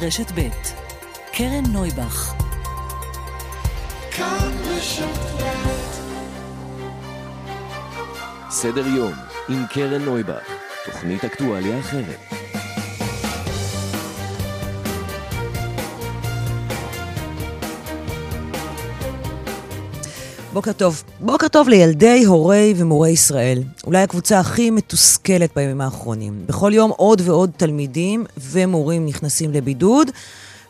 רשת ב' קרן נויבך. סדר יום עם קרן נויבך, תוכנית אקטואליה אחרת. בוקר טוב. בוקר טוב לילדי, הורי ומורי ישראל. אולי הקבוצה הכי מתוסכלת בימים האחרונים. בכל יום עוד ועוד תלמידים ומורים נכנסים לבידוד,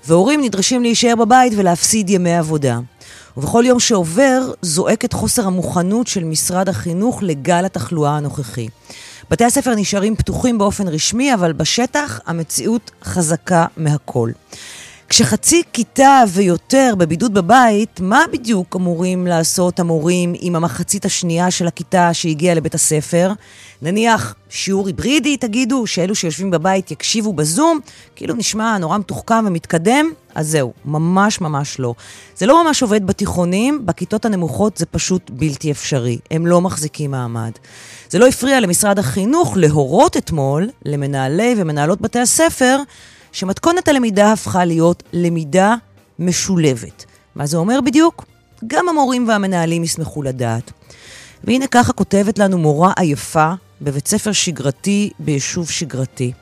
והורים נדרשים להישאר בבית ולהפסיד ימי עבודה. ובכל יום שעובר זועק את חוסר המוכנות של משרד החינוך לגל התחלואה הנוכחי. בתי הספר נשארים פתוחים באופן רשמי, אבל בשטח המציאות חזקה מהכל. כשחצי כיתה ויותר בבידוד בבית, מה בדיוק אמורים לעשות המורים עם המחצית השנייה של הכיתה שהגיעה לבית הספר? נניח שיעור היברידי, תגידו, שאלו שיושבים בבית יקשיבו בזום, כאילו נשמע נורא מתוחכם ומתקדם? אז זהו, ממש ממש לא. זה לא ממש עובד בתיכונים, בכיתות הנמוכות זה פשוט בלתי אפשרי. הם לא מחזיקים מעמד. זה לא הפריע למשרד החינוך להורות אתמול למנהלי ומנהלות בתי הספר שמתכונת הלמידה הפכה להיות למידה משולבת. מה זה אומר בדיוק? גם המורים והמנהלים ישמחו לדעת. והנה ככה כותבת לנו מורה עייפה בבית ספר שגרתי ביישוב שגרתי.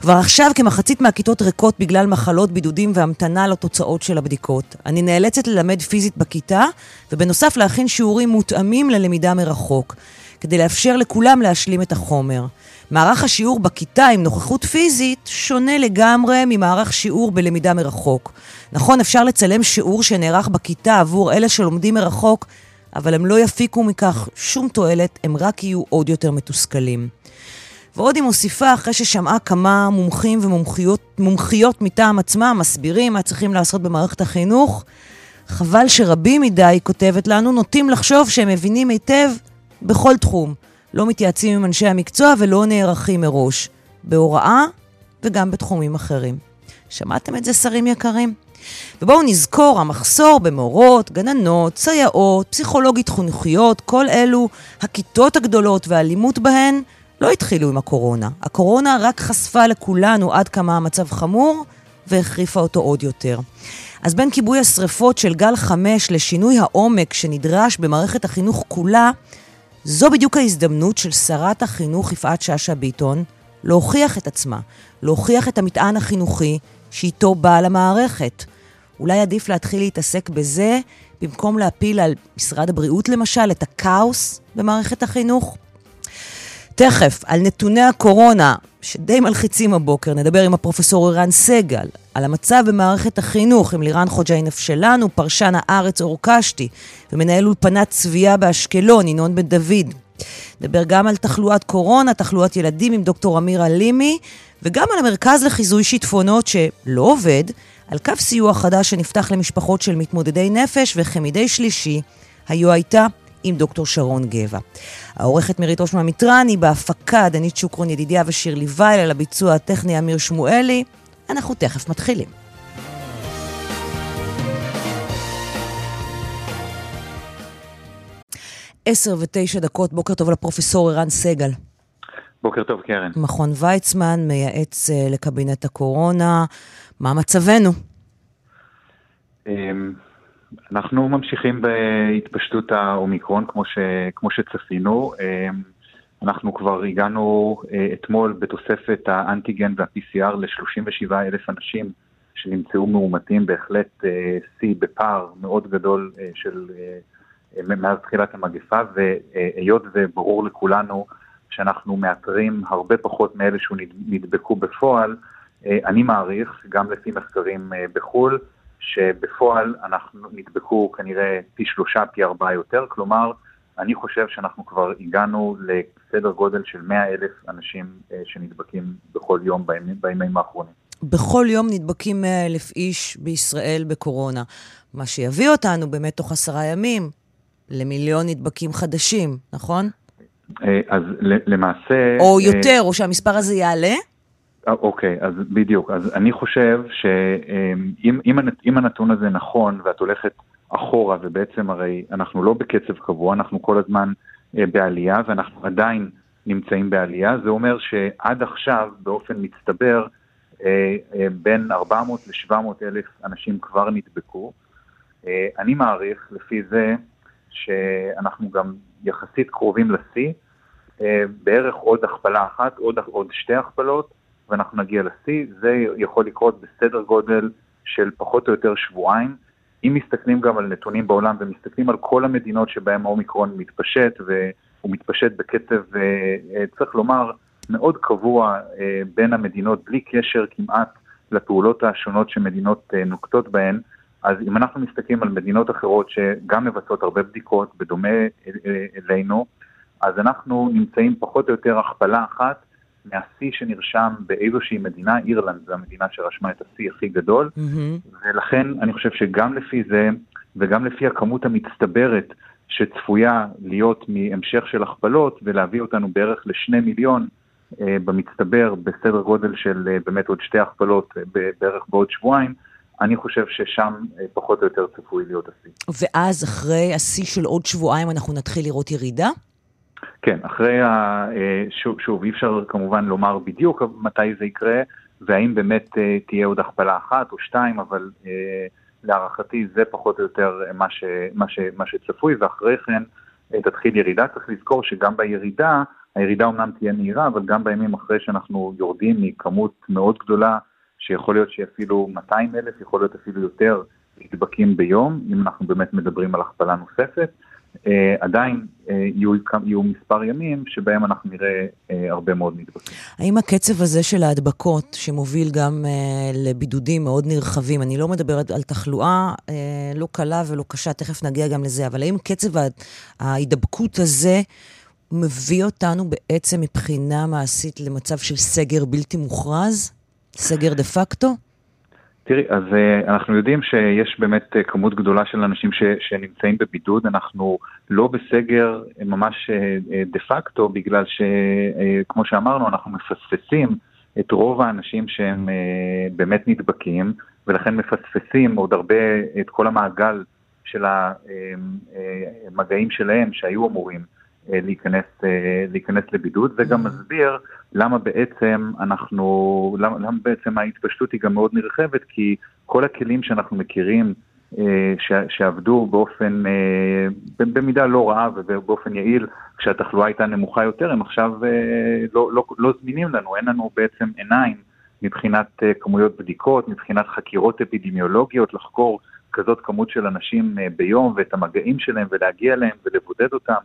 כבר עכשיו כמחצית מהכיתות ריקות בגלל מחלות, בידודים והמתנה לתוצאות של הבדיקות. אני נאלצת ללמד פיזית בכיתה, ובנוסף להכין שיעורים מותאמים ללמידה מרחוק, כדי לאפשר לכולם להשלים את החומר. מערך השיעור בכיתה עם נוכחות פיזית שונה לגמרי ממערך שיעור בלמידה מרחוק. נכון, אפשר לצלם שיעור שנערך בכיתה עבור אלה שלומדים מרחוק, אבל הם לא יפיקו מכך שום תועלת, הם רק יהיו עוד יותר מתוסכלים. ועוד היא מוסיפה, אחרי ששמעה כמה מומחים ומומחיות מטעם עצמם מסבירים מה צריכים לעשות במערכת החינוך, חבל שרבים מדי, היא כותבת לנו, נוטים לחשוב שהם מבינים היטב בכל תחום. לא מתייעצים עם אנשי המקצוע ולא נערכים מראש, בהוראה וגם בתחומים אחרים. שמעתם את זה, שרים יקרים? ובואו נזכור, המחסור במורות, גננות, סייעות, פסיכולוגית חינוכיות, כל אלו, הכיתות הגדולות והאלימות בהן, לא התחילו עם הקורונה. הקורונה רק חשפה לכולנו עד כמה המצב חמור והחריפה אותו עוד יותר. אז בין כיבוי השרפות של גל חמש לשינוי העומק שנדרש במערכת החינוך כולה, זו בדיוק ההזדמנות של שרת החינוך יפעת שאשא ביטון להוכיח את עצמה, להוכיח את המטען החינוכי שאיתו באה למערכת. אולי עדיף להתחיל להתעסק בזה במקום להפיל על משרד הבריאות למשל את הכאוס במערכת החינוך? תכף, על נתוני הקורונה, שדי מלחיצים הבוקר, נדבר עם הפרופסור ערן סגל, על המצב במערכת החינוך עם לירן חוג'יינף שלנו, פרשן הארץ אור קשתי, ומנהל אולפנת צבייה באשקלון, ינון בן דוד. נדבר גם על תחלואת קורונה, תחלואת ילדים עם דוקטור אמיר עלימי, וגם על המרכז לחיזוי שיטפונות שלא עובד, על קו סיוע חדש שנפתח למשפחות של מתמודדי נפש, וכמדי שלישי, היו הייתה עם דוקטור שרון גבע. העורכת מירית ראש מהמטרני, בהפקה דנית שוקרון ידידיה ושירלי וייל, על הביצוע הטכני אמיר שמואלי. אנחנו תכף מתחילים. עשר ותשע דקות, בוקר טוב לפרופסור ערן סגל. בוקר טוב, קרן. מכון ויצמן מייעץ אה, לקבינט הקורונה. מה מצבנו? אנחנו ממשיכים בהתפשטות האומיקרון, כמו, ש, כמו שצפינו. אמ, אנחנו כבר הגענו אה, אתמול בתוספת האנטיגן וה-PCR ל-37 אלף אנשים שנמצאו מאומתים, בהחלט אה, שיא בפער מאוד גדול אה, של, מאז תחילת המגפה, והיות וברור לכולנו שאנחנו מאתרים הרבה פחות מאלה שנדבקו בפועל, אני מעריך, גם לפי מחקרים בחו"ל, שבפועל אנחנו נדבקו כנראה פי שלושה, פי ארבעה יותר, כלומר, אני חושב שאנחנו כבר הגענו לסדר גודל של 100 אלף אנשים אה, שנדבקים בכל יום בימים, בימים האחרונים. בכל יום נדבקים 100 אלף איש בישראל בקורונה, מה שיביא אותנו באמת תוך עשרה ימים למיליון נדבקים חדשים, נכון? אה, אז למעשה... או אה, יותר, או שהמספר הזה יעלה? אוקיי, אז בדיוק. אז אני חושב שאם הנתון הזה נכון ואת הולכת אחורה, ובעצם הרי אנחנו לא בקצב קבוע, אנחנו כל הזמן אה, בעלייה, ואנחנו עדיין נמצאים בעלייה, זה אומר שעד עכשיו, באופן מצטבר, בין 400 ל-700 אלף אנשים כבר נדבקו. אני מעריך לפי זה שאנחנו גם יחסית קרובים לשיא, בערך עוד הכפלה אחת, עוד, עוד שתי הכפלות, ואנחנו נגיע לשיא. זה יכול לקרות בסדר גודל של פחות או יותר שבועיים. אם מסתכלים גם על נתונים בעולם ומסתכלים על כל המדינות שבהן האומיקרון מתפשט, והוא מתפשט בקצב, אה, אה, צריך לומר, מאוד קבוע אה, בין המדינות, בלי קשר כמעט לפעולות השונות שמדינות נוקטות בהן, אז אם אנחנו מסתכלים על מדינות אחרות שגם מבצעות הרבה בדיקות, בדומה אלינו, אז אנחנו נמצאים פחות או יותר הכפלה אחת מהשיא שנרשם באיזושהי מדינה, אירלנד זו המדינה שרשמה את השיא הכי גדול, mm-hmm. ולכן אני חושב שגם לפי זה, וגם לפי הכמות המצטברת שצפויה להיות מהמשך של הכפלות, ולהביא אותנו בערך לשני מיליון אה, במצטבר, בסדר גודל של אה, באמת עוד שתי הכפלות אה, בערך בעוד שבועיים, אני חושב ששם אה, פחות או יותר צפוי להיות השיא. ואז אחרי השיא של עוד שבועיים אנחנו נתחיל לראות ירידה? כן, אחרי ה... אה, שוב, שוב, אי אפשר כמובן לומר בדיוק מתי זה יקרה, והאם באמת אה, תהיה עוד הכפלה אחת או שתיים, אבל אה, להערכתי זה פחות או יותר מה, ש, מה, ש, מה שצפוי, ואחרי כן תתחיל ירידה. צריך לזכור שגם בירידה, הירידה אומנם תהיה מהירה, אבל גם בימים אחרי שאנחנו יורדים מכמות מאוד גדולה, שיכול להיות שאפילו 200 אלף, יכול להיות אפילו יותר נדבקים ביום, אם אנחנו באמת מדברים על הכפלה נוספת. אה, עדיין אה, יהיו, יהיו מספר ימים שבהם אנחנו נראה אה, הרבה מאוד נדבקים. האם הקצב הזה של ההדבקות, שמוביל גם אה, לבידודים מאוד נרחבים, אני לא מדברת על תחלואה אה, לא קלה ולא קשה, תכף נגיע גם לזה, אבל האם קצב ההידבקות הזה מביא אותנו בעצם מבחינה מעשית למצב של סגר בלתי מוכרז? סגר דה פקטו? תראי, אז uh, אנחנו יודעים שיש באמת uh, כמות גדולה של אנשים ש, שנמצאים בבידוד, אנחנו לא בסגר uh, ממש דה פקטו, בגלל שכמו שאמרנו, אנחנו מפספסים את רוב האנשים שהם באמת נדבקים, ולכן מפספסים עוד הרבה את כל המעגל של המגעים שלהם שהיו אמורים. אה, להיכנס, אה, להיכנס לבידוד, זה גם mm. מסביר למה בעצם אנחנו, למה, למה בעצם ההתפשטות היא גם מאוד נרחבת, כי כל הכלים שאנחנו מכירים אה, ש, שעבדו באופן, במידה לא רעה ובאופן יעיל, כשהתחלואה הייתה נמוכה יותר, הם עכשיו לא, לא, לא זמינים לנו, אין לנו בעצם עיניים מבחינת כמויות בדיקות, מבחינת חקירות אפידמיולוגיות, לחקור כזאת כמות של אנשים ביום ואת המגעים שלהם ולהגיע אליהם ולבודד אותם.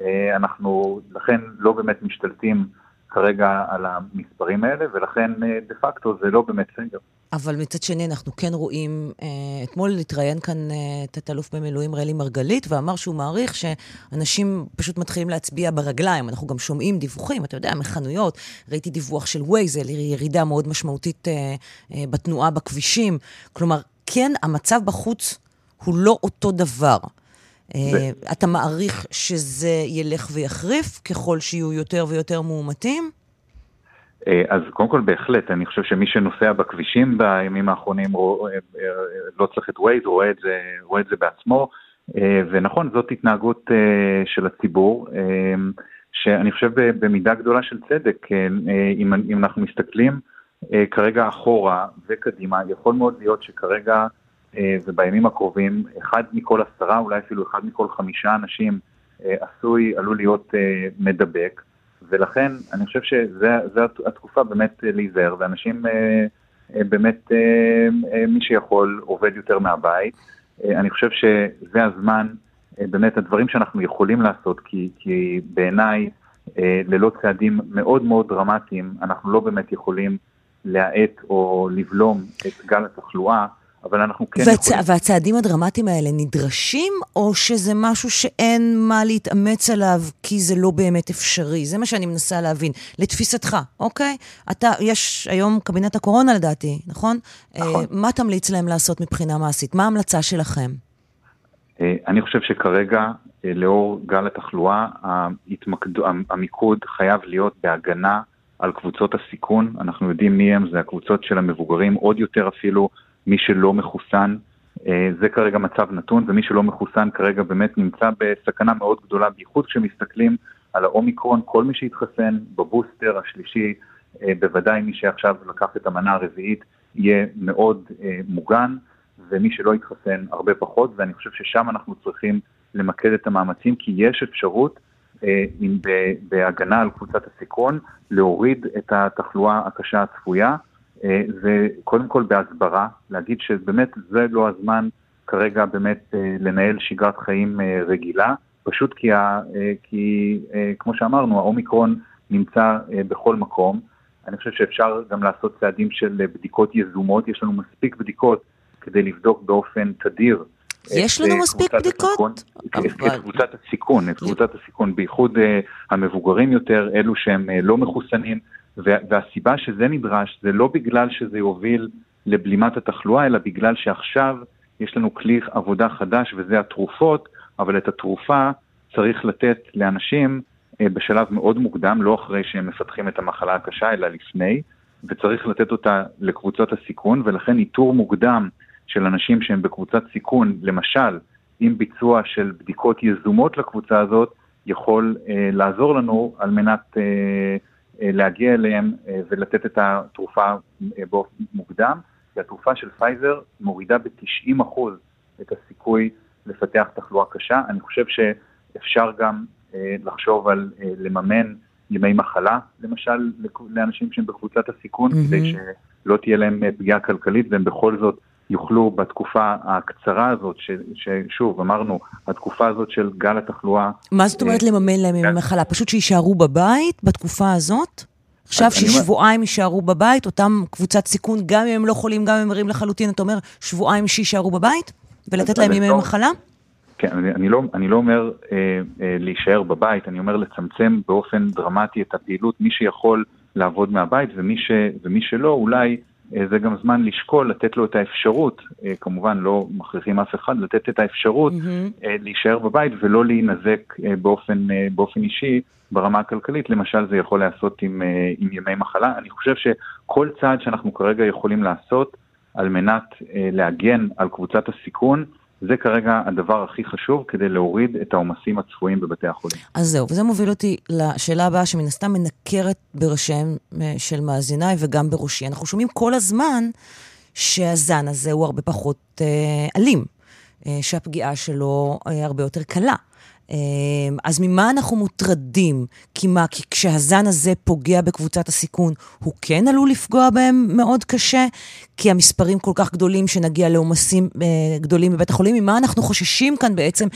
אה, אנחנו לכן לא באמת משתלטים כרגע על המספרים האלה, ולכן אה, דה פקטו זה לא באמת סגר. אבל מצד שני, אנחנו כן רואים, אה, אתמול התראיין כאן תת-אלוף במילואים רלי מרגלית, ואמר שהוא מעריך שאנשים פשוט מתחילים להצביע ברגליים. אנחנו גם שומעים דיווחים, אתה יודע, מחנויות. ראיתי דיווח של ווייז, ירידה מאוד משמעותית בתנועה בכבישים. כלומר, כן, המצב בחוץ הוא לא אותו דבר. אה, אתה מעריך שזה ילך ויחריף ככל שיהיו יותר ויותר מאומתים? אה, אז קודם כל בהחלט, אני חושב שמי שנוסע בכבישים בימים האחרונים אה, לא צריך את ווייז, רואה את זה, רואה את זה בעצמו, ונכון, זאת התנהגות של הציבור, שאני חושב במידה גדולה של צדק, אם, אנחנו מסתכלים כרגע אחורה וקדימה, יכול מאוד להיות שכרגע ובימים הקרובים אחד מכל עשרה, אולי אפילו אחד מכל חמישה אנשים אה, עשוי, עלול להיות אה, מדבק, ולכן אני חושב שזו התקופה באמת להיזהר, ואנשים באמת, מי שיכול עובד יותר מהבית. אני חושב שזה הזמן, באמת הדברים שאנחנו יכולים לעשות, כי, כי בעיניי ללא צעדים מאוד מאוד דרמטיים, אנחנו לא באמת יכולים להאט או לבלום את גל התחלואה. אבל אנחנו כן והצ... יכולים... והצעדים הדרמטיים האלה נדרשים, או שזה משהו שאין מה להתאמץ עליו כי זה לא באמת אפשרי? זה מה שאני מנסה להבין. לתפיסתך, אוקיי? אתה, יש היום קבינט הקורונה לדעתי, נכון? נכון. Uh, מה תמליץ להם לעשות מבחינה מעשית? מה ההמלצה שלכם? Uh, אני חושב שכרגע, uh, לאור גל התחלואה, ההתמקד... המיקוד חייב להיות בהגנה על קבוצות הסיכון. אנחנו יודעים מי הם, זה הקבוצות של המבוגרים, עוד יותר אפילו. מי שלא מחוסן, אה, זה כרגע מצב נתון, ומי שלא מחוסן כרגע באמת נמצא בסכנה מאוד גדולה, בייחוד כשמסתכלים על האומיקרון, כל מי שהתחסן בבוסטר השלישי בוודאי מי שעכשיו לקח את המנה הרביעית יהיה מאוד מוגן, ומי שלא יתחסן הרבה פחות, ואני חושב ששם אנחנו צריכים למקד את המאמצים, כי יש אפשרות בהגנה על קבוצת הסיכון להוריד את התחלואה הקשה הצפויה. וקודם כל בהסברה, להגיד שבאמת זה לא הזמן כרגע באמת אה, לנהל שגרת חיים אה, רגילה, פשוט כי, ה, אה, כי כמו שאמרנו, האומיקרון נמצא בכל מקום. אני חושב שאפשר גם לעשות צעדים של בדיקות יזומות, יש לנו מספיק בדיקות כדי לבדוק באופן תדיר. יש לנו מספיק בדיקות? הסיכון, אבל... את קבוצת הסיכון, את קבוצת הסיכון, בייחוד המבוגרים יותר, אלו שהם לא מחוסנים. והסיבה שזה נדרש זה לא בגלל שזה יוביל לבלימת התחלואה, אלא בגלל שעכשיו יש לנו כלי עבודה חדש וזה התרופות, אבל את התרופה צריך לתת לאנשים אה, בשלב מאוד מוקדם, לא אחרי שהם מפתחים את המחלה הקשה, אלא לפני, וצריך לתת אותה לקבוצות הסיכון, ולכן איתור מוקדם של אנשים שהם בקבוצת סיכון, למשל, עם ביצוע של בדיקות יזומות לקבוצה הזאת, יכול אה, לעזור לנו על מנת אה, להגיע אליהם אה, ולתת את התרופה אה, באופן מוקדם, כי התרופה של פייזר מורידה ב-90% את הסיכוי לפתח תחלואה קשה. אני חושב שאפשר גם לחשוב על לממן ימי מחלה, למשל, לאנשים שהם בקבוצת הסיכון, mm-hmm. כדי שלא תהיה להם פגיעה כלכלית והם בכל זאת יוכלו בתקופה הקצרה הזאת, ש, ששוב, אמרנו, התקופה הזאת של גל התחלואה... מה זאת אומרת אה, לממן להם ימי מחלה? פשוט שיישארו בבית בתקופה הזאת? עכשיו ששבועיים יישארו בבית, אותם קבוצת סיכון, גם אם הם לא חולים, גם אם הם ערים לחלוטין, אתה אומר, שבועיים שיישארו בבית? ולתת להם ימי לא, מחלה? כן, אני, אני, לא, אני לא אומר אה, אה, להישאר בבית, אני אומר לצמצם באופן דרמטי את הפעילות, מי שיכול לעבוד מהבית ומי, ש, ומי שלא, אולי זה גם זמן לשקול, לתת לו את האפשרות, אה, כמובן לא מכריחים אף אחד, לתת את האפשרות mm-hmm. להישאר בבית ולא להינזק באופן, באופן אישי ברמה הכלכלית, למשל זה יכול להיעשות עם, עם ימי מחלה. אני חושב שכל צעד שאנחנו כרגע יכולים לעשות על מנת להגן על קבוצת הסיכון, זה כרגע הדבר הכי חשוב כדי להוריד את העומסים הצפויים בבתי החולים. אז זהו, וזה מוביל אותי לשאלה הבאה שמן הסתם מנקרת בראשיהם אה, של מאזיניי וגם בראשי. אנחנו שומעים כל הזמן שהזן הזה הוא הרבה פחות אה, אלים, אה, שהפגיעה שלו אה, הרבה יותר קלה. אמ, אז ממה אנחנו מוטרדים? כי מה, כי כשהזן הזה פוגע בקבוצת הסיכון, הוא כן עלול לפגוע בהם מאוד קשה? כי המספרים כל כך גדולים שנגיע לעומסים אה, גדולים בבית החולים? ממה אנחנו חוששים כאן בעצם?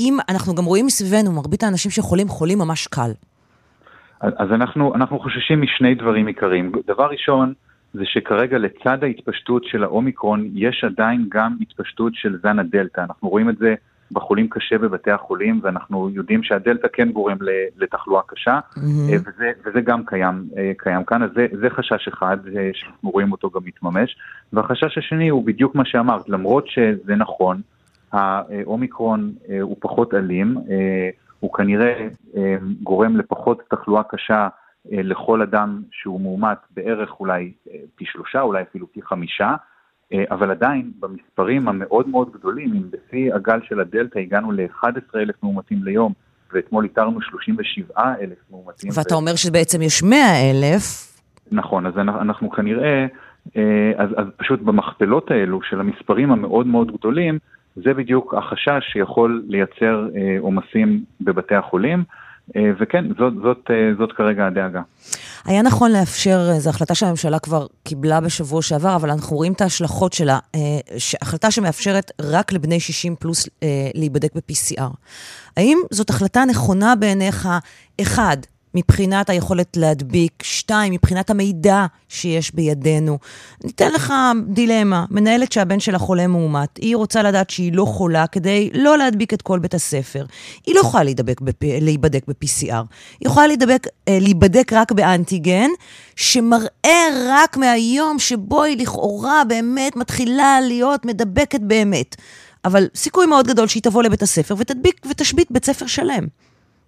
אם אנחנו גם רואים מסביבנו, מרבית האנשים שחולים, חולים ממש קל. אז אנחנו, אנחנו חוששים משני דברים עיקריים. דבר ראשון, זה שכרגע לצד ההתפשטות של האומיקרון, יש עדיין גם התפשטות של זן הדלתא. אנחנו רואים את זה בחולים קשה בבתי החולים, ואנחנו יודעים שהדלתא כן גורם לתחלואה קשה, mm-hmm. וזה, וזה גם קיים, אה, קיים כאן, אז זה, זה חשש אחד אה, שאנחנו רואים אותו גם מתממש. והחשש השני הוא בדיוק מה שאמרת, למרות שזה נכון, האומיקרון הוא פחות אלים, הוא כנראה גורם לפחות תחלואה קשה לכל אדם שהוא מאומת בערך אולי פי שלושה, אולי אפילו פי חמישה. אה, אבל עדיין במספרים המאוד מאוד גדולים, אם בשיא הגל של הדלתא הגענו ל-11,000 מאומתים ליום, ואתמול איתרנו 37,000 מאומתים. ואתה ו... אומר שבעצם יש 100,000. נכון, אז אנחנו, כנראה, אה, אז, אז פשוט במכפלות האלו של המספרים המאוד מאוד גדולים, זה בדיוק החשש שיכול לייצר אה, עומסים בבתי החולים. אה, וכן, זאת, זאת, אה, זאת כרגע הדאגה. היה נכון לאפשר, אה, זו החלטה שהממשלה כבר קיבלה בשבוע שעבר, אבל אנחנו רואים את ההשלכות שלה. החלטה שמאפשרת רק לבני 60 פלוס להיבדק ב-PCR. האם זאת החלטה נכונה בעיניך, אחד, מבחינת היכולת להדביק, שתיים, מבחינת המידע שיש בידינו. ניתן לך דילמה, מנהלת שהבן שלה חולה מאומת, היא רוצה לדעת שהיא לא חולה כדי לא להדביק את כל בית הספר. היא לא יכולה להידבק בפ... להיבדק ב-PCR, היא יכולה להידבק, אה, להיבדק רק באנטיגן, שמראה רק מהיום שבו היא לכאורה באמת מתחילה להיות מדבקת באמת. אבל סיכוי מאוד גדול שהיא תבוא לבית הספר ותדביק ותשבית בית ספר שלם.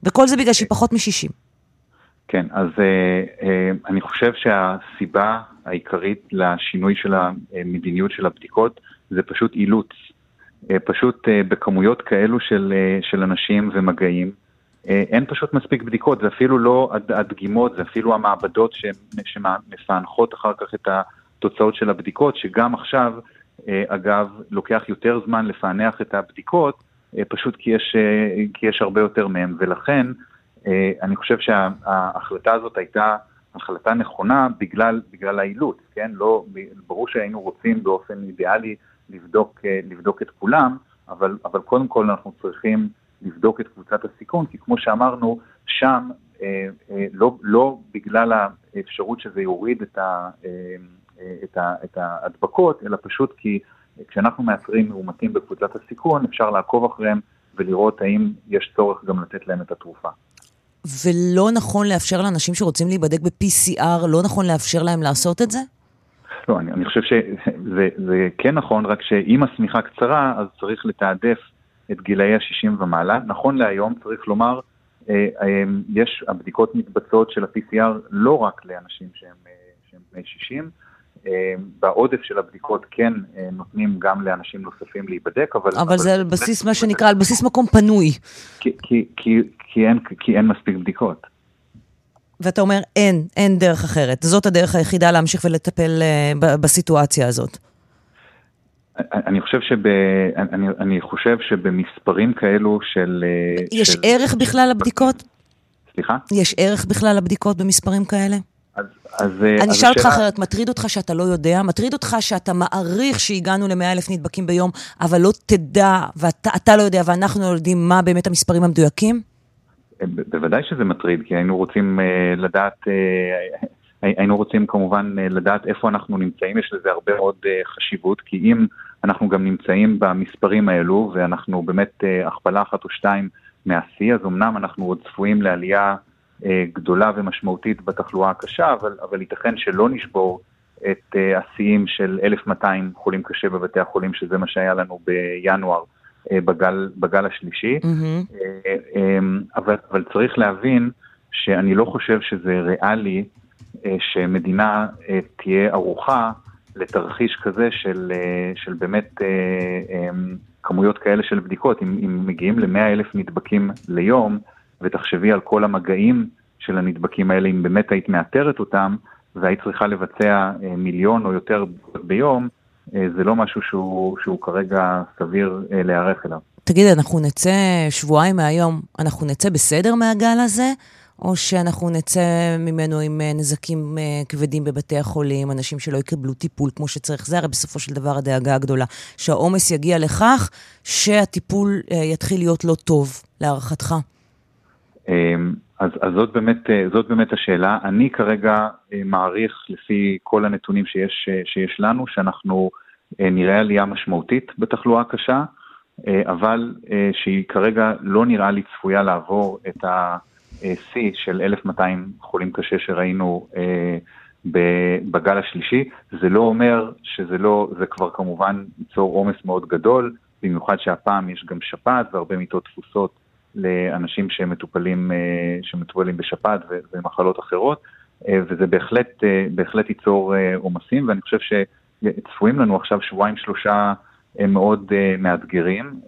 וכל זה בגלל שהיא פחות מ-60. כן, אז אה, אה, אני חושב שהסיבה העיקרית לשינוי של המדיניות של הבדיקות זה פשוט אילוץ. אה, פשוט בכמויות כאלו של, של אנשים ומגעים, אין פשוט מספיק בדיקות, זה אפילו לא הדגימות, זה אפילו המעבדות שמפענחות אחר כך את התוצאות של הבדיקות, שגם עכשיו, אגב, לוקח יותר זמן לפענח את הבדיקות, פשוט כי יש, כי יש הרבה יותר מהם, ולכן אני חושב שההחלטה הזאת הייתה החלטה נכונה בגלל, בגלל האילוץ, כן? לא, ברור שהיינו רוצים באופן אידיאלי לבדוק, לבדוק את כולם, אבל, אבל קודם כל אנחנו צריכים לבדוק את קבוצת הסיכון, כי כמו שאמרנו, שם אה, אה, לא, לא בגלל האפשרות שזה יוריד את, ה, אה, את, ה, את ההדבקות, אלא פשוט כי כשאנחנו מאתרים מאומתים בקבוצת הסיכון, אפשר לעקוב אחריהם ולראות האם יש צורך גם לתת להם את התרופה. ולא נכון לאפשר לאנשים שרוצים להיבדק ב-PCR, לא נכון לאפשר להם לעשות את זה? לא, אני, אני חושב שזה כן נכון, רק שאם השמיכה קצרה, אז צריך לתעדף את גילאי ה-60 ומעלה. נכון להיום, צריך לומר, אה, אה, יש, הבדיקות מתבצעות של ה-PCR לא רק לאנשים שהם, אה, שהם בני 60, בעודף של הבדיקות כן נותנים גם לאנשים נוספים להיבדק, אבל... אבל, אבל זה על בסיס, מה שנקרא, על בסיס מקום פנוי. כי, כי, כי, כי, אין, כי אין מספיק בדיקות. ואתה אומר, אין, אין דרך אחרת. זאת הדרך היחידה להמשיך ולטפל uh, בסיטואציה הזאת. אני חושב, שב, אני, אני חושב שבמספרים כאלו של... אה, יש של... ערך בכלל לבדיקות? סליחה? יש ערך בכלל לבדיקות במספרים כאלה? אז, אז, אה, אני אשאל אותך. אחרת, מטריד אותך שאתה לא יודע? מטריד אותך שאתה מעריך שהגענו ל-100 אלף נדבקים ביום, אבל לא תדע, ואתה לא יודע ואנחנו לא יודעים מה באמת המספרים המדויקים? בוודאי שזה מטריד, כי היינו רוצים uh, לדעת, היינו רוצים כמובן לדעת איפה אנחנו נמצאים, יש לזה הרבה מאוד חשיבות, כי אם אנחנו גם נמצאים במספרים האלו, ואנחנו באמת הכפלה אחת או שתיים מהשיא, אז אמנם אנחנו עוד צפויים לעלייה גדולה ומשמעותית בתחלואה הקשה, אבל, אבל ייתכן שלא נשבור את uh, השיאים של 1,200 חולים קשה בבתי החולים, שזה מה שהיה לנו בינואר. אה, בגל, בגל השלישי, mm-hmm. אבל, אבל צריך להבין שאני לא חושב שזה ריאלי שמדינה תהיה ערוכה לתרחיש כזה של, של באמת כמויות כאלה של בדיקות. אם, אם מגיעים ל-100 אלף נדבקים ליום, ותחשבי על כל המגעים של הנדבקים האלה, אם באמת היית מאתרת אותם, והיית צריכה לבצע מיליון או יותר ביום, אה, זה לא משהו שהוא, שהוא כרגע סביר אה, להיערך אליו. תגיד, אנחנו נצא שבועיים מהיום, אנחנו נצא בסדר מהגל הזה? או שאנחנו נצא ממנו עם אה, נזקים כבדים בבתי החולים, אנשים שלא יקבלו טיפול כמו שצריך. זה הרי בסופו של דבר הדאגה הגדולה, שהעומס יגיע לכך שהטיפול יתחיל להיות לא טוב, להערכתך. אמ, אז, אז זאת, באמת, זאת באמת השאלה. אני כרגע מעריך, לפי כל הנתונים שיש, שיש לנו, שאנחנו אה, נראה עלייה משמעותית בתחלואה קשה, אה, אבל אה, שהיא כרגע לא נראה לי צפויה לעבור את השיא של 1,200 חולים קשה שראינו בגל השלישי. זה לא אומר שזה לא, זה כבר כמובן ייצור עומס מאוד גדול, במיוחד שהפעם יש גם שפעת והרבה מיטות תפוסות לאנשים שמטופלים, שמטופלים בשפעת ומחלות אחרות, וזה בהחלט, בהחלט ייצור עומסים, ואני חושב ש... צפויים לנו עכשיו שבועיים שלושה אה, מאוד מאתגרים,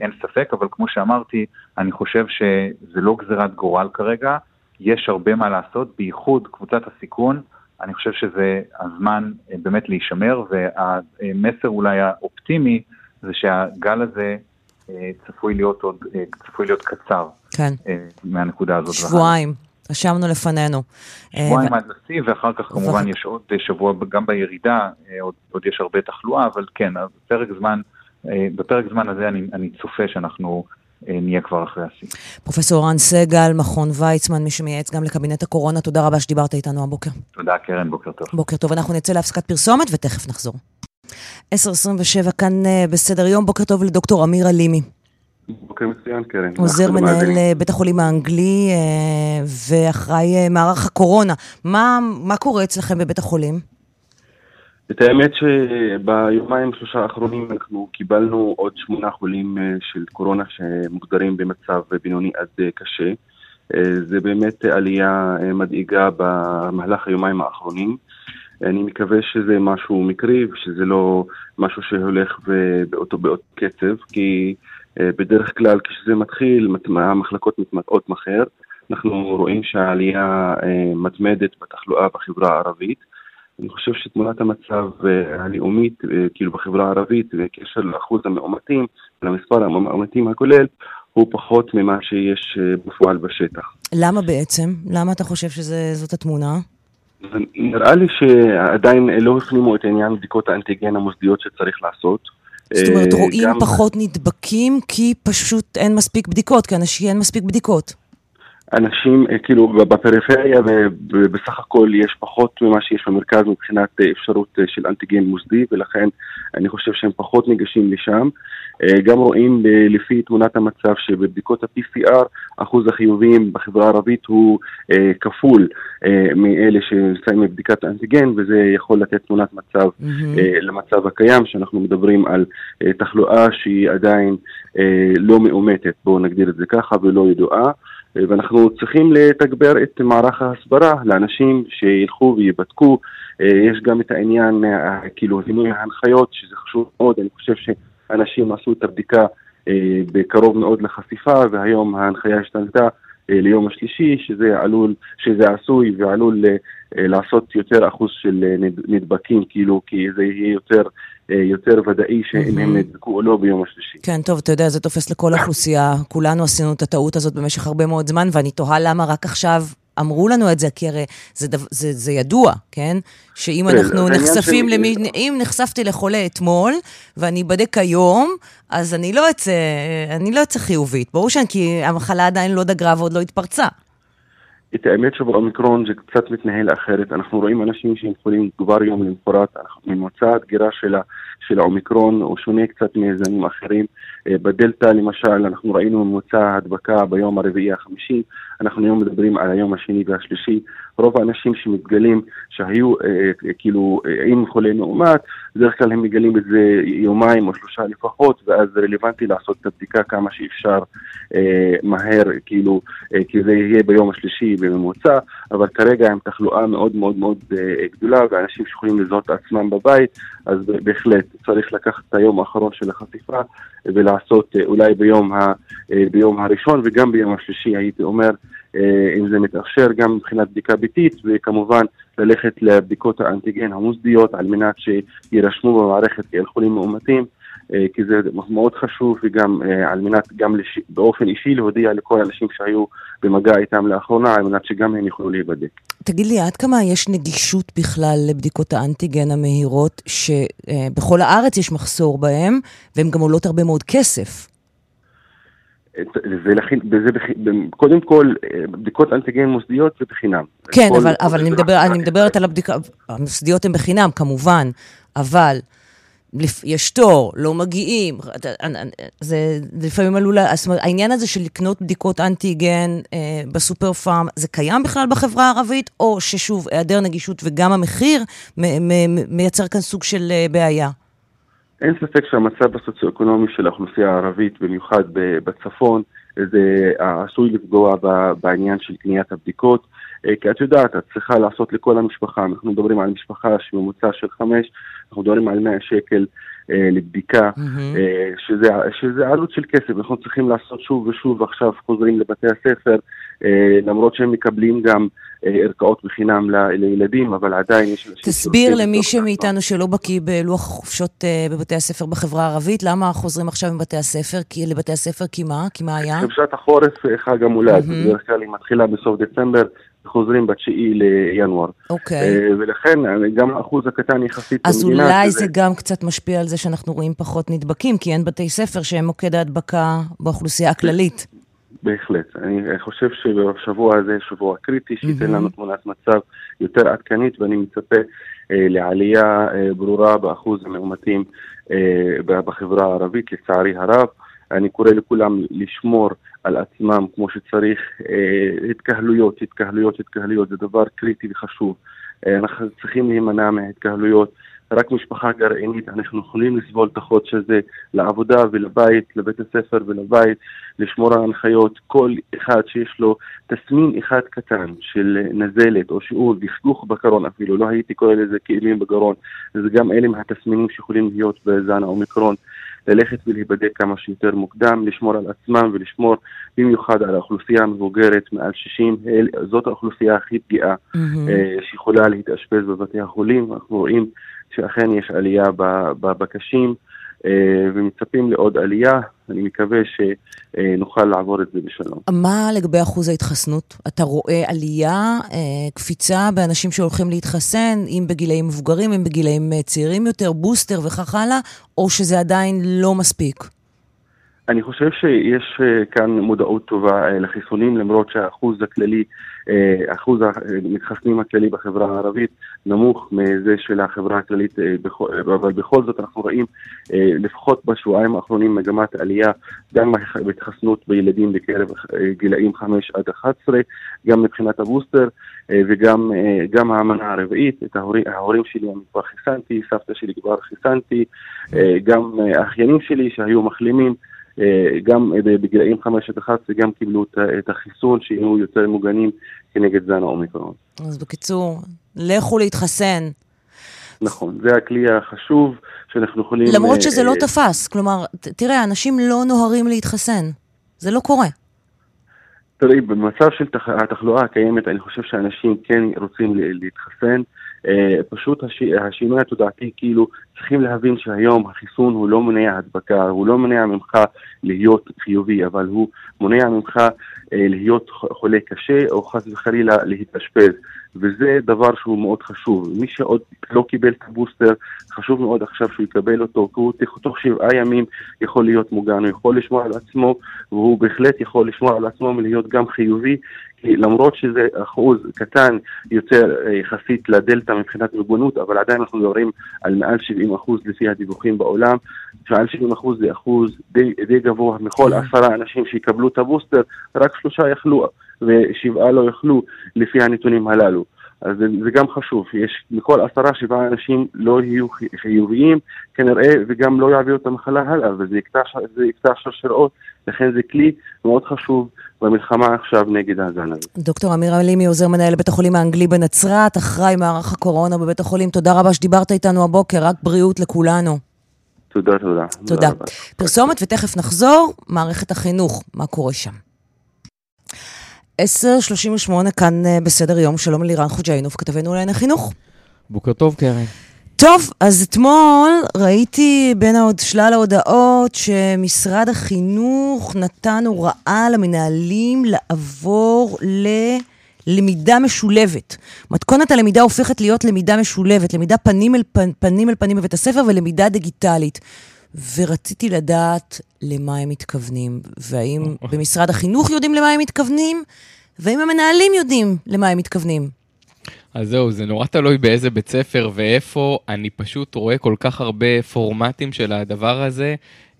אין ספק, אבל כמו שאמרתי, אני חושב שזה לא גזירת גורל כרגע, יש הרבה מה לעשות, בייחוד קבוצת הסיכון, אני חושב שזה הזמן באמת להישמר, והמסר אולי האופטימי זה שהגל הזה צפוי להיות עוד, uh, צפוי להיות קצר. כן. Uh, מהנקודה הזאת. שבועיים. רשמנו לפנינו. שבועיים עד לשיא, ואחר כך כמובן יש עוד שבוע גם בירידה, אה, עוד, עוד יש הרבה תחלואה, אבל כן, בפרק זמן, אה, בפרק זמן הזה אני, אני צופה שאנחנו אה, נהיה כבר אחרי השיא. פרופסור רן סגל, מכון ויצמן, מי שמייעץ גם לקבינט הקורונה, תודה רבה שדיברת איתנו הבוקר. תודה, קרן, בוקר טוב. בוקר טוב, אנחנו נצא להפסקת פרסומת ותכף נחזור. 10.27 כאן בסדר יום, בוקר טוב לדוקטור אמיר עלימי. בוקר מצוין, קרן. עוזר מנהל אה, בית החולים האנגלי אה, ואחראי אה, מערך הקורונה. מה, מה קורה אצלכם בבית החולים? את האמת שביומיים שלושה האחרונים אנחנו קיבלנו עוד שמונה חולים של קורונה שמוגדרים במצב בינוני עד קשה. זה באמת עלייה מדאיגה במהלך היומיים האחרונים. אני מקווה שזה משהו מקרי ושזה לא משהו שהולך באותו, באותו קצב, כי בדרך כלל כשזה מתחיל, המחלקות מתמקעות מהר. אנחנו רואים שהעלייה מתמדת בתחלואה בחברה הערבית. אני חושב שתמונת המצב הלאומית, כאילו בחברה הערבית, בקשר לאחוז המאומתים, למספר המאומתים הכולל, הוא פחות ממה שיש בפועל בשטח. למה בעצם? למה אתה חושב שזאת התמונה? נראה לי שעדיין לא הפנימו את עניין בדיקות האנטיגן המוסדיות שצריך לעשות. זאת אומרת, רואים גם... פחות נדבקים כי פשוט אין מספיק בדיקות, כי אנשים אין מספיק בדיקות. אנשים, כאילו, בפריפריה ובסך הכל יש פחות ממה שיש במרכז מבחינת אפשרות של אנטיגן מוסדי, ולכן אני חושב שהם פחות ניגשים לשם. גם רואים לפי תמונת המצב שבבדיקות ה-PCR אחוז החיוביים בחברה הערבית הוא כפול מאלה שנמצאים בבדיקת האנטיגן, וזה יכול לתת תמונת מצב mm-hmm. למצב הקיים, שאנחנו מדברים על תחלואה שהיא עדיין לא מאומתת, בואו נגדיר את זה ככה, ולא ידועה. ואנחנו צריכים לתגבר את מערך ההסברה לאנשים שילכו ויבדקו. יש גם את העניין, כאילו, זימון ההנחיות, שזה חשוב מאוד, אני חושב שאנשים עשו את הבדיקה בקרוב מאוד לחשיפה, והיום ההנחיה השתנתה ליום השלישי, שזה עלול, שזה עשוי ועלול לעשות יותר אחוז של נדבקים, כאילו, כי זה יהיה יותר יותר ודאי שאם הם נדבקו או לא ביום השלישי. כן, טוב, אתה יודע, זה תופס לכל האוכלוסייה. כולנו עשינו את הטעות הזאת במשך הרבה מאוד זמן, ואני תוהה למה רק עכשיו אמרו לנו את זה, כי הרי זה, זה, זה, זה ידוע, כן? שאם כן, אנחנו נחשפים למי... אם נחשפתי לחולה אתמול, ואני אבדק היום, אז אני לא אצא, אני לא אצא חיובית. ברור שאני, כי המחלה עדיין לא דגרה ועוד לא התפרצה. את האמת שבאומיקרון זה קצת מתנהל אחרת. אנחנו רואים אנשים שהם חולים כבר יום למחרת, ממוצע הדגירה של, של האומיקרון הוא שונה קצת מזנים אחרים. אה, בדלתא למשל, אנחנו ראינו ממוצע ההדבקה ביום הרביעי החמישי, אנחנו היום מדברים על היום השני והשלישי. רוב האנשים שמתגלים שהיו אה, אה, כאילו אה, עם חולה מאומת, בדרך כלל הם מגלים את זה יומיים או שלושה לפחות, ואז זה רלוונטי לעשות את הבדיקה כמה שאפשר אה, מהר, כאילו, אה, כי זה יהיה ביום השלישי בממוצע, אבל כרגע עם תחלואה מאוד מאוד מאוד אה, גדולה, ואנשים שיכולים לזהות עצמם בבית, אז בהחלט צריך לקחת את היום האחרון של החשיפה ולעשות אה, אולי ביום, ה, אה, ביום הראשון וגם ביום השלישי, הייתי אומר, אם זה מתאפשר גם מבחינת בדיקה ביתית, וכמובן ללכת לבדיקות האנטיגן המוסדיות על מנת שיירשמו במערכת כאל חולים מאומתים. אה, כי זה מאוד חשוב וגם אה, על מנת גם לש... באופן אישי להודיע לכל האנשים שהיו במגע איתם לאחרונה, על מנת שגם הם יוכלו להיבדק. תגיד לי, עד כמה יש נגישות בכלל לבדיקות האנטיגן המהירות, שבכל הארץ יש מחסור בהן, והן גם עולות הרבה מאוד כסף? זה בח... קודם כל, בדיקות אנטיגן מוסדיות זה בחינם. כן, אבל, אבל אני, מדבר, אני מדברת על הבדיקות, המוסדיות הן בחינם, כמובן, אבל יש תור, לא מגיעים, זה לפעמים עלול, זאת אומרת, העניין הזה של לקנות בדיקות אנטיגן אה, בסופר פארם, זה קיים בכלל בחברה הערבית, או ששוב, היעדר נגישות וגם המחיר מייצר כאן סוג של אה, בעיה? אין ספק שהמצב הסוציו-אקונומי של האוכלוסייה הערבית, במיוחד בצפון, זה עשוי לפגוע בעניין של קניית הבדיקות. אה, כי את יודעת, את צריכה לעשות לכל המשפחה, אנחנו מדברים על משפחה שממוצע של חמש, אנחנו מדברים על 100 שקל לבדיקה, mm-hmm. אה, שזה, שזה עלות של כסף, אנחנו צריכים לעשות שוב ושוב, עכשיו חוזרים לבתי הספר, אה, למרות שהם מקבלים גם אה, ערכאות בחינם ל, לילדים, אבל עדיין יש... תסביר למי שמאיתנו שלא בקיא בלוח החופשות אה, בבתי הספר בחברה הערבית, למה חוזרים עכשיו מבתי הספר, כי, לבתי הספר כי מה? כי מה היה? חופשת החורף, אה, חג המולד, mm-hmm. בדרך כלל היא מתחילה בסוף דצמבר. חוזרים בתשיעי לינואר. אוקיי. Okay. ולכן גם האחוז הקטן יחסית אז במדינה... אז אולי שזה... זה גם קצת משפיע על זה שאנחנו רואים פחות נדבקים, כי אין בתי ספר שהם מוקד ההדבקה באוכלוסייה הכללית. בהחלט. אני חושב שבשבוע הזה שבוע קריטי, שייתן לנו תמונת מצב יותר עדכנית, ואני מצפה אה, לעלייה אה, ברורה באחוז המאומתים אה, בחברה הערבית, לצערי הרב. אני קורא לכולם לשמור על עצמם כמו שצריך. אה, התקהלויות, התקהלויות, התקהלויות, זה דבר קריטי וחשוב. אה, אנחנו צריכים להימנע מהתקהלויות. רק משפחה גרעינית, אנחנו יכולים לסבול את החודש הזה לעבודה ולבית, לבית הספר ולבית, לשמור על ההנחיות. כל אחד שיש לו תסמין אחד קטן של נזלת או שיעור דכדוך בקרון אפילו, לא הייתי קורא לזה כאבים בגרון, זה גם אלה מהתסמינים שיכולים להיות בזן האומיקרון. ללכת ולהיבדק כמה שיותר מוקדם, לשמור על עצמם ולשמור במיוחד על האוכלוסייה המבוגרת מעל 60, זאת האוכלוסייה הכי פגיעה mm-hmm. שיכולה להתאשפז בבתי החולים, אנחנו רואים שאכן יש עלייה בקשים. אה, ומצפים לעוד עלייה. אני מקווה שנוכל לעבור את זה בשלום. מה לגבי אחוז ההתחסנות? אתה רואה עלייה, אה, קפיצה באנשים שהולכים להתחסן, אם בגילאים מבוגרים, אם בגילאים אה, צעירים יותר, בוסטר וכך הלאה, או שזה עדיין לא מספיק? אני חושב שיש כאן מודעות טובה לחיסונים, למרות שהאחוז הכללי אחוז המתחסנים הכללי בחברה הערבית נמוך מזה של החברה הכללית, אה, אבל בכל זאת אנחנו רואים אה, לפחות בשבועיים האחרונים מגמת עלייה גם בהתחסנות בילדים בקרב גילאים 5 עד 11, גם מבחינת הבוסטר וגם המנה הרביעית, את ההורים, ההורים שלי אני כבר חיסנתי, סבתא שלי כבר חיסנתי, גם האחיינים שלי שהיו מחלימים אה, גם בגילאים 5 עד 11 גם קיבלו את החיסון שיהיו יותר מוגנים כנגד זן האומיקרון. אז בקיצור, לכו להתחסן. נכון, זה הכלי החשוב שאנחנו יכולים... למרות אה, שזה לא אה, תפס, כלומר, תראה, אנשים לא נוהרים להתחסן, זה לא קורה. תראי, במצב של התחלואה הקיימת, אני חושב שאנשים כן רוצים להתחסן. אה, פשוט הש... השינוי התודעתי, כאילו, צריכים להבין שהיום החיסון הוא לא מונע הדבקה, הוא לא מונע ממך להיות חיובי, אבל הוא מונע ממך אה, להיות חולה קשה או חס וחלילה להתאשפז. וזה דבר שהוא מאוד חשוב. מי שעוד לא קיבל את הבוסטר, חשוב מאוד עכשיו שהוא יקבל אותו, כי הוא תוך שבעה ימים יכול להיות מוגן, הוא יכול לשמור על עצמו, והוא בהחלט יכול לשמור על עצמו ולהיות גם חיובי, כי למרות שזה אחוז קטן יותר אה, יחסית לדלתא מבחינת מוגנות, אבל עדיין אנחנו מדברים על מעל 70 אחוז לפי הדיווחים בעולם, מעל 70 אחוז זה אחוז די, די גבוה מכל כן. עשרה אנשים שיקבלו את הבוסטר, רק שלושה יכלו ושבעה לא יכלו לפי הנתונים הללו. אז זה, זה גם חשוב, יש מכל עשרה, שבעה אנשים לא יהיו חיוביים כנראה וגם לא יעבירו את המחלה הלאה, וזה יקטע שרשרות, לכן זה כלי מאוד חשוב במלחמה עכשיו נגד הזן הזה. דוקטור אמיר אלימי, עוזר מנהל בית החולים האנגלי בנצרת, אחראי מערך הקורונה בבית החולים, תודה רבה שדיברת איתנו הבוקר, רק בריאות לכולנו. תודה, תודה. תודה. פרסומת ותכף נחזור, מערכת החינוך, מה קורה שם? 10.38 כאן אה, בסדר יום, שלום לירן חוג'יינוף, כתבנו לענייני חינוך. בוקר טוב, קרן. טוב, אז אתמול ראיתי בין עוד שלל ההודעות שמשרד החינוך נתן הוראה למנהלים לעבור ללמידה משולבת. מתכונת הלמידה הופכת להיות למידה משולבת, למידה פנים אל פנים, פנים אל פנים בבית הספר ולמידה דיגיטלית. ורציתי לדעת למה הם מתכוונים, והאם במשרד החינוך יודעים למה הם מתכוונים, והאם המנהלים יודעים למה הם מתכוונים. אז זהו, זה נורא תלוי באיזה בית ספר ואיפה. אני פשוט רואה כל כך הרבה פורמטים של הדבר הזה.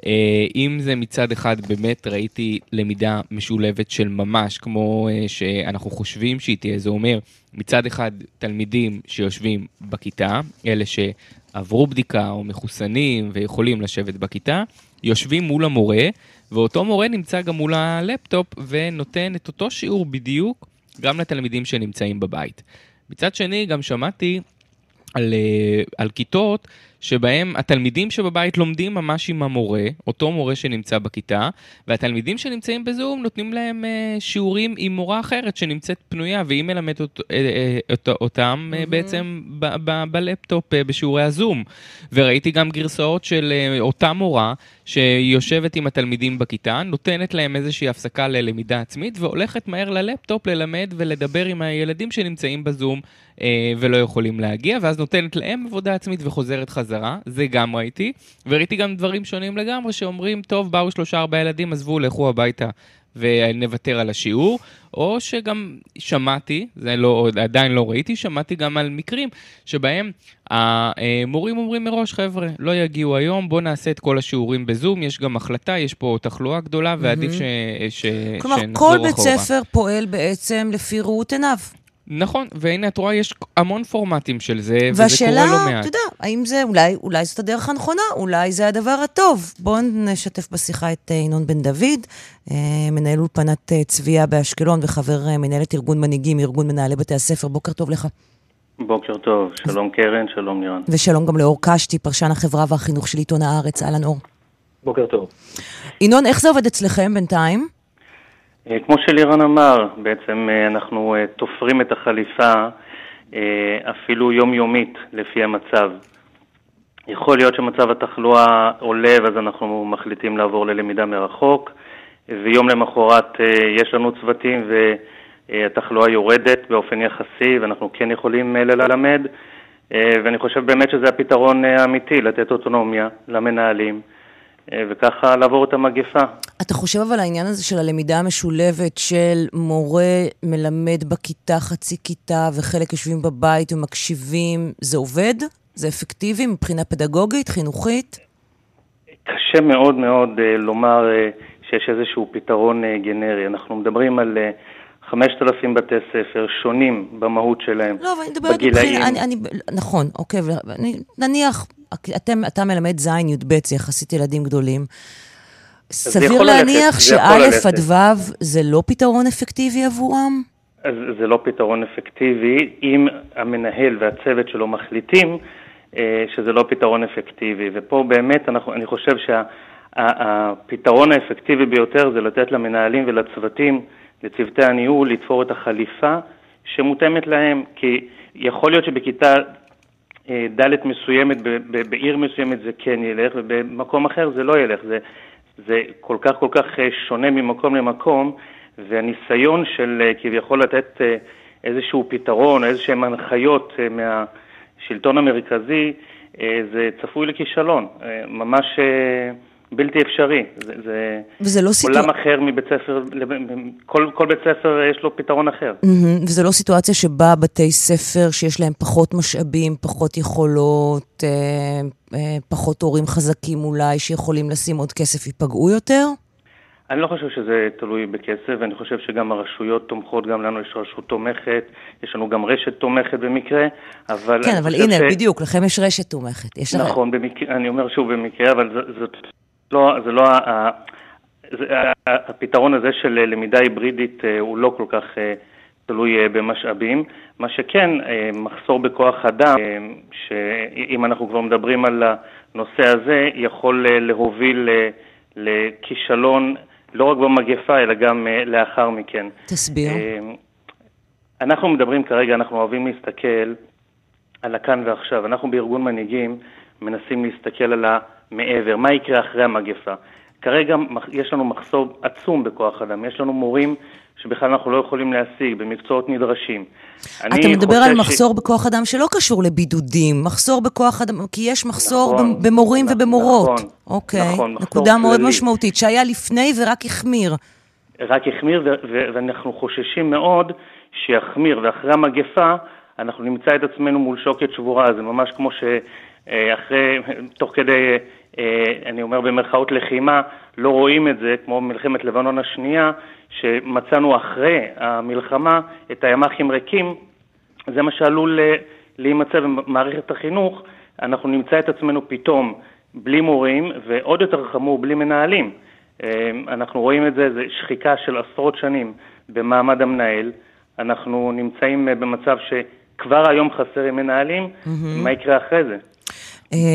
אה, אם זה מצד אחד באמת ראיתי למידה משולבת של ממש, כמו אה, שאנחנו חושבים שהיא תהיה, זה אומר מצד אחד תלמידים שיושבים בכיתה, אלה שעברו בדיקה או מחוסנים ויכולים לשבת בכיתה, יושבים מול המורה, ואותו מורה נמצא גם מול הלפטופ ונותן את אותו שיעור בדיוק גם לתלמידים שנמצאים בבית. מצד שני, גם שמעתי על, אה, על כיתות שבהם התלמידים שבבית לומדים ממש עם המורה, אותו מורה שנמצא בכיתה, והתלמידים שנמצאים בזום נותנים להם uh, שיעורים עם מורה אחרת שנמצאת פנויה, והיא מלמדת אות, uh, אות, אותם mm-hmm. בעצם ב, ב, בלפטופ uh, בשיעורי הזום. וראיתי גם גרסאות של uh, אותה מורה שיושבת עם התלמידים בכיתה, נותנת להם איזושהי הפסקה ללמידה עצמית, והולכת מהר ללפטופ ללמד ולדבר עם הילדים שנמצאים בזום אה, ולא יכולים להגיע, ואז נותנת להם עבודה עצמית וחוזרת חזרה, זה גם ראיתי. וראיתי גם דברים שונים לגמרי, שאומרים, טוב, באו שלושה ארבעה ילדים, עזבו, לכו הביתה. ונוותר על השיעור, או שגם שמעתי, זה לא, עדיין לא ראיתי, שמעתי גם על מקרים שבהם המורים אומרים מראש, חבר'ה, לא יגיעו היום, בואו נעשה את כל השיעורים בזום, יש גם החלטה, יש פה תחלואה גדולה, ועדיף ש, ש, כלומר, שנחזור אחורה. כלומר, כל בית ספר פועל בעצם לפי ראות עיניו. נכון, והנה את רואה, יש המון פורמטים של זה, והשאלה, וזה קורה לא מעט. והשאלה, אתה יודע, האם זה, אולי, אולי זאת הדרך הנכונה, אולי זה הדבר הטוב. בואו נשתף בשיחה את אה, ינון בן דוד, אה, מנהל אולפנת אה, צביה באשקלון וחבר מנהלת ארגון מנהיגים, ארגון מנהלי בתי הספר. בוקר טוב לך. בוקר טוב, שלום קרן, שלום לירן. ושלום גם לאור קשתי, פרשן החברה והחינוך של עיתון הארץ, אהלן אור. בוקר טוב. ינון, איך זה עובד אצלכם בינתיים? אה, כמו שלירן אמר, בעצם אה, אנחנו אה, תופרים את החליפה אפילו יומיומית לפי המצב. יכול להיות שמצב התחלואה עולה ואז אנחנו מחליטים לעבור ללמידה מרחוק, ויום למחרת יש לנו צוותים והתחלואה יורדת באופן יחסי ואנחנו כן יכולים ללמד, ואני חושב באמת שזה הפתרון האמיתי, לתת אוטונומיה למנהלים. אה, וככה לעבור את המגפה. אתה חושב אבל העניין הזה של הלמידה המשולבת של מורה מלמד בכיתה חצי כיתה וחלק יושבים בבית ומקשיבים, זה עובד? זה אפקטיבי מבחינה פדגוגית, חינוכית? קשה מאוד מאוד uh, לומר uh, שיש איזשהו פתרון גנרי. אנחנו מדברים על uh, 5,000 בתי ספר שונים במהות שלהם, לא, אבל אני מדברת מבחינה, אני, אני, נכון, אוקיי, ואני, נניח אתם, אתה מלמד ז', י"ב, זה יחסית ילדים גדולים. סביר להניח שא' עד ו' זה לא פתרון אפקטיבי עבורם? אז זה לא פתרון אפקטיבי אם המנהל והצוות שלו מחליטים אה, שזה לא פתרון אפקטיבי. ופה באמת אנחנו, אני חושב שהפתרון שה, האפקטיבי ביותר זה לתת למנהלים ולצוותים, לצוותי הניהול, לתפור את החליפה שמותאמת להם. כי יכול להיות שבכיתה אה, דלת מסוימת, בעיר מסוימת זה כן ילך, ובמקום אחר זה לא ילך. זה, זה כל כך כל כך אה, שונה ממקום למקום, והניסיון של אה, כביכול לתת איזשהו פתרון, איזשהן הנחיות מהשלטון המרכזי, זה צפוי לכישלון. ממש... בלתי אפשרי. זה, זה וזה לא סיטואציה... עולם. אחר מבית ספר, כל, כל בית ספר יש לו פתרון אחר. Mm-hmm. וזה לא סיטואציה שבה בתי ספר שיש להם פחות משאבים, פחות יכולות, אה, אה, פחות הורים חזקים אולי, שיכולים לשים עוד כסף, ייפגעו יותר? אני לא חושב שזה תלוי בכסף, ואני חושב שגם הרשויות תומכות, גם לנו יש רשות תומכת, יש לנו גם רשת תומכת במקרה, אבל... כן, אבל הנה, ש... בדיוק, לכם יש רשת תומכת. יש נכון, לכם... במקרה, אני אומר שוב במקרה, אבל זאת לא, זה לא, זה, הפתרון הזה של למידה היברידית אה, הוא לא כל כך אה, תלוי אה, במשאבים. מה שכן, מחסור בכוח אדם, שאם אנחנו כבר מדברים על הנושא הזה, יכול להוביל לכישלון לא רק במגפה, אלא גם לאחר מכן. תסביר. אנחנו מדברים כרגע, אנחנו אוהבים להסתכל על הכאן ועכשיו. אנחנו בארגון מנהיגים מנסים להסתכל על המעבר, מה יקרה אחרי המגפה. כרגע יש לנו מחסור עצום בכוח אדם, יש לנו מורים שבכלל אנחנו לא יכולים להשיג במקצועות נדרשים. אתה מדבר על מחסור ש... בכוח אדם שלא קשור לבידודים, מחסור בכוח אדם, כי יש מחסור נכון, במורים נכון, ובמורות. נכון, אוקיי, נכון, נקודה מאוד כללי. משמעותית, שהיה לפני ורק החמיר. רק החמיר, ואנחנו חוששים מאוד שיחמיר, ואחרי המגפה אנחנו נמצא את עצמנו מול שוקת שבורה, זה ממש כמו ש... אה, אחרי, תוך כדי, אני אומר במרכאות לחימה, לא רואים את זה, כמו מלחמת לבנון השנייה, שמצאנו אחרי המלחמה את הימ"חים ריקים, זה מה שעלול אה, להימצא במערכת החינוך, אנחנו נמצא את עצמנו פתאום בלי מורים, ועוד יותר חמור, בלי מנהלים. אנחנו רואים את זה, זה שחיקה של עשרות שנים במעמד המנהל. אנחנו נמצאים במצב שכבר היום חסרים מנהלים, mm-hmm. מה יקרה אחרי זה?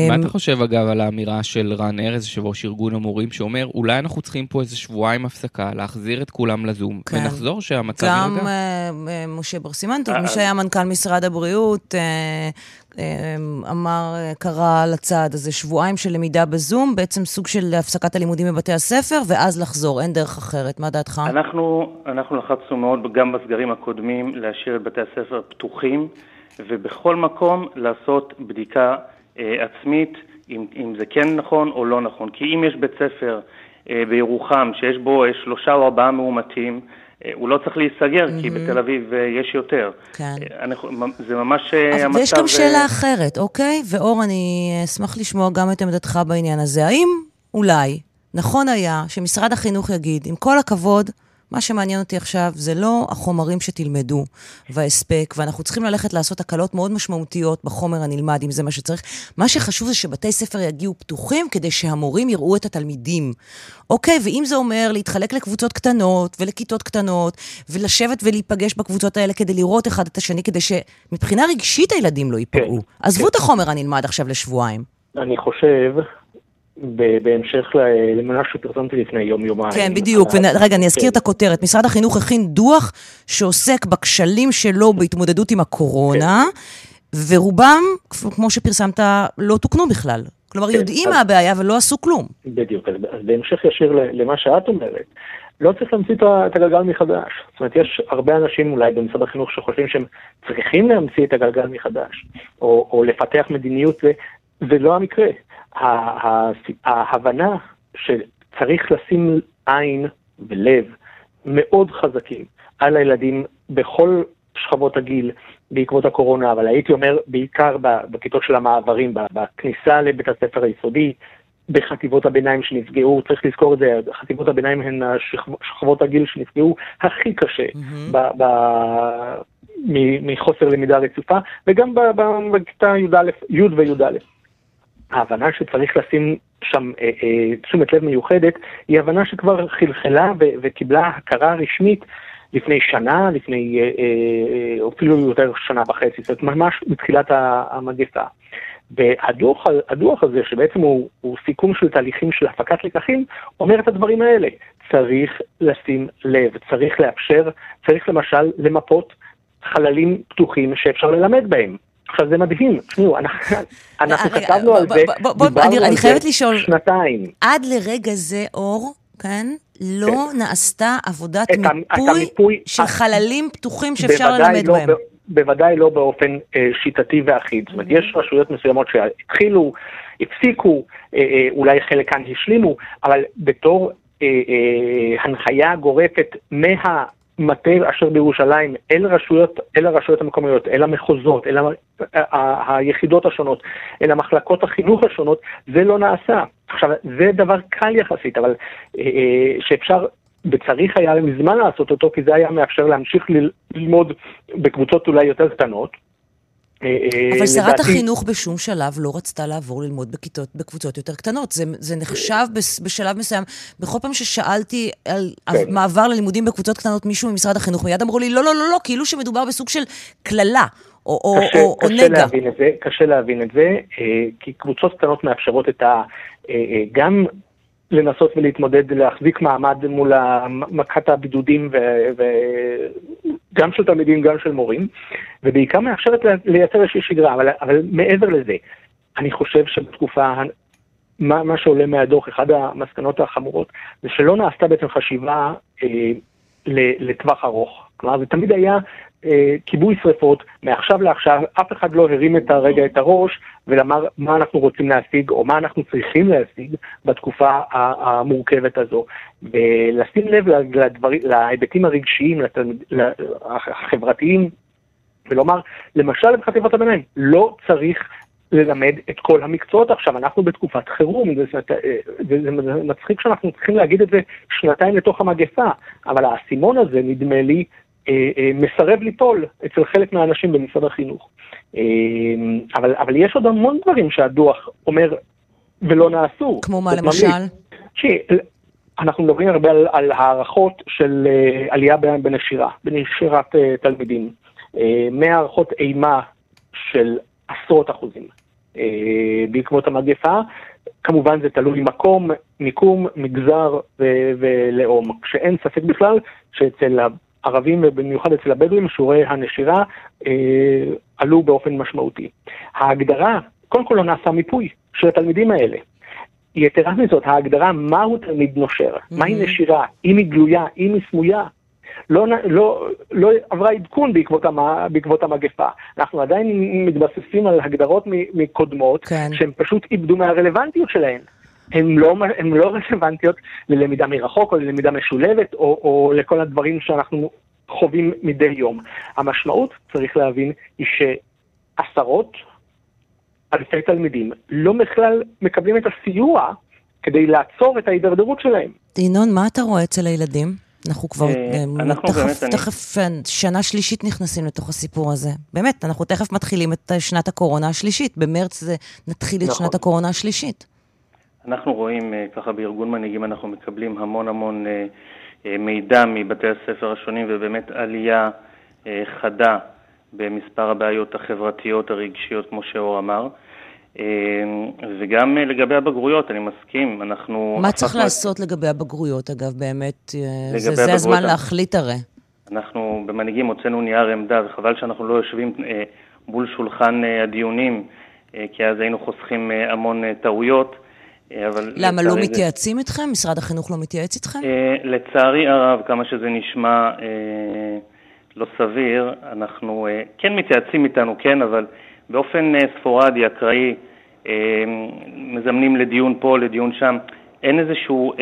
מה אתה חושב אגב על האמירה של רן ארז, יושב ראש ארגון המורים, שאומר אולי אנחנו צריכים פה איזה שבועיים הפסקה, להחזיר את כולם לזום, כן. ונחזור שהמצב יירגע? גם uh, משה בר סימנטוב, מי שהיה מנכ"ל משרד הבריאות, uh, uh, אמר, קרא לצעד הזה שבועיים של למידה בזום, בעצם סוג של הפסקת הלימודים בבתי הספר, ואז לחזור, אין דרך אחרת. מה דעתך? אנחנו, אנחנו לחצנו מאוד, גם בסגרים הקודמים, להשאיר את בתי הספר פתוחים, ובכל מקום לעשות בדיקה אה, עצמית, אם, אם זה כן נכון או לא נכון. כי אם יש בית ספר אה, בירוחם שיש בו אה, שלושה או ארבעה מאומתים, הוא לא צריך להיסגר, mm-hmm. כי בתל אביב יש יותר. כן. זה ממש המצב... אבל יש גם שאלה אחרת, אוקיי? ואור, אני אשמח לשמוע גם את עמדתך בעניין הזה. האם אולי נכון היה שמשרד החינוך יגיד, עם כל הכבוד, מה שמעניין אותי עכשיו זה לא החומרים שתלמדו וההספק, ואנחנו צריכים ללכת לעשות הקלות מאוד משמעותיות בחומר הנלמד, אם זה מה שצריך. מה שחשוב זה שבתי ספר יגיעו פתוחים כדי שהמורים יראו את התלמידים. אוקיי, ואם זה אומר להתחלק לקבוצות קטנות ולכיתות קטנות, ולשבת ולהיפגש בקבוצות האלה כדי לראות אחד את השני, כדי שמבחינה רגשית הילדים לא ייפגעו. כן, עזבו כן. את החומר הנלמד עכשיו לשבועיים. אני חושב בהמשך למה שפרסמתי לפני יום-יומיים. כן, בדיוק. רגע, אני אזכיר כן. את הכותרת. משרד החינוך הכין דוח שעוסק בכשלים שלו בהתמודדות עם הקורונה, ורובם, כמו שפרסמת, לא תוקנו בכלל. כלומר, כן, יודעים מה הבעיה ולא עשו כלום. בדיוק. אז, בהמשך ישיר למה שאת אומרת, לא צריך להמציא את הגלגל מחדש. זאת אומרת, יש הרבה אנשים אולי במשרד החינוך שחושבים שהם צריכים להמציא את הגלגל מחדש, או, או לפתח מדיניות, זה, זה לא המקרה. ההבנה שצריך לשים עין ולב מאוד חזקים על הילדים בכל שכבות הגיל בעקבות הקורונה, אבל הייתי אומר בעיקר בכיתות של המעברים, בכניסה לבית הספר היסודי, בחטיבות הביניים שנפגעו, צריך לזכור את זה, חטיבות הביניים הן שכבות הגיל שנפגעו הכי קשה mm-hmm. ב, ב, מחוסר למידה רצופה, וגם בכיתה י' וי"א. ההבנה שצריך לשים שם אה, אה, תשומת לב מיוחדת, היא הבנה שכבר חלחלה וקיבלה הכרה רשמית לפני שנה, לפני אה, אה, אפילו יותר שנה וחצי, זאת אומרת ממש בתחילת המגפה. והדוח הזה, שבעצם הוא, הוא סיכום של תהליכים של הפקת לקחים, אומר את הדברים האלה. צריך לשים לב, צריך לאפשר, צריך למשל למפות חללים פתוחים שאפשר ללמד בהם. עכשיו זה מדהים, תשמעו, אנחנו כתבנו על זה, דיברנו על זה שנתיים. עד לרגע זה, אור, כן, לא כן. נעשתה עבודת מיפוי של חללים פתוחים שאפשר ללמד לא בהם. בוודאי לא באופן אה, שיטתי ואחיד. זאת אומרת, יש רשויות מסוימות שהתחילו, הפסיקו, אה, אה, אולי חלקן השלימו, אבל בתור אה, אה, הנחיה גורפת מה... מטה אשר בירושלים אל רשויות, אל הרשויות המקומיות, אל המחוזות, אל ה- היחידות השונות, אל המחלקות החינוך השונות, זה לא נעשה. עכשיו, זה דבר קל יחסית, אבל אה, אה שאפשר וצריך היה מזמן לעשות אותו, כי זה היה מאפשר להמשיך ללמוד בקבוצות אולי יותר קטנות. אה, אה, אבל שרת החינוך בשום שלב לא רצתה לעבור ללמוד בכיתות, בקבוצות יותר קטנות. זה, זה נחשב בשלב מסוים. בכל פעם ששאלתי על כן. מעבר ללימודים בקבוצות קטנות, מישהו ממשרד החינוך מיד אמרו לי, לא, לא, לא, לא, כאילו שמדובר בסוג של קללה. או, קשה, או, קשה או נגע. להבין את זה, קשה להבין את זה, אה, כי קבוצות קטנות מאפשרות את ה... גם לנסות ולהתמודד, להחזיק מעמד מול מכת הבידודים, וגם של תלמידים, גם של מורים, ובעיקר מאפשרת לייצר איזושהי שגרה, אבל, אבל מעבר לזה, אני חושב שבתקופה, מה, מה שעולה מהדוח, אחת המסקנות החמורות, זה שלא נעשתה בעצם חשיבה אה, לטווח ארוך. כלומר, זה תמיד היה כיבוי שרפות, מעכשיו לעכשיו, אף אחד לא הרים את הרגע את הראש ולמר מה אנחנו רוצים להשיג או מה אנחנו צריכים להשיג בתקופה המורכבת הזו. ולשים לב לדבר, להיבטים הרגשיים, החברתיים, ולומר, למשל בחטיבת הביניים, לא צריך ללמד את כל המקצועות עכשיו, אנחנו בתקופת חירום, זה, זה, זה, זה מצחיק שאנחנו צריכים להגיד את זה שנתיים לתוך המגפה, אבל האסימון הזה, נדמה לי, אה, אה, מסרב ליפול אצל חלק מהאנשים במשרד החינוך. אה, אבל, אבל יש עוד המון דברים שהדוח אומר ולא נעשו. כמו מה למשל? אנחנו מדברים הרבה על, על הערכות של עלייה בנשירה, בנשירת תלמידים. מהערכות אימה של עשרות אחוזים בעקבות המגפה. כמובן זה תלוי מקום, מיקום, מגזר ולאום. כשאין ספק בכלל שאצל ערבים ובמיוחד אצל הבדואים, שיעורי הנשירה אה, עלו באופן משמעותי. ההגדרה, קודם כל לא נעשה מיפוי של התלמידים האלה. יתרה מזאת, ההגדרה מהו תלמיד נושר, mm-hmm. מהי נשירה, אם היא גלויה, אם היא סמויה, לא, לא, לא עברה עדכון בעקבות, המ, בעקבות המגפה. אנחנו עדיין מתבססים על הגדרות מקודמות, כן. שהן פשוט איבדו מהרלוונטיות שלהן. הן לא, הן לא רלוונטיות ללמידה מרחוק או ללמידה משולבת או, או לכל הדברים שאנחנו חווים מדי יום. המשמעות, צריך להבין, היא שעשרות אלפי תלמידים לא בכלל מקבלים את הסיוע כדי לעצור את ההידרדרות שלהם. ינון, מה אתה רואה אצל הילדים? אנחנו כבר אה, אנחנו תכף, באמת, תכף אני... שנה שלישית נכנסים לתוך הסיפור הזה. באמת, אנחנו תכף מתחילים את שנת הקורונה השלישית. במרץ זה נתחיל נכון. את שנת הקורונה השלישית. אנחנו רואים, אה, ככה בארגון מנהיגים אנחנו מקבלים המון המון אה, אה, מידע מבתי הספר השונים ובאמת עלייה חדה במספר הבעיות החברתיות הרגשיות, כמו שאור אמר. וגם לגבי הבגרויות, אני מסכים, אנחנו... מה צריך לעשות לגבי הבגרויות, אגב, באמת? זה, זה הזמן להחליט הרי. אנחנו במנהיגים הוצאנו נייר עמדה, וחבל שאנחנו לא יושבים מול שולחן הדיונים, כי אז היינו חוסכים המון טעויות. אבל... למה, לא מתייעצים זה... איתכם? משרד החינוך לא מתייעץ איתכם? לצערי הרב, כמה שזה נשמע לא סביר, אנחנו כן מתייעצים איתנו, כן, אבל באופן ספורדי, אקראי, מזמנים לדיון פה, לדיון שם. אין איזשהו,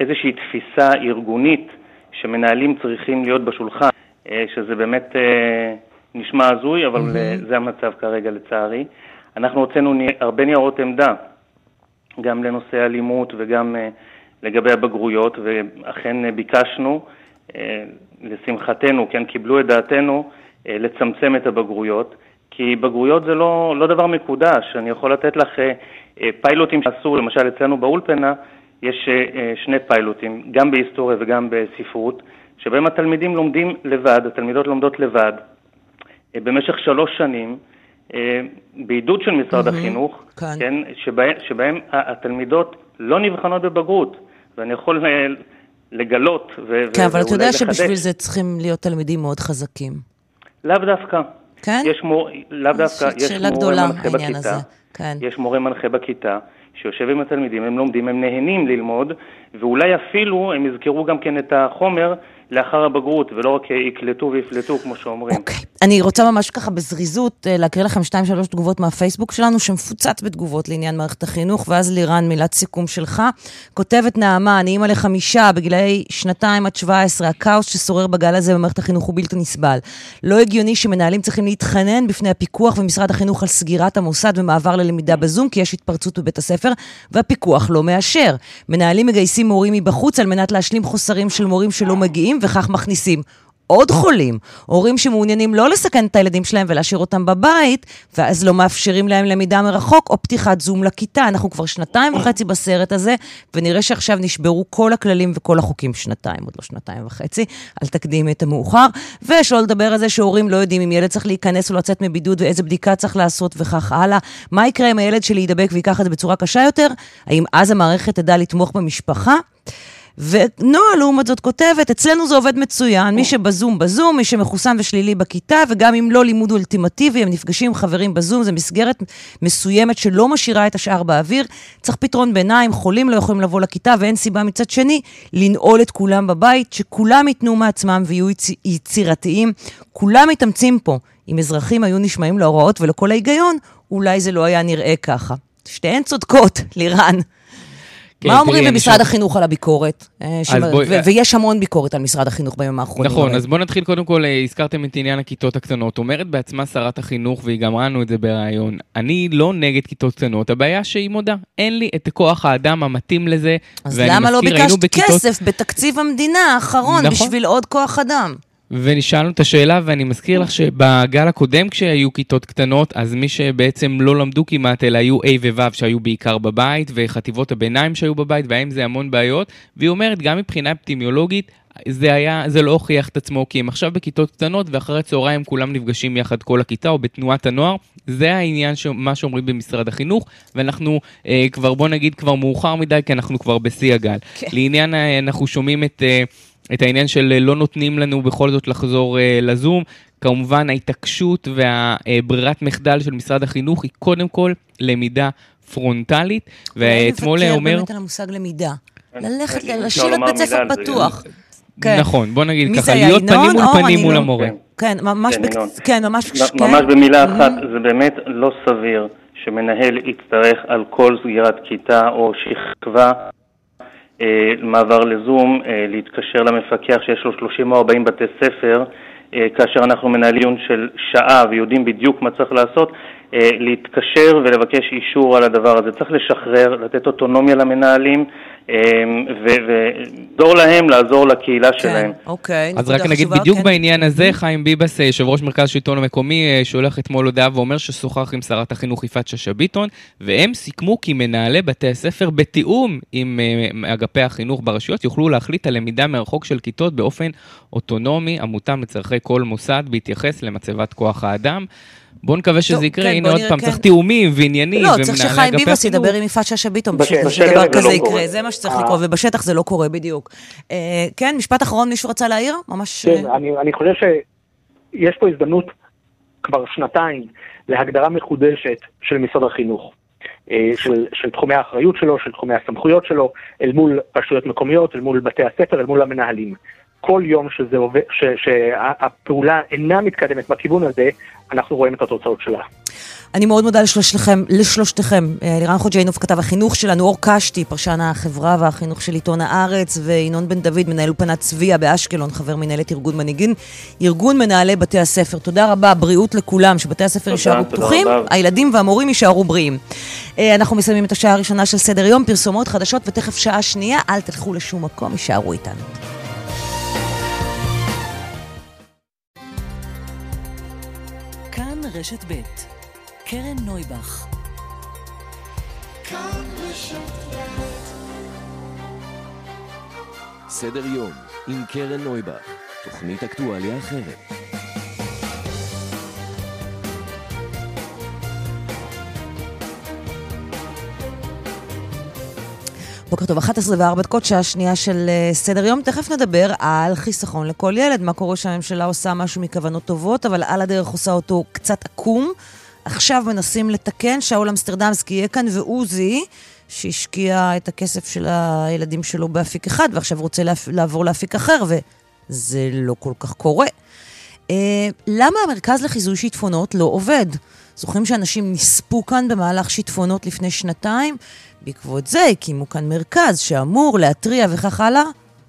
איזושהי תפיסה ארגונית שמנהלים צריכים להיות בשולחן, שזה באמת נשמע הזוי, אבל mm-hmm. זה המצב כרגע לצערי. אנחנו הוצאנו הרבה ניירות עמדה, גם לנושא אלימות וגם לגבי הבגרויות, ואכן ביקשנו, לשמחתנו, כן, קיבלו את דעתנו לצמצם את הבגרויות. כי בגרויות זה לא, לא דבר מקודש. אני יכול לתת לך אה, אה, פיילוטים שעשו, למשל אצלנו באולפנה, יש אה, שני פיילוטים, גם בהיסטוריה וגם בספרות, שבהם התלמידים לומדים לבד, התלמידות לומדות לבד, במשך שלוש שנים, בעידוד של משרד mm-hmm, החינוך, כאן. כן, שבה, שבהם התלמידות לא נבחנות בבגרות, ואני יכול לגלות ו- כן, אבל אתה יודע שבשביל זה צריכים להיות תלמידים מאוד חזקים. לאו דווקא. כן? יש מור... לאו דווקא, יש מורה מנחה בכיתה. הזה. כן. יש מורה מנחה בכיתה, שיושב עם התלמידים, הם לומדים, הם נהנים ללמוד, ואולי אפילו הם יזכרו גם כן את החומר לאחר הבגרות, ולא רק יקלטו ויפלטו, כמו שאומרים. אוקיי. Okay. אני רוצה ממש ככה בזריזות אה, להקריא לכם שתיים, שלוש תגובות מהפייסבוק שלנו, שמפוצץ בתגובות לעניין מערכת החינוך, ואז לירן, מילת סיכום שלך. כותבת נעמה, אני אימא לחמישה, בגילאי שנתיים עד שבע עשרה, הכאוס ששורר בגל הזה במערכת החינוך הוא בלתי נסבל. לא הגיוני שמנהלים צריכים להתחנן בפני הפיקוח ומשרד החינוך על סגירת המוסד ומעבר ללמידה בזום, כי יש התפרצות בבית הספר, והפיקוח לא מאשר. מנהלים מגייסים מורים מבחוץ על מנת להשלים חוסרים של מורים שלא מגיעים, וכך מכניסים עוד חולים, הורים שמעוניינים לא לסכן את הילדים שלהם ולהשאיר אותם בבית, ואז לא מאפשרים להם למידה מרחוק או פתיחת זום לכיתה. אנחנו כבר שנתיים וחצי בסרט הזה, ונראה שעכשיו נשברו כל הכללים וכל החוקים שנתיים, עוד לא שנתיים וחצי, אל תקדימי את המאוחר. ושלא לדבר על זה שהורים לא יודעים אם ילד צריך להיכנס או לצאת מבידוד ואיזה בדיקה צריך לעשות וכך הלאה. מה יקרה אם הילד שלי יידבק וייקח את זה בצורה קשה יותר? האם אז המערכת תדע לתמוך במשפחה? ונועה, לעומת זאת, כותבת, אצלנו זה עובד מצוין, מי שבזום בזום, מי שמחוסן ושלילי בכיתה, וגם אם לא לימוד אולטימטיבי, הם נפגשים עם חברים בזום, זו מסגרת מסוימת שלא משאירה את השאר באוויר. צריך פתרון ביניים, חולים לא יכולים לבוא לכיתה, ואין סיבה מצד שני לנעול את כולם בבית, שכולם ייתנו מעצמם ויהיו יצ... יצירתיים. כולם מתאמצים פה. אם אזרחים היו נשמעים להוראות ולכל ההיגיון, אולי זה לא היה נראה ככה. שתיהן צודקות, לירן. כן, מה אומרים במשרד החינוך על הביקורת? אה, ויש המון ביקורת על משרד החינוך בימים האחרונים. נכון, אז בואו נתחיל קודם כל, אה, הזכרתם את עניין הכיתות הקטנות. אומרת בעצמה שרת החינוך, והיא גם ראינו את זה בריאיון, אני לא נגד כיתות קטנות, הבעיה שהיא מודה, אין לי את כוח האדם המתאים לזה. אז למה לא ביקשת כסף בתקציב המדינה האחרון נכון. בשביל עוד כוח אדם? ונשאלנו את השאלה, ואני מזכיר לך שבגל הקודם כשהיו כיתות קטנות, אז מי שבעצם לא למדו כמעט, אלא היו A ו-W שהיו בעיקר בבית, וחטיבות הביניים שהיו בבית, והאם זה המון בעיות, והיא אומרת, גם מבחינה אפידמיולוגית, זה היה, זה לא הוכיח את עצמו, כי הם עכשיו בכיתות קטנות, ואחרי צהריים כולם נפגשים יחד כל הכיתה, או בתנועת הנוער. זה העניין, ש... מה שאומרים במשרד החינוך, ואנחנו אה, כבר, בוא נגיד, כבר מאוחר מדי, כי אנחנו כבר בשיא הגל. Okay. כן. לעניין, אה, אנחנו שומעים את... אה, את העניין של אה, לא נותנים לנו בכל זאת לחזור uh, לזום. כמובן ההתעקשות והברירת מחדל של משרד החינוך היא קודם כל למידה פרונטלית, ואתמול אומר... אולי נבקר באמת על המושג למידה. ללכת, להשאיר את בית ספר פתוח. כן. נכון, בוא נגיד ככה, להיות פנים מול פנים מול המורה. כן, ממש, כן, ממש, ממש במילה אחת, זה באמת לא סביר שמנהל יצטרך על כל סגירת כיתה או שכבה אה, מעבר לזום, אה, להתקשר למפקח שיש לו 30 או 40 בתי ספר, אה, כאשר אנחנו מנהלים דיון של שעה ויודעים בדיוק מה צריך לעשות, להתקשר ולבקש אישור על הדבר הזה. צריך לשחרר, לתת אוטונומיה למנהלים, ולעזור להם לעזור לקהילה כן, שלהם. אוקיי, אז רק נגיד בדיוק כן. בעניין הזה, חיים ביבס, אה, יושב ראש מרכז השלטון המקומי, אה, שולח אתמול הודעה ואומר ששוחח עם שרת החינוך יפעת שאשא ביטון, והם סיכמו כי מנהלי בתי הספר בתיאום עם אה, אגפי החינוך ברשויות יוכלו להחליט על למידה מרחוק של כיתות באופן אוטונומי, המותאם לצורכי כל מוסד בהתייחס למצבת כוח האדם. בוא נקווה שזה טוב, יקרה, כן, הנה עוד נראה, פעם, כן. צריך תיאומים ועניינים לא, צריך שחיים ביבס. ידבר עם יפעת שאשא ביטון בשטח בשביל זה שדבר לא כזה יקרה, קורה. זה מה שצריך אה. לקרות, ובשטח זה לא קורה בדיוק. אה, כן, משפט אחרון, מישהו רצה להעיר? ממש... כן, אה, אני, אני חושב שיש פה הזדמנות כבר שנתיים להגדרה מחודשת של משרד החינוך, של, של תחומי האחריות שלו, של תחומי הסמכויות שלו, אל מול רשויות מקומיות, אל מול בתי הספר, אל מול המנהלים. כל יום שזה עובד, ש, שהפעולה אינה מתקדמת בכיוון הזה, אנחנו רואים את התוצאות שלה. אני מאוד מודה לשלושתכם, לשלושתכם. אה, לירן חוג'יינוף כתב החינוך שלנו, אור קשתי, פרשן החברה והחינוך של עיתון הארץ, וינון בן דוד, מנהל אולפנת צביה באשקלון, חבר מנהלת ארגון מנהיגים, ארגון מנהלי בתי הספר. תודה רבה, בריאות לכולם, שבתי הספר תודה, יישארו תודה פתוחים, רבה. הילדים והמורים יישארו בריאים. אה, אנחנו מסיימים את השעה הראשונה של סדר יום, פרסומות חדשות, ותכף שעה שנייה, אל תלכו לשום מקום, יישארו איתנו. רשת ב' קרן נויבך סדר יום עם קרן נויבך, תוכנית אקטואליה אחרת. בוקר טוב, 11 וארבע דקות, שעה שנייה של אה, סדר יום. תכף נדבר על חיסכון לכל ילד, מה קורה שהממשלה עושה משהו מכוונות טובות, אבל על הדרך עושה אותו קצת עקום. עכשיו מנסים לתקן, שאול אמסטרדמסקי יהיה כאן, ועוזי, שהשקיע את הכסף של הילדים שלו באפיק אחד, ועכשיו רוצה. לעבור לאפיק אחר, וזה לא כל כך קורה. אה, למה המרכז לחיזוי שיטפונות לא עובד? זוכרים שאנשים נספו כאן במהלך שיטפונות לפני שנתיים? בעקבות זה הקימו כאן מרכז שאמור להתריע וכך הלאה.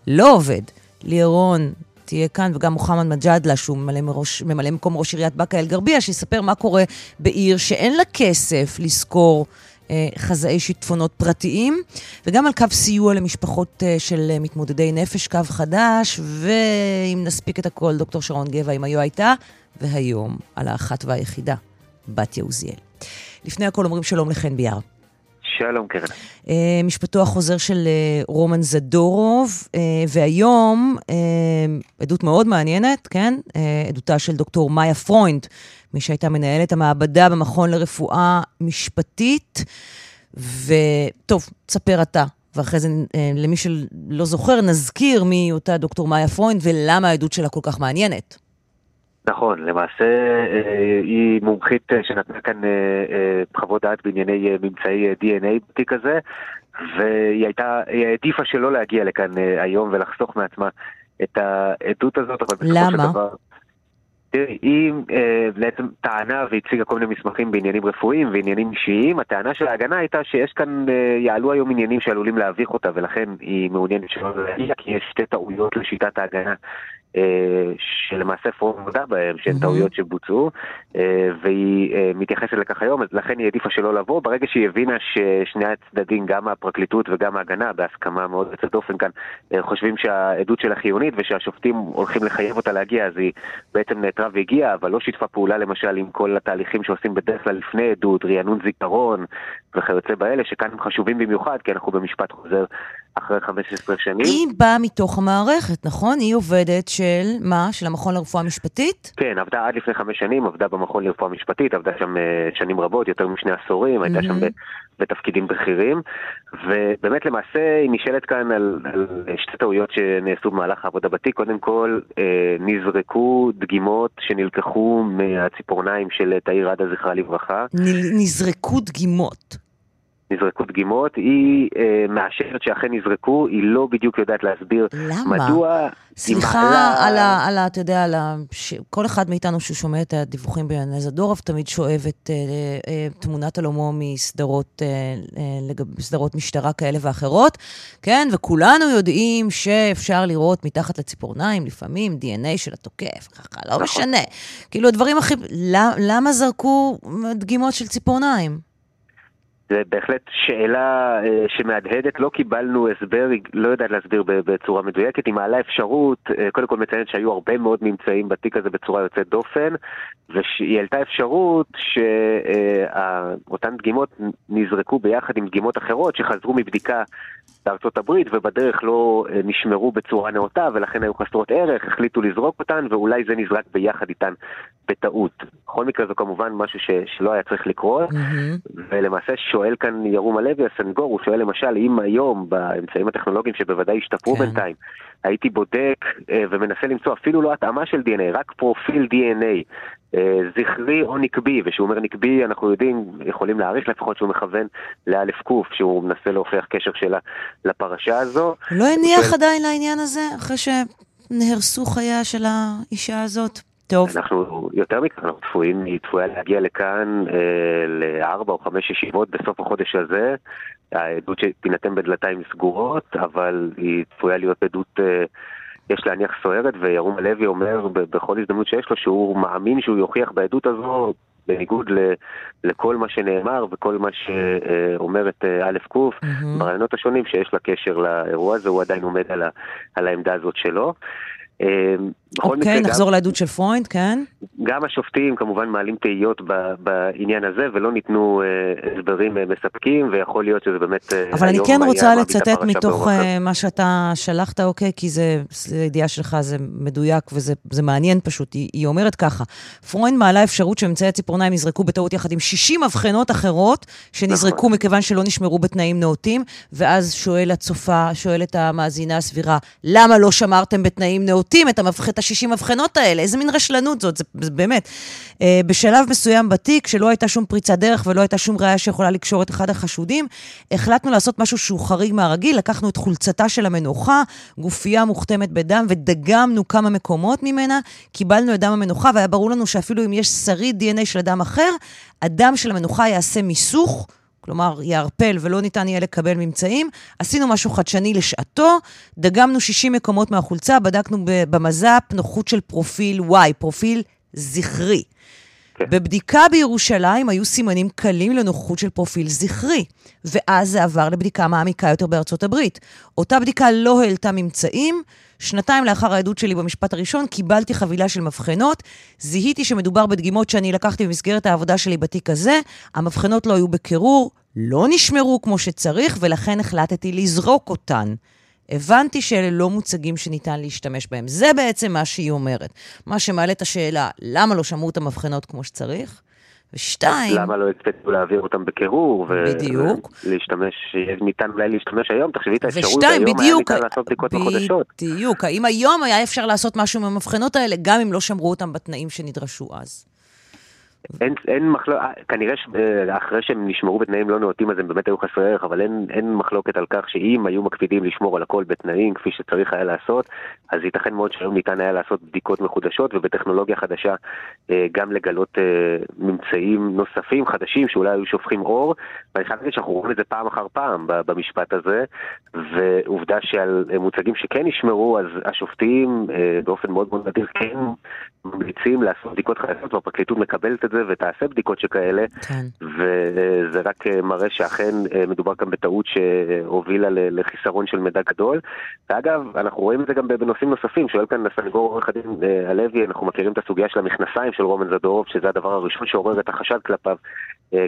לא עובד. לירון תהיה כאן, וגם מוחמד מג'אדלה, שהוא ממלא, מראש, ממלא מקום ראש עיריית באקה אל-גרבייה, שיספר מה קורה בעיר שאין לה כסף לשכור אה, חזאי שיטפונות פרטיים, וגם על קו סיוע למשפחות אה, של אה, מתמודדי נפש, קו חדש, ואם נספיק את הכל, דוקטור שרון גבע, אם היו הייתה, והיום על האחת והיחידה, בתיה עוזיאל. לפני הכל אומרים שלום לחן ביאר. שלום קרן. אה, משפטו החוזר של אה, רומן זדורוב, אה, והיום עדות מאוד מעניינת, כן? עדותה של דוקטור מאיה פרוינד, מי שהייתה מנהלת המעבדה במכון לרפואה משפטית. וטוב, תספר אתה, ואחרי זה למי שלא זוכר, נזכיר מי אותה דוקטור מאיה פרוינד ולמה העדות שלה כל כך מעניינת. נכון, למעשה אה, היא מומחית אה, שנתנה כאן אה, חוות דעת בענייני ממצאי DNA בתיק הזה, והיא הייתה, היא העדיפה שלא להגיע לכאן היום ולחסוך מעצמה את העדות הזאת, אבל בסופו? של דבר... תראי, היא אה, בעצם טענה והציגה כל מיני מסמכים בעניינים רפואיים ועניינים אישיים. הטענה של ההגנה הייתה שיש כאן, אה, יעלו היום עניינים שעלולים להביך אותה, ולכן היא מעוניינת שלא להגיע, כי יש שתי טעויות לשיטת ההגנה. אה, שלמעשה פורום מודע בהם, שהן מהמם. טעויות שבוצעו, אה, והיא אה, מתייחסת לכך היום, אז לכן היא העדיפה שלא לבוא. ברגע שהיא הבינה ששני הצדדים, גם הפרקליטות וגם ההגנה, בהסכמה מאוד יוצאת דופן כאן, חושבים שהעדות שלה חיונית ושהשופטים הולכים לחייב אותה להגיע, אז היא בעצם נעתרה והגיעה, אבל לא שיתפה פעולה למשל עם כל התהליכים שעושים בדרך כלל לפני עדות, רענון זיכרון וכיוצא באלה, שכאן הם חשובים במיוחד, כי אנחנו במשפט חוזר אחרי 15 שנים. היא באה מתוך המערכת, נכון? היא עובדת של מה? של המכון לרפואה משפטית? כן, עבדה עד לפני חמש שנים, עבדה במכון לרפואה משפטית, עבדה שם אה, שנים רבות, יותר משני עשורים, הייתה שם בתפקידים בכירים, ובאמת למעשה היא נשאלת כאן על, על שתי טעויות שנעשו במהלך העבודה בתיק. קודם כל, אה, נזרקו דגימות שנלקחו מהציפורניים של תאיר עדה, זכרה לברכה. נזרקו דגימות. נזרקו דגימות, היא אה, מאשרת שאכן נזרקו, היא לא בדיוק יודעת להסביר למה? מדוע היא סליחה מעלה... על ה... על ה... אתה יודע, על ה... ש... כל אחד מאיתנו ששומע את הדיווחים בענייני זדורוב תמיד שואב את אה, אה, תמונת עלומו מסדרות אה, אה, משטרה כאלה ואחרות, כן? וכולנו יודעים שאפשר לראות מתחת לציפורניים לפעמים DNA של התוקף, ככה, לא נכון. משנה. כאילו, הדברים הכי... למ- למה זרקו דגימות של ציפורניים? זה בהחלט שאלה אה, שמהדהדת, לא קיבלנו הסבר, היא לא יודעת להסביר בצורה מדויקת, היא מעלה אפשרות, אה, קודם כל מציינת שהיו הרבה מאוד ממצאים בתיק הזה בצורה יוצאת דופן, והיא העלתה אפשרות שאותן דגימות נזרקו ביחד עם דגימות אחרות שחזרו מבדיקה בארצות הברית, ובדרך לא אה, נשמרו בצורה נאותה, ולכן היו חסרות ערך, החליטו לזרוק אותן, ואולי זה נזרק ביחד איתן בטעות. בכל מקרה זה כמובן משהו ש, שלא היה צריך לקרות, mm-hmm. ולמעשה שואל כאן ירום הלוי, הסנגור, הוא שואל למשל, אם היום באמצעים הטכנולוגיים שבוודאי השתפרו כן. בינתיים, הייתי בודק אה, ומנסה למצוא אפילו לא התאמה של DNA, רק פרופיל DNA, אה, זכרי או נקבי, וכשהוא אומר נקבי אנחנו יודעים, יכולים להעריך לפחות שהוא מכוון לאלף קוף, שהוא מנסה להוכיח קשר שלה לפרשה הזו. לא הניח ו... עדיין לעניין הזה, אחרי שנהרסו חייה של האישה הזאת? טוב. אנחנו יותר מכך, אנחנו צפויים, היא צפויה להגיע לכאן אה, לארבע או חמש ישיבות בסוף החודש הזה. העדות שתינתן בדלתיים סגורות, אבל היא צפויה להיות עדות... אה, יש להניח סוערת, וירום הלוי אומר בכל הזדמנות שיש לו שהוא מאמין שהוא יוכיח בעדות הזו, בניגוד ל, לכל מה שנאמר וכל מה שאומרת אה, א' ק' mm-hmm. בראיונות השונים שיש לה קשר לאירוע הזה, הוא עדיין עומד על, ה, על העמדה הזאת שלו. אה, אוקיי, okay, נחזור גם, לעדות של פרוינד, כן? גם השופטים כמובן מעלים תהיות בעניין הזה, ולא ניתנו uh, הסברים uh, מספקים, ויכול להיות שזה באמת... Uh, אבל אני כן רוצה לצטט מתוך uh, מה שאתה שלחת, אוקיי? כי זה, זה ידיעה שלך, זה מדויק וזה מעניין פשוט. היא, היא אומרת ככה, פרוינד מעלה אפשרות שממצאי הציפורניים נזרקו בטעות יחד עם 60 מבחנות אחרות, שנזרקו נכון. מכיוון שלא נשמרו בתנאים נאותים, ואז שואל הצופה, שואלת המאזינה הסבירה, למה לא שמרתם בתנאים נאותים את המבחנת ה-60 מבחנות האלה? איזה מין רשלנות זאת? זה, זה באמת. אה, בשלב מסוים בתיק, שלא הייתה שום פריצת דרך ולא הייתה שום ראיה שיכולה לקשור את אחד החשודים, החלטנו לעשות משהו שהוא חריג מהרגיל, לקחנו את חולצתה של המנוחה, גופייה מוכתמת בדם, ודגמנו כמה מקומות ממנה, קיבלנו את דם המנוחה, והיה ברור לנו שאפילו אם יש שריד דנ"א של אדם אחר, הדם של המנוחה יעשה מיסוך. כלומר יערפל ולא ניתן יהיה לקבל ממצאים. עשינו משהו חדשני לשעתו, דגמנו 60 מקומות מהחולצה, בדקנו במז"פ נוחות של פרופיל Y, פרופיל זכרי. כן. בבדיקה בירושלים היו סימנים קלים לנוחות של פרופיל זכרי, ואז זה עבר לבדיקה מעמיקה יותר בארצות הברית. אותה בדיקה לא העלתה ממצאים, שנתיים לאחר העדות שלי במשפט הראשון, קיבלתי חבילה של מבחנות, זיהיתי שמדובר בדגימות שאני לקחתי במסגרת העבודה שלי בתיק הזה, המבחנות לא היו בקירור, לא נשמרו כמו שצריך, ולכן החלטתי לזרוק אותן. הבנתי שאלה לא מוצגים שניתן להשתמש בהם. זה בעצם מה שהיא אומרת. מה שמעלה את השאלה, למה לא שמעו את המבחנות כמו שצריך? ושתיים... למה לא הקפצו להעביר אותם בקירור? ו... בדיוק. ולהשתמש, ניתן אולי להשתמש היום, תחשבי את האפשרות ושתיים, היום, בדיוק, היה ניתן לעשות בדיקות בחודשות. בדיוק, האם היום היה אפשר לעשות משהו עם המבחנות האלה, גם אם לא שמרו אותם בתנאים שנדרשו אז? אין, אין מחלוקת, אה, כנראה שאחרי שהם נשמרו בתנאים לא נאותים אז הם באמת היו חסרי ערך, אבל אין, אין מחלוקת על כך שאם היו מקפידים לשמור על הכל בתנאים כפי שצריך היה לעשות, אז ייתכן מאוד שהיום ניתן היה לעשות בדיקות מחודשות ובטכנולוגיה חדשה אה, גם לגלות אה, ממצאים נוספים חדשים שאולי היו שופכים אור, ואני חייב להגיד שאנחנו רואים את זה פעם אחר פעם במשפט הזה, ועובדה שעל מוצגים שכן נשמרו, אז השופטים באופן מאוד מאוד נדיר כן ממליצים לעשות בדיקות חדשות והפרקליטות מקבלת את זה ותעשה בדיקות שכאלה, כן. וזה רק אה, מראה שאכן אה, מדובר כאן בטעות שהובילה לחיסרון של מידע גדול. ואגב, אנחנו רואים את זה גם בנושאים נוספים, שואל כאן הסנגור עורך הדין אה, הלוי, אנחנו מכירים את הסוגיה של המכנסיים של רומן זדורוב, שזה הדבר הראשון שעורר את החשד כלפיו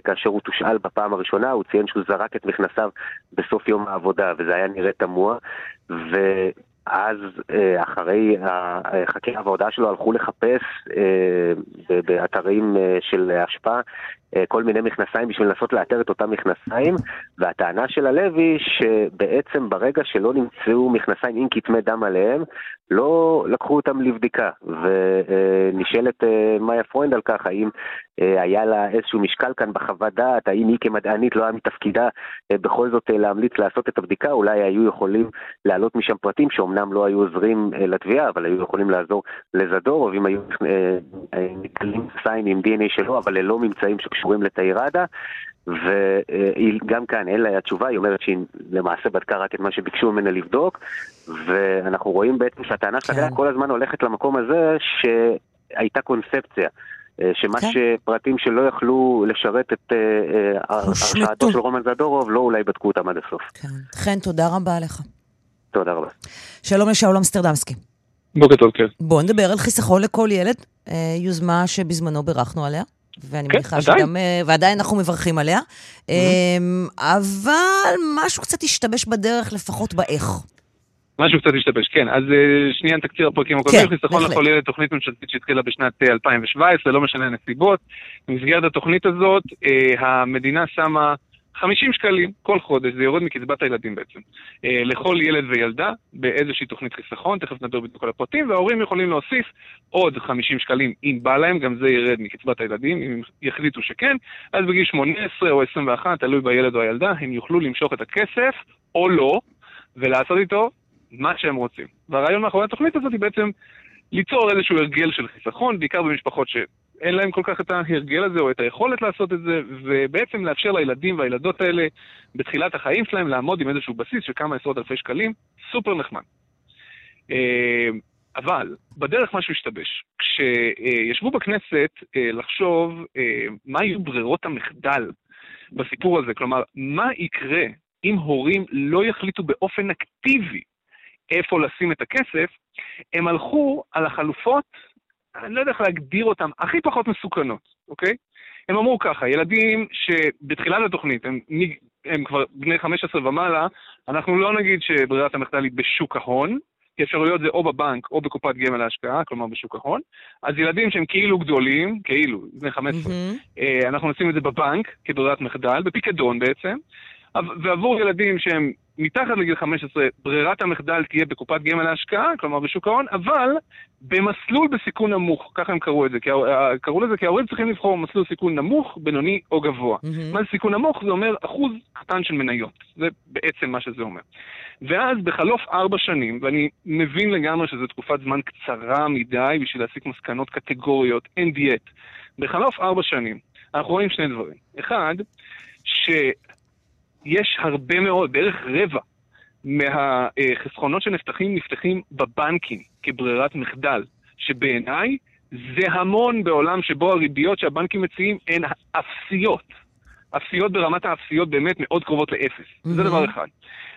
כאשר הוא תושאל בפעם הראשונה, הוא ציין שהוא זרק את מכנסיו בסוף יום העבודה, וזה היה נראה תמוה. ו... אז אה, אחרי החקירה וההודעה שלו הלכו לחפש אה, באתרים אה, של אשפה כל מיני מכנסיים בשביל לנסות לאתר את אותם מכנסיים, והטענה של הלוי שבעצם ברגע שלא נמצאו מכנסיים עם כתמי דם עליהם, לא לקחו אותם לבדיקה. ונשאלת מאיה פרוינד על כך, האם היה לה איזשהו משקל כאן בחוות דעת, האם היא כמדענית לא היה מתפקידה בכל זאת להמליץ לעשות את הבדיקה, אולי היו יכולים להעלות משם פרטים שאומנם לא היו עוזרים לתביעה, אבל היו יכולים לעזור לזדור, אם היו מגלים סיין עם DNA שלו, אבל ללא ממצאים שקשורים לתאיר ראדה. וגם כאן אין לה תשובה, היא אומרת שהיא למעשה בדקה רק את מה שביקשו ממנה לבדוק, ואנחנו רואים בעצם שהטענה כן. שלה כל הזמן הולכת למקום הזה שהייתה קונספציה. אה, שמה כן. שפרטים שלא יכלו לשרת את אה, אה, הרשעתו של רומן זדורוב, לא אולי בדקו אותם עד הסוף. כן. חן, תודה רבה לך. תודה רבה. שלום לשאול אמסטרדמסקי. בוקר טוב, כן. בואו נדבר על חיסכון לכל ילד, יוזמה שבזמנו בירכנו עליה. ואני כן, מניחה עדיין. שגם, אה, ועדיין אנחנו מברכים עליה. אמ, אבל משהו קצת השתבש בדרך, לפחות באיך. משהו קצת השתבש, כן. אז אה, שנייה תקציר הפרקים הקודמים. כן, חיסכון. לכל ילד, תוכנית ממשלתית שהתחילה בשנת אה, 2017, לא משנה הנסיבות. במסגרת התוכנית הזאת, אה, המדינה שמה 50 שקלים כל חודש, זה יורד מקצבת הילדים בעצם, אה, לכל ילד וילדה באיזושהי תוכנית חיסכון, תכף נדבר בדיוק על הפרטים, וההורים יכולים להוסיף עוד 50 שקלים אם בא להם, גם זה ירד מקצבת הילדים, אם יחליטו שכן, אז בגיל 18 או 21, תלוי בילד או הילדה, הם יוכלו למשוך את הכסף או לא, ולעשות איתו מה שהם רוצים. והרעיון מאחורי התוכנית הזאת היא בעצם ליצור איזשהו הרגל של חיסכון, בעיקר במשפחות שאין להם כל כך את ההרגל הזה או את היכולת לעשות את זה, ובעצם לאפשר לילדים והילדות האלה בתחילת החיים שלהם לעמוד עם איזשהו בסיס של כמה עשרות אלפי שקלים, סופר נחמד. אה, אבל בדרך משהו השתבש. כשישבו בכנסת אה, לחשוב אה, מה יהיו ברירות המחדל בסיפור הזה, כלומר, מה יקרה אם הורים לא יחליטו באופן אקטיבי איפה לשים את הכסף, הם הלכו על החלופות, אני לא יודע איך להגדיר אותן, הכי פחות מסוכנות, אוקיי? הם אמרו ככה, ילדים שבתחילת התוכנית הם, הם כבר בני 15 ומעלה, אנחנו לא נגיד שברירת המחדל היא בשוק ההון, כי אפשרויות זה או בבנק או בקופת גמל להשקעה, כלומר בשוק ההון. אז ילדים שהם כאילו גדולים, כאילו, בני 15, מהמם. אה, אנחנו נשים את זה בבנק כברירת מחדל, בפיקדון בעצם, ועבור ילדים שהם מתחת לגיל 15, ברירת המחדל תהיה בקופת גמל להשקעה, כלומר בשוק ההון, אבל במסלול בסיכון נמוך, ככה הם קראו את זה, אה, קראו לזה כי ההורים צריכים לבחור מסלול סיכון נמוך, בינוני או גבוה. מהמם. מה זה סיכון נמוך? זה אומר אחוז קטן של מניות. זה בעצם מה שזה אומר. ואז בחלוף ארבע שנים, ואני מבין לגמרי שזו תקופת זמן קצרה מדי בשביל להסיק מסקנות קטגוריות, אין דיאט. בחלוף ארבע שנים, אנחנו רואים שני דברים. אחד, שיש הרבה מאוד, בערך רבע, מהחסכונות שנפתחים, נפתחים בבנקים כברירת מחדל, שבעיניי זה המון בעולם שבו הריביות שהבנקים מציעים הן אפסיות. אפסיות ברמת האפסיות באמת מאוד קרובות לאפס. זה מהמם. דבר אחד.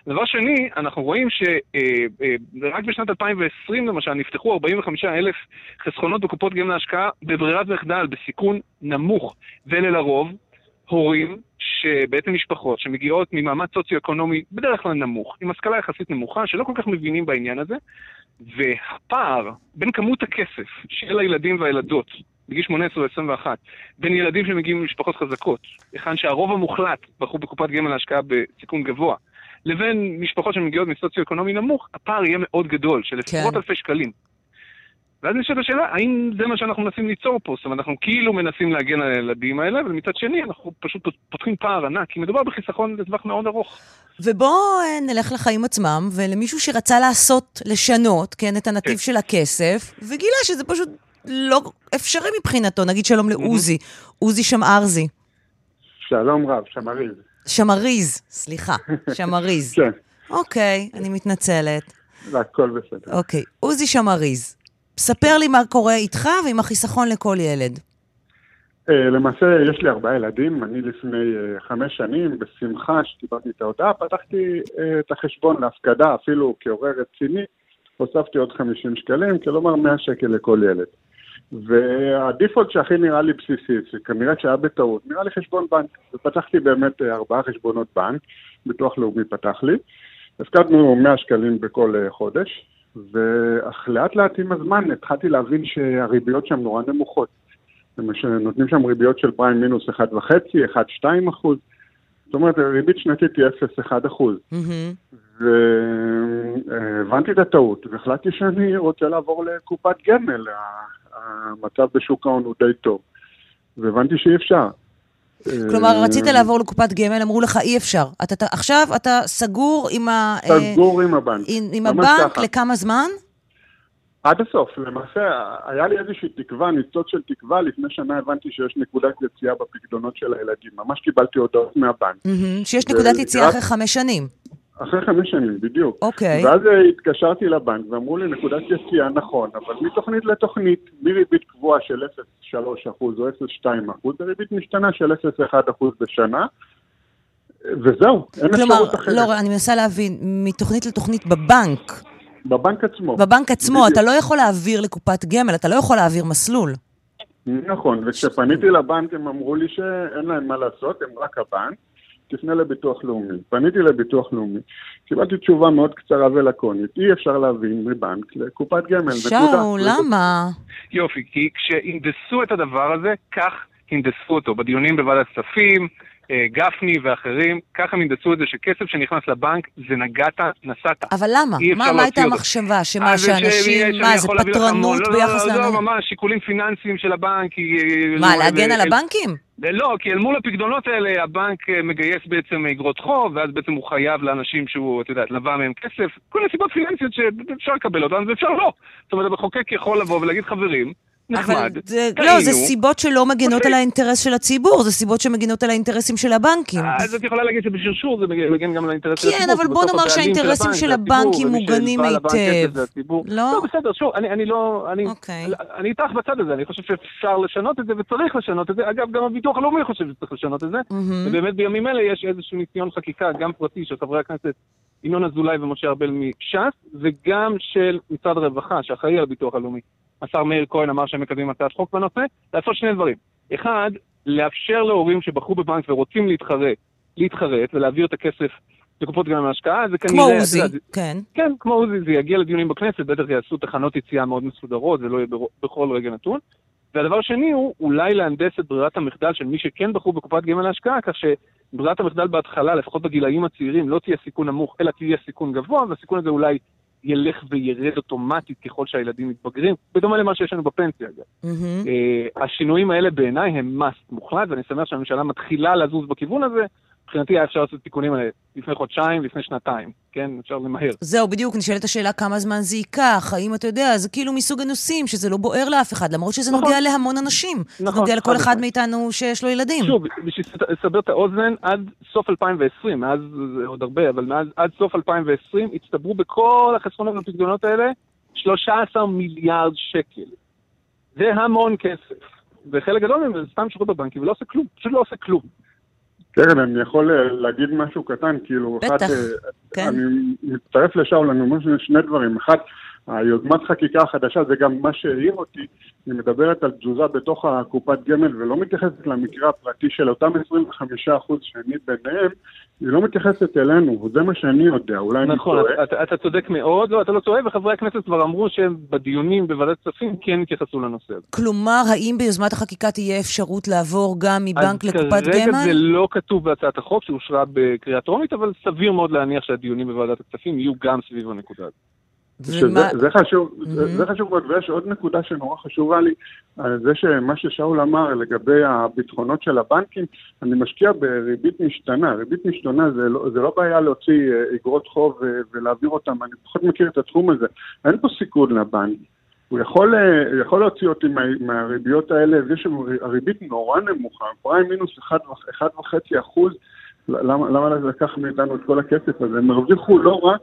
דבר שני, אנחנו רואים שרק בשנת 2020 למשל נפתחו 45 אלף חסכונות בקופות גמל להשקעה בברירת מחדל, בסיכון נמוך, ואלה לרוב הורים, שבעצם משפחות שמגיעות ממעמד סוציו-אקונומי בדרך כלל נמוך, עם השכלה יחסית נמוכה, שלא כל כך מבינים בעניין הזה, והפער בין כמות הכסף של הילדים והילדות בגיל 18 או 21, בין ילדים שמגיעים ממשפחות חזקות, היכן שהרוב המוחלט בחרו בקופת גמל להשקעה בסיכון גבוה, לבין משפחות שמגיעות מסוציו-אקונומי נמוך, הפער יהיה מאוד גדול, של עשרות כן. אלפי שקלים. ואז נשאלת השאלה, האם זה מה שאנחנו מנסים ליצור פה? זאת אומרת, אנחנו כאילו מנסים להגן על הילדים האלה, אבל מצד שני אנחנו פשוט פותחים פער ענק, כי מדובר בחיסכון לטווח מאוד ארוך. ובואו אה, נלך לחיים עצמם, ולמישהו שרצה לעשות, לשנות, כן, את הנתיב כן. של הכסף, וגילה שזה פשוט לא אפשרי מבחינתו. נגיד שלום לעוזי, עוזי שמארזי. שלום רב, שמריז. שמריז, סליחה, שמריז. כן, אוקיי, אני מתנצלת. הכל בסדר. אוקיי, עוזי שמריז, ספר לי מה קורה איתך ועם החיסכון לכל ילד. אה, למעשה, יש לי ארבעה ילדים. אני לפני אה, חמש שנים, בשמחה, שקיבלתי את ההודעה, פתחתי אה, את החשבון להפקדה, אפילו כהורה רציני, הוספתי עוד 50 שקלים, כלומר 100 שקל לכל ילד. והדיפולט שהכי נראה לי בסיסי, שכנראה שהיה בטעות, נראה לי חשבון בנק. ופתחתי באמת ארבעה חשבונות בנק, ביטוח לאומי פתח לי. הפקדנו 100 שקלים בכל חודש, ואך לאט לאט עם הזמן התחלתי להבין שהריביות שם נורא נמוכות. נותנים שם ריביות של פריים מינוס 1.5, 1.2 אחוז. זאת אומרת, ריבית שנתית היא 0.1 אחוז. מהמם. והבנתי את הטעות, והחלטתי שאני רוצה לעבור לקופת גמל. המצב בשוק ההון הוא די טוב. והבנתי שאי אפשר. כלומר, אה, רצית לעבור לקופת גמל, אמרו לך, אי אפשר. אתה, אתה, עכשיו אתה סגור עם, ה, אה, סגור עם הבנק. עם, עם הבנק ככה. לכמה זמן? עד הסוף. למעשה, היה לי איזושהי תקווה, ניצוץ של תקווה. לפני שנה הבנתי שיש נקודת יציאה בפקדונות של הילדים. ממש קיבלתי הודעות מהבנק. שיש ו- נקודת יציאה אחרי חמש שנים. אחרי חמש שנים, בדיוק. אוקיי. ואז אה, התקשרתי לבנק ואמרו לי, נקודת יציאה נכון, אבל מתוכנית לתוכנית, מריבית קבועה של 0.3% או 0.2%, לריבית משתנה של 0.1% בשנה, וזהו, אין כלומר, אפשרות אחרת. לא, אני מנסה להבין, מתוכנית לתוכנית בבנק, בבנק עצמו. בבנק עצמו, בדיוק. אתה לא יכול להעביר לקופת גמל, אתה לא יכול להעביר מסלול. נכון, וכשפניתי לבנק הם אמרו לי שאין להם מה לעשות, הם רק הבנק, תפנה לביטוח לאומי. פניתי לביטוח לאומי, קיבלתי תשובה מאוד קצרה ולקונית, אי אפשר להבין מבנק לקופת גמל, שאול, למה? יופי, כי כשהנדסו את הדבר הזה, כך הנדסו אותו. בדיונים בוועדת כספים, גפני ואחרים, ככה הם הנדסו את זה שכסף שנכנס לבנק זה נגעת, נסעת. אבל למה? מה, מה הייתה. המחשבה? שמה, שאנשים, מה, זה. פטרנות לא, לא, ביחס לא, לא, לאנשים? ממש, שיקולים פיננסיים של הבנק. אה, מה, לא, להגן אה, על הבנקים? לא, כי אל מול הפקדונות האלה הבנק אה, מגייס בעצם אגרות חוב, ואז בעצם הוא חייב לאנשים שהוא, את יודעת, לווה מהם כסף, כל מיני סיבות פיננסיות שאפשר לקבל אותן ואפשר לא. זאת אומרת, המחוקק יכול לבוא ולהגיד, חברים, נחמד, זה, טעינו. לא, זה סיבות שלא מגינות מספיק. על האינטרס של הציבור, זה סיבות שמגינות על האינטרסים של הבנקים. אז את יכולה להגיד שבשרשור זה מגן גם על האינטרס של כן, הציבור. אבל כי בוא נאמר שהאינטרסים של הבנקים מוגנים היטב. לא? לא, בסדר, שוב, אני, אני לא... אני, אוקיי. אני איתך בצד הזה, אני חושב שאפשר לשנות את זה וצריך לשנות את זה. אגב, גם הביטוח הלאומי חושב שצריך לשנות את זה. ובאמת בימים אלה יש איזשהו ניסיון חקיקה, גם פרטי של חברי הכנסת ינון אזולאי ומשה ארבל מש"ס, וגם של משרד הרווחה, שאחראי על הביטוח הלאומי. השר מאיר כהן אמר שהם מקדמים הצעת חוק בנושא, לעשות שני דברים. אחד, לאפשר להורים שבחרו בבנק ורוצים להתחרט, להתחרט ולהעביר את הכסף לקופות גמל להשקעה, זה כנראה... כמו עוזי, כן. כן, כמו עוזי, זה יגיע לדיונים בכנסת, בטח יעשו תחנות יציאה מאוד מסודרות, זה לא יהיה בכל רגע נתון. והדבר השני הוא אולי להנדס את ברירת המחדל של מי שכן בחרו בקופת גמל להשקעה, כך שברירת המחדל בהתחלה, לפחות בגילאים הצעירים, לא תהיה סיכון נמוך, אלא תהיה סיכון גבוה, והסיכון הזה אולי ילך וירד אוטומטית ככל שהילדים מתבגרים, בדומה למה שיש לנו בפנסיה אגב. מהמם. אה, השינויים האלה בעיניי הם must מוחלט, ואני שמח שהממשלה מתחילה לזוז בכיוון הזה. מבחינתי היה אפשר לעשות תיקונים האלה לפני חודשיים, לפני שנתיים, כן? אפשר למהר. זהו, בדיוק, נשאלת השאלה כמה זמן זה ייקח, האם אתה יודע, זה כאילו מסוג הנושאים שזה לא בוער לאף אחד, למרות שזה נכון. נוגע להמון אנשים. זה נכון, נוגע לכל חד אחד. מאיתנו שיש לו ילדים. שוב, בשביל לסבר את האוזן, עד סוף 2020, מאז זה עוד הרבה, אבל מאז עד סוף 2020 הצטברו בכל החסכונות והפקדונות האלה 13 מיליארד שקל. זה המון כסף. וחלק גדול מהם זה סתם שירות בבנקים ולא עושה כלום, פשוט לא עושה כלום. קרן, אני יכול אה, להגיד משהו קטן, כאילו, בטח, אחד, אה, כן. אני מצטרף לשאול, אני אומר שני דברים. אחד, היוזמת חקיקה החדשה, זה גם מה שהעיר אותי, היא מדברת על תזוזה בתוך הקופת גמל ולא מתייחסת למקרה הפרטי של אותם 25% שאני ביניהם, היא לא מתייחסת אלינו, וזה מה שאני יודע, אולי אני נכון, טועה. אתה, אתה צודק מאוד, לא, אתה לא טועה, וחברי הכנסת כבר אמרו שהם בדיונים בוועדת כספים כן התייחסו לנושא הזה. כלומר, האם ביוזמת החקיקה תהיה אפשרות לעבור גם מבנק לקופת אז כרגע גמל? זה לא כתוב בהצעת החוק שאושרה בקריאה טרומית, אבל סביר מאוד להניח שהדיונים בוועדת הכספים יהיו גם סביב הנקודה הזאת. ומה- זה חשוב, מהמם. זה, זה חשוב מאוד, ויש עוד נקודה שנורא חשובה לי, זה שמה ששאול אמר לגבי הביטחונות של הבנקים, אני משקיע בריבית משתנה, ריבית משתנה זה לא, זה לא בעיה להוציא אה, אגרות חוב אה, ולהעביר אותם, אני פחות מכיר את התחום הזה, אין פה סיכון לבנק. הוא יכול, אה, יכול להוציא אותי מה, מהריביות האלה, יש שם הריבית נורא נמוכה, פריים מינוס 1.5 אחוז, למה, למה לקח מאיתנו את כל הכסף הזה? הם הרוויחו לא רע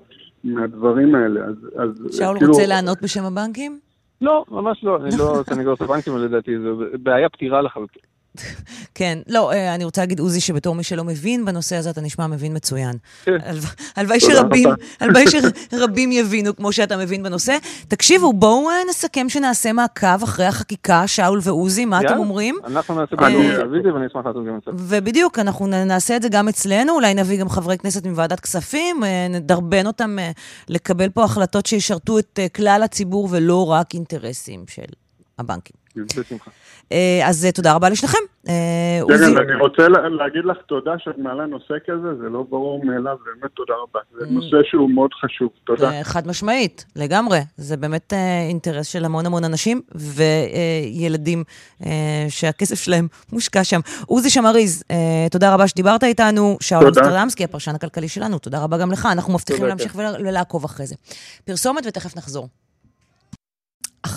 מהדברים האלה, אז, אז שאול כאילו, רוצה לענות בשם הבנקים? לא, ממש לא, אני לא סנגור של הבנקים, אבל לדעתי זו בעיה פתירה לחלוטין. כן, לא, אה, אני רוצה להגיד, עוזי, שבתור מי שלא מבין בנושא הזה, אתה נשמע מבין מצוין. כן. הלו- הלוואי שרבים. הלוואי שרבים יבינו כמו שאתה מבין בנושא. תקשיבו, בואו אה, נסכם שנעשה מעקב אחרי החקיקה, שאול ועוזי, מה אתם אומרים? אנחנו נעשה אני- בדיוק טלוויזיה ואני אשמח לעשות גם את זה. ובדיוק, אנחנו נעשה את זה גם אצלנו, אולי נביא גם חברי כנסת מוועדת כספים, אה, נדרבן אותם אה, לקבל פה החלטות שישרתו את אה, כלל הציבור ולא רק אינטרסים של הבנקים. בשמחה. אה, אז אה, תודה רבה לשניכם. קרן, אני רוצה לה- להגיד לך תודה שאת מעלה נושא כזה, זה לא ברור מאליו, באמת תודה רבה. זה Mm. נושא שהוא מאוד חשוב, תודה. חד משמעית, לגמרי. זה באמת אינטרס של המון המון אנשים וילדים שהכסף שלהם מושקע שם. עוזי שמריז, תודה רבה שדיברת איתנו. שאול. אמסטרדמסקי, הפרשן הכלכלי שלנו, תודה רבה גם לך. אנחנו מבטיחים להמשיך ול- ולעקוב אחרי זה. פרסומת ותכף נחזור. 11.25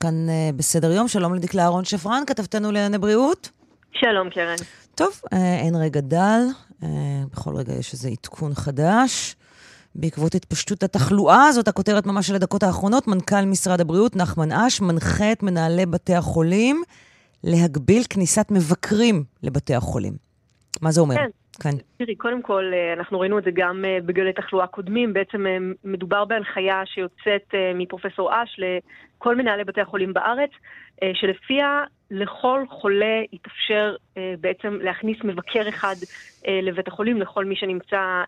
כאן אה, בסדר יום, שלום לדקלה אהרון שפרן, כתבתנו לענייני בריאות. שלום, קרן. טוב, אה, אין רגע דל, אה, בכל רגע יש איזה עדכון חדש. בעקבות התפשטות התחלואה, זאת הכותרת ממש של הדקות האחרונות, מנכ"ל משרד הבריאות נחמן אש מנחה את מנהלי בתי החולים להגביל כניסת מבקרים לבתי החולים. מה זה אומר? כן. כן. תראי, קודם כל, אה, אנחנו ראינו את זה גם אה, בגלי תחלואה קודמים. בעצם אה, מדובר בהנחיה שיוצאת מפרופסור אש לכל מנהלי בתי החולים בארץ, שלפיה לכל חולה יתאפשר בעצם להכניס מבקר אחד לבית החולים, לכל מי שנמצא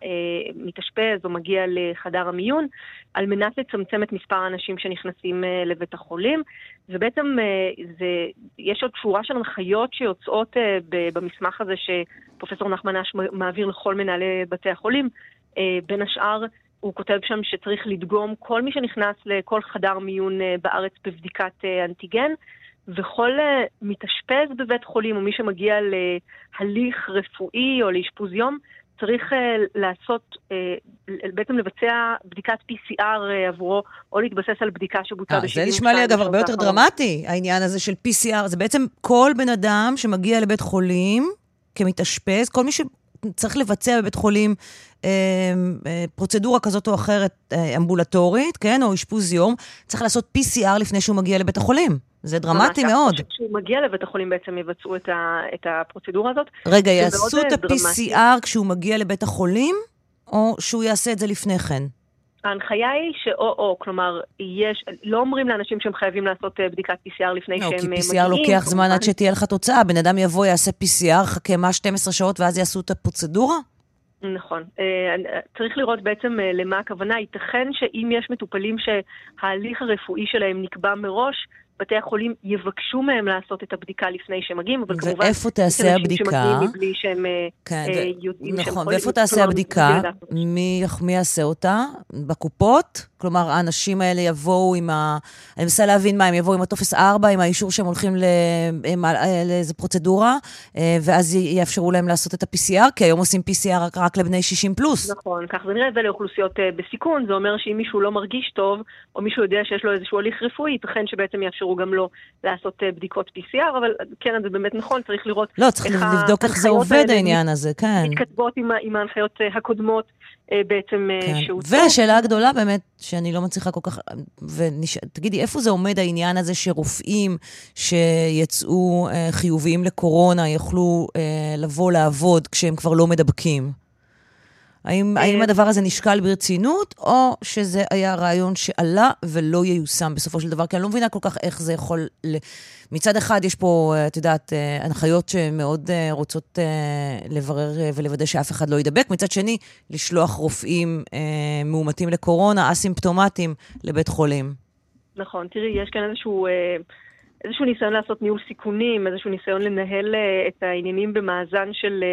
מתאשפז או מגיע לחדר המיון, על מנת לצמצם את מספר האנשים שנכנסים לבית החולים. ובעצם זה, יש עוד שורה של הנחיות שיוצאות במסמך הזה שפרופסור נחמן אש מעביר לכל מנהלי בתי החולים. אה, בין השאר, הוא כותב שם שצריך לדגום כל מי שנכנס לכל חדר מיון אה, בארץ בבדיקת אה, אנטיגן, וכל מתאשפז בבית חולים או מי שמגיע להליך רפואי או לאשפוז יום, צריך לעשות, בעצם לבצע בדיקת PCR עבורו, או להתבסס על בדיקה שבוצעה ב-72 זה נשמע לי אגב הרבה יותר דרמטי, העניין הזה של PCR. זה בעצם כל בן אדם שמגיע לבית חולים כמתאשפז, כל מי שצריך לבצע בבית חולים אה, אה, פרוצדורה כזאת או אחרת אה, אמבולטורית, כן, או אשפוז יום, צריך לעשות PCR לפני שהוא מגיע לבית החולים. זה דרמטי מאוד. כשהוא מגיע לבית החולים בעצם יבצעו את, ה, את הפרוצדורה הזאת. רגע, יעשו את ה-PCR כשהוא מגיע לבית החולים, או שהוא יעשה את זה לפני כן? ההנחיה היא שאו-או, כלומר, יש, לא אומרים לאנשים שהם חייבים לעשות אה, בדיקת PCR לפני לא, שהם מגיעים. לא, כי PCR מגיעים, לוקח זמן עד שתהיה לך תוצאה. בן אדם יבוא, יעשה PCR, חכה מה 12 שעות ואז יעשו את הפרוצדורה? נכון. אה, צריך לראות בעצם אה, למה הכוונה. ייתכן שאם יש מטופלים שההליך הרפואי שלהם נקבע מראש, בתי החולים יבקשו מהם לעשות את הבדיקה לפני שהם מגיעים, אבל כמובן... ואיפה תעשה הבדיקה? מבלי שהם אה, כן, אה, יודעים נכון, שהם נכון, ואיפה תעשה הבדיקה? מי, מי יעשה אותה? בקופות? כלומר, האנשים האלה יבואו עם ה... אני מנסה להבין מה, הם יבואו עם הטופס 4, עם האישור שהם הולכים לאיזה פרוצדורה, אה, ואז יאפשרו להם לעשות את ה-PCR, כי היום עושים PCR רק לבני 60 פלוס. נכון, כך זה נראה, ולאוכלוסיות בסיכון, זה אומר שאם מישהו לא מרגיש טוב, או מישהו יודע שיש לו איזשהו הליך רפואי, ייתכן שבעצם יאפשרו יאפשרו גם לו לעשות אה, בדיקות PCR, אבל כן, זה באמת נכון, צריך לראות לא, צריך לבדוק איך זה עובד העניין הזה, כן. מתכתבות עם, עם ההנחיות אה, הקודמות אה, בעצם כן. שהוצאו. והשאלה הגדולה באמת, שאני לא מצליחה כל כך, ונש... תגידי, איפה זה עומד העניין הזה שרופאים שיצאו חיוביים לקורונה יוכלו לבוא לעבוד כשהם כבר לא מדבקים? האם, האם אה, הדבר הזה נשקל ברצינות, או שזה היה רעיון שעלה ולא ייושם בסופו של דבר? כי אני לא מבינה כל כך איך זה יכול... ל... מצד אחד יש פה, את יודעת, אה, הנחיות שמאוד אה, רוצות לברר ולוודא שאף אחד לא יידבק. מצד שני, לשלוח רופאים מאומתים לקורונה, אסימפטומטיים, לבית חולים. נכון, תראי, יש כאן איזשהו... איזשהו ניסיון לעשות ניהול סיכונים, איזשהו ניסיון לנהל את העניינים במאזן של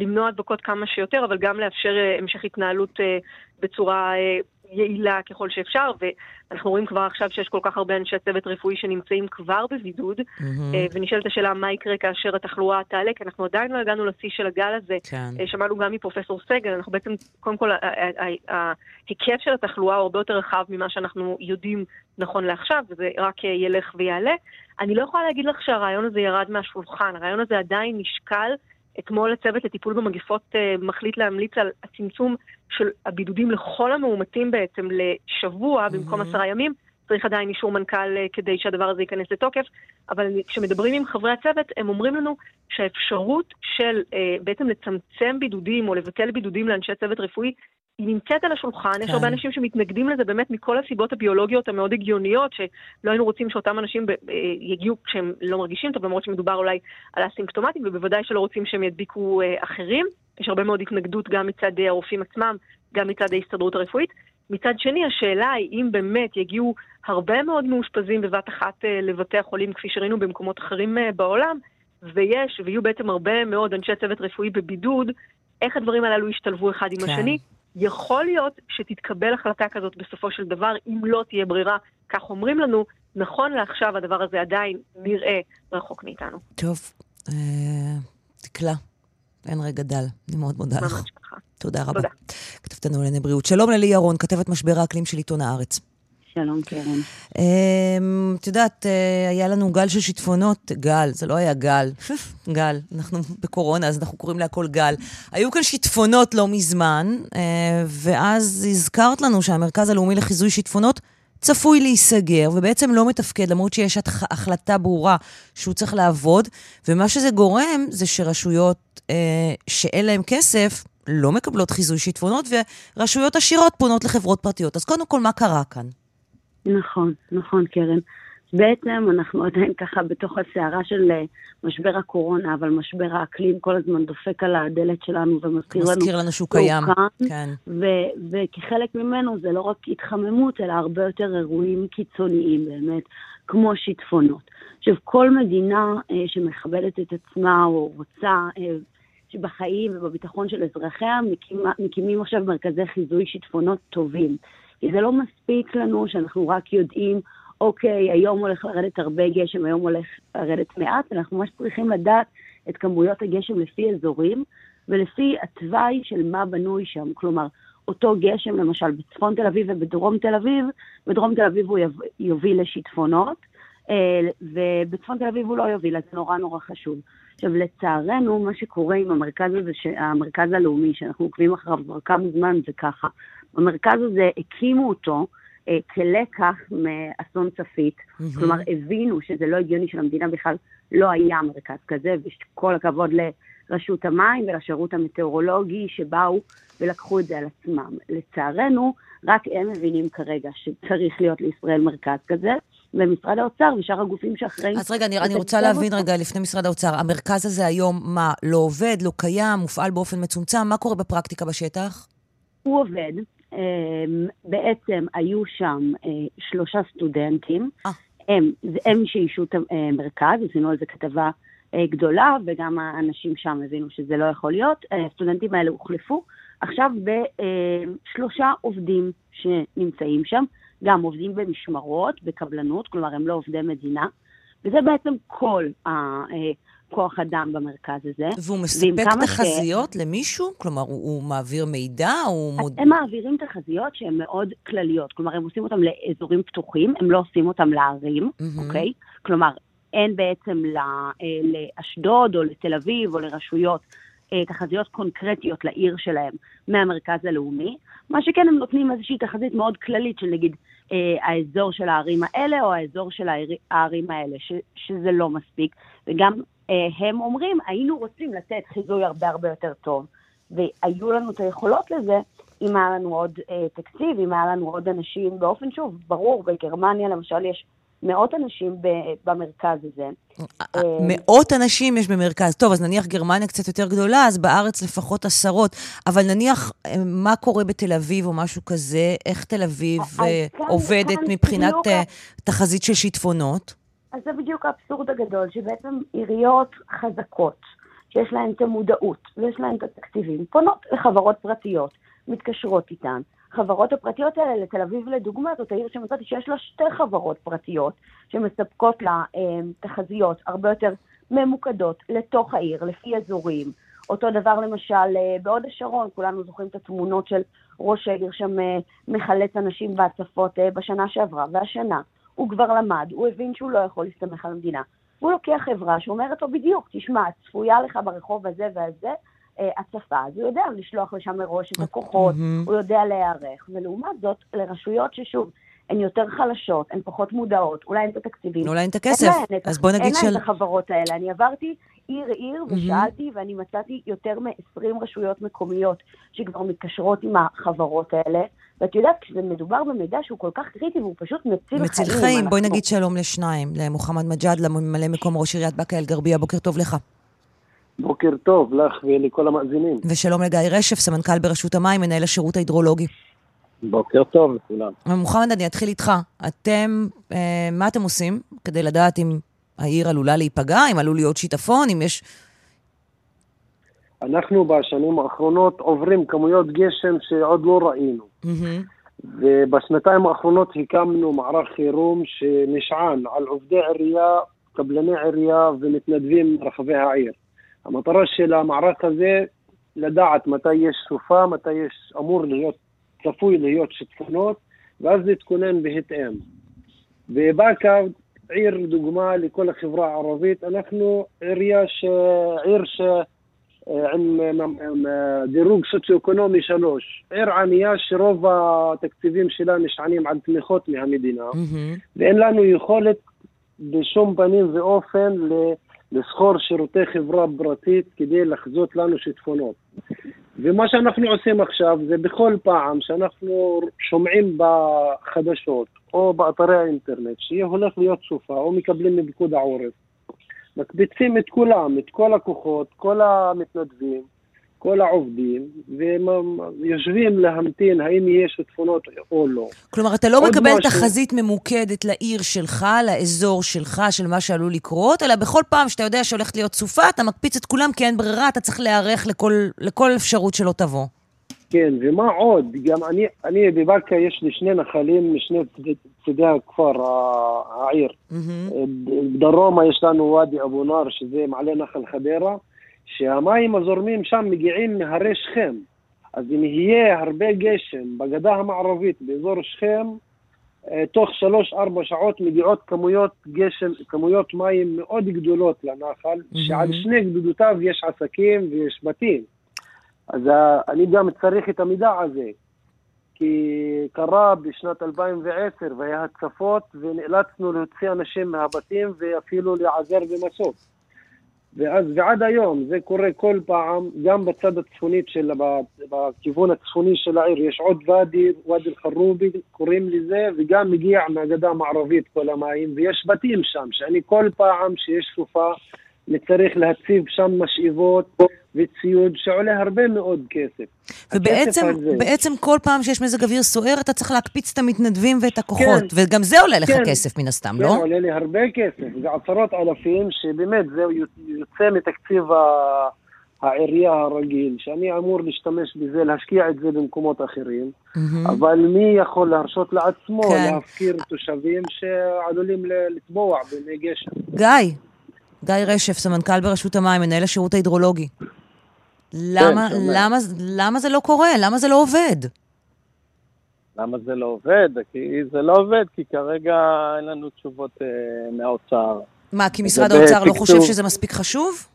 למנוע הדבקות כמה שיותר, אבל גם לאפשר אה, המשך התנהלות אה, בצורה אה, יעילה ככל שאפשר, ואנחנו רואים כבר עכשיו שיש כל כך הרבה אנשי צוות רפואי שנמצאים כבר בבידוד, mm-hmm. ונשאלת השאלה מה יקרה כאשר התחלואה תעלה, כי אנחנו עדיין לא הגענו לשיא של הגל הזה. כן. שמענו גם מפרופסור סגל, אנחנו בעצם, קודם כל, ההיקף של התחלואה הוא הרבה יותר רחב ממה שאנחנו יודעים נכון לעכשיו, וזה רק ילך ויעלה. אני לא יכולה להגיד לך שהרעיון הזה ירד מהשולחן, הרעיון הזה עדיין נשקל. אתמול הצוות לטיפול במגפות אה, מחליט להמליץ על הצמצום של הבידודים לכל המאומתים בעצם לשבוע mm-hmm. במקום עשרה ימים. צריך עדיין אישור מנכ"ל אה, כדי שהדבר הזה ייכנס לתוקף, אבל כשמדברים עם חברי הצוות, הם אומרים לנו שהאפשרות של אה, בעצם לצמצם בידודים או לבטל בידודים לאנשי צוות רפואי היא נמצאת על השולחן, כן. יש הרבה אנשים שמתנגדים לזה באמת מכל הסיבות הביולוגיות המאוד הגיוניות, שלא היינו רוצים שאותם אנשים ב- אה, יגיעו כשהם לא מרגישים טוב, למרות שמדובר אולי על אסימפטומטים, ובוודאי שלא רוצים שהם ידביקו אה, אחרים. יש הרבה מאוד התנגדות גם מצד אה, הרופאים עצמם, גם מצד ההסתדרות הרפואית. מצד שני, השאלה היא אם באמת יגיעו הרבה מאוד מאושפזים בבת אחת אה, לבתי החולים, כפי שראינו במקומות אחרים אה, בעולם, ויש, ויהיו בעצם הרבה מאוד אנשי צוות רפואי בבידוד, איך הדברים הללו ישתלבו אחד עם כן. השני. יכול להיות שתתקבל החלטה כזאת בסופו של דבר, אם לא תהיה ברירה, כך אומרים לנו, נכון לעכשיו הדבר הזה עדיין נראה רחוק מאיתנו. טוב, אה. אין רגע דל. אני מאוד מודה לך. ממש ככה. תודה רבה. תודה. כתבתנו לענייני בריאות. שלום ללי ירון, כתבת משבר האקלים של עיתון הארץ. שלום, קרן. אמ, את יודעת, אה, היה לנו גל של שיטפונות, גל, זה לא היה גל, גל, אנחנו בקורונה, אז אנחנו קוראים להכל גל. היו כאן שיטפונות לא מזמן, אה, ואז הזכרת לנו שהמרכז הלאומי לחיזוי שיטפונות צפוי להיסגר, ובעצם לא מתפקד, למרות שיש החלטה ברורה שהוא צריך לעבוד, ומה שזה גורם זה שרשויות אה, שאין להן כסף, לא מקבלות חיזוי שיטפונות, ורשויות עשירות פונות לחברות פרטיות. אז קודם כל, מה קרה כאן? נכון, נכון, קרן. בעצם אנחנו עדיין ככה בתוך הסערה של אה, משבר הקורונה, אבל משבר האקלים כל הזמן דופק על הדלת שלנו ומזכיר לנו... מזכיר לנו שהוא קיים, כן. ו- וכחלק ממנו זה לא רק התחממות, אלא הרבה יותר אירועים קיצוניים באמת, כמו שיטפונות. עכשיו, כל מדינה אה, שמכבדת את עצמה או רוצה... אה, שבחיים ובביטחון של אזרחיה מקים, מקימים עכשיו מרכזי חיזוי שיטפונות טובים. כי זה לא מספיק לנו שאנחנו רק יודעים אוקיי, היום הולך לרדת הרבה גשם, היום הולך לרדת מעט, אנחנו ממש צריכים לדעת את כמויות הגשם לפי אזורים ולפי התוואי של מה בנוי שם. כלומר, אותו גשם, למשל, בצפון תל אביב ובדרום תל אביב, בדרום תל אביב הוא יוביל לשיטפונות, אה, ובצפון תל אביב הוא לא יוביל, אז זה נורא נורא חשוב. עכשיו, לצערנו, מה שקורה עם המרכז הזה, המרכז הלאומי, שאנחנו עוקבים אחריו כבר כמה זמן, זה ככה. במרכז הזה הקימו אותו, אה, כלקח מאסון צפית. Mm-hmm. כלומר, הבינו שזה לא הגיוני שלמדינה בכלל לא היה מרכז כזה, וכל הכבוד לרשות המים ולשירות המטאורולוגי שבאו ולקחו את זה על עצמם. לצערנו, רק הם מבינים כרגע שצריך להיות לישראל מרכז כזה. ומשרד האוצר ושאר הגופים שאחראים... אז רגע, אני, אני רוצה להבין רגע, לפני משרד האוצר, המרכז הזה היום, מה, לא עובד, לא קיים, מופעל באופן מצומצם? מה קורה בפרקטיקה בשטח? הוא עובד, בעצם היו שם אה, שלושה סטודנטים, אה. הם, הם שאישו את המרכז, עשינו על זה כתבה אה, גדולה, וגם האנשים שם הבינו שזה לא יכול להיות. הסטודנטים האלה הוחלפו עכשיו בשלושה עובדים שנמצאים שם, גם עובדים במשמרות, בקבלנות, כלומר הם לא עובדי מדינה, וזה בעצם כל כוח אדם במרכז הזה. והוא מספק תחזיות ש... למישהו? כלומר, הוא, הוא מעביר מידע? הוא מוד... הם מעבירים תחזיות שהן מאוד כלליות. כלומר, הם עושים אותן לאזורים פתוחים, הם לא עושים אותן לערים, mm-hmm. אוקיי? כלומר, אין בעצם אה, לאשדוד או לתל אביב או לרשויות אה, תחזיות קונקרטיות לעיר שלהם מהמרכז הלאומי. מה שכן, הם נותנים איזושהי תחזית מאוד כללית של נגיד אה, האזור של הערים האלה או האזור של הערים האלה, ש, שזה לא מספיק. וגם הם אומרים, היינו רוצים לתת חיזוי הרבה הרבה יותר טוב, והיו לנו את היכולות לזה, אם היה לנו עוד אה, תקציב, אם היה לנו עוד אנשים, באופן שוב, ברור, בגרמניה למשל יש מאות אנשים במרכז הזה. אה, מאות אנשים יש במרכז. טוב, אז נניח גרמניה קצת יותר גדולה, אז בארץ לפחות עשרות. אבל נניח, מה קורה בתל אביב או משהו כזה? איך תל אביב עובדת מבחינת תחזית של שיטפונות? אז זה בדיוק האבסורד הגדול, שבעצם עיריות חזקות, שיש להן את המודעות ויש להן את התקציבים, פונות לחברות פרטיות, מתקשרות איתן. החברות הפרטיות האלה, לתל אביב לדוגמה, זאת העיר שמצאתי שיש לה שתי חברות פרטיות שמספקות לה אה, תחזיות הרבה יותר ממוקדות לתוך העיר, לפי אזורים. אותו דבר למשל אה, בהוד השרון, כולנו זוכרים את התמונות של ראש העיר שם אה, מחלץ אנשים בהצפות אה, בשנה שעברה והשנה. הוא כבר למד, הוא הבין שהוא לא יכול להסתמך על המדינה. הוא לוקח חברה שאומרת לו בדיוק, תשמע, צפויה לך ברחוב הזה והזה אה, הצפה, אז הוא יודע לשלוח לשם מראש את הכוחות, הוא יודע להיערך, ולעומת זאת, לרשויות ששוב, הן יותר חלשות, הן פחות מודעות, אולי אין את התקציבים. אולי אין את הכסף, אז בוא נגיד של... אין להן את החברות האלה. אני עברתי עיר-עיר ושאלתי, ואני מצאתי יותר מ-20 רשויות מקומיות שכבר מתקשרות עם החברות האלה. ואת יודעת, כשזה מדובר במידע שהוא כל כך קריטי והוא פשוט מציל, חיים. מציל חיים. אנחנו... בואי נגיד שלום לשניים, למוחמד מג'אד, לממלא מקום ראש עיריית באקה אל-גרבייה. בוקר טוב לך. בוקר טוב לך ולכל המאזינים. ושלום לגיא רשף, סמנכ"ל ברשות המים, מנהל השירות ההידרולוגי. בוקר טוב לכולם. מוחמד, אני אתחיל איתך. אתם, אה, מה אתם עושים כדי לדעת אם העיר עלולה להיפגע, אם עלול להיות שיטפון, אם יש... אנחנו בשנים האחרונות עוברים כמויות גשם שעוד לא ראינו. Mm-hmm. ובשנתיים האחרונות הקמנו מערך חירום שנשען על עובדי עירייה, קבלני עירייה ומתנדבים מרחבי העיר. המטרה של המערך הזה לדעת מתי יש סופה, מתי יש אמור להיות צפוי להיות שיטפונות, ואז להתכונן בהתאם. ובאקה, עיר דוגמה לכל החברה הערבית, אנחנו עירייה ש... עיר ש... עם דירוג סוציו-אקונומי שלוש. עיר ענייה שרוב התקציבים שלה נשענים על תמיכות מהמדינה, ואין לנו יכולת בשום פנים ואופן לסחור שירותי חברה פרטית כדי לחזות לנו שיטפונות. ומה שאנחנו עושים עכשיו זה בכל פעם שאנחנו שומעים בחדשות או באתרי האינטרנט שיהיה הולך להיות סופה או מקבלים מפיקוד העורף, מקפיצים את כולם, את כל הכוחות, כל המתנדבים, כל העובדים, ויושבים להמתין האם יש שיטפונות או לא. כלומר, אתה לא מקבל משהו... תחזית ממוקדת לעיר שלך, לאזור שלך, של מה שעלול לקרות, אלא בכל פעם שאתה יודע שהולכת להיות סופה, אתה מקפיץ את כולם כי אין ברירה, אתה צריך להיערך לכל, לכל אפשרות שלא תבוא. כן, ומה עוד? גם אני, אני בבאקה יש לי שני נחלים משני צידי הכפר, העיר. Mm-hmm. דרומה יש לנו ואדי אבו נאר, שזה מעלה נחל חדרה. שהמים הזורמים שם מגיעים מהרי שכם. אז אם יהיה הרבה גשם בגדה המערבית, באזור שכם, אה, תוך שלוש-ארבע שעות מגיעות כמויות גשם, כמויות מים מאוד גדולות לנחל, mm-hmm. שעל שני גדודותיו יש עסקים ויש בתים. אז אני גם צריך את המידע הזה, כי קרה בשנת 2010 והיה הצפות ונאלצנו להוציא אנשים מהבתים ואפילו להיעזר במסוק. ואז ועד היום זה קורה כל פעם, גם בצד הצפונית של, בכיוון הצפוני של העיר יש עוד ואדי, ואדי אל-חרובי קוראים לזה, וגם מגיע מהגדה המערבית כל המים, ויש בתים שם, שאני כל פעם שיש סופה, אני צריך להציב שם משאבות וציוד שעולה הרבה מאוד כסף. ובעצם בעצם כל פעם שיש מזג אוויר סוער, אתה צריך להקפיץ את המתנדבים ואת הכוחות, כן, וגם זה עולה לך כן, כסף מן הסתם, כן, לא? כן, עולה לי הרבה כסף, זה עשרות אלפים, שבאמת זה יוצא מתקציב ה... העירייה הרגיל, שאני אמור להשתמש בזה, להשקיע את זה במקומות אחרים, mm-hmm. אבל מי יכול להרשות לעצמו כן. להפקיר תושבים שעלולים לטבוע בימי גשם? גיא, גיא רשף, סמנכ"ל ברשות המים, מנהל השירות ההידרולוגי. למה, כן, למה, למה זה לא קורה? למה זה לא עובד? למה זה לא עובד? כי זה לא עובד, כי כרגע אין לנו תשובות אה, מהאוצר. מה, כי משרד האוצר תקצוב... לא חושב שזה מספיק חשוב?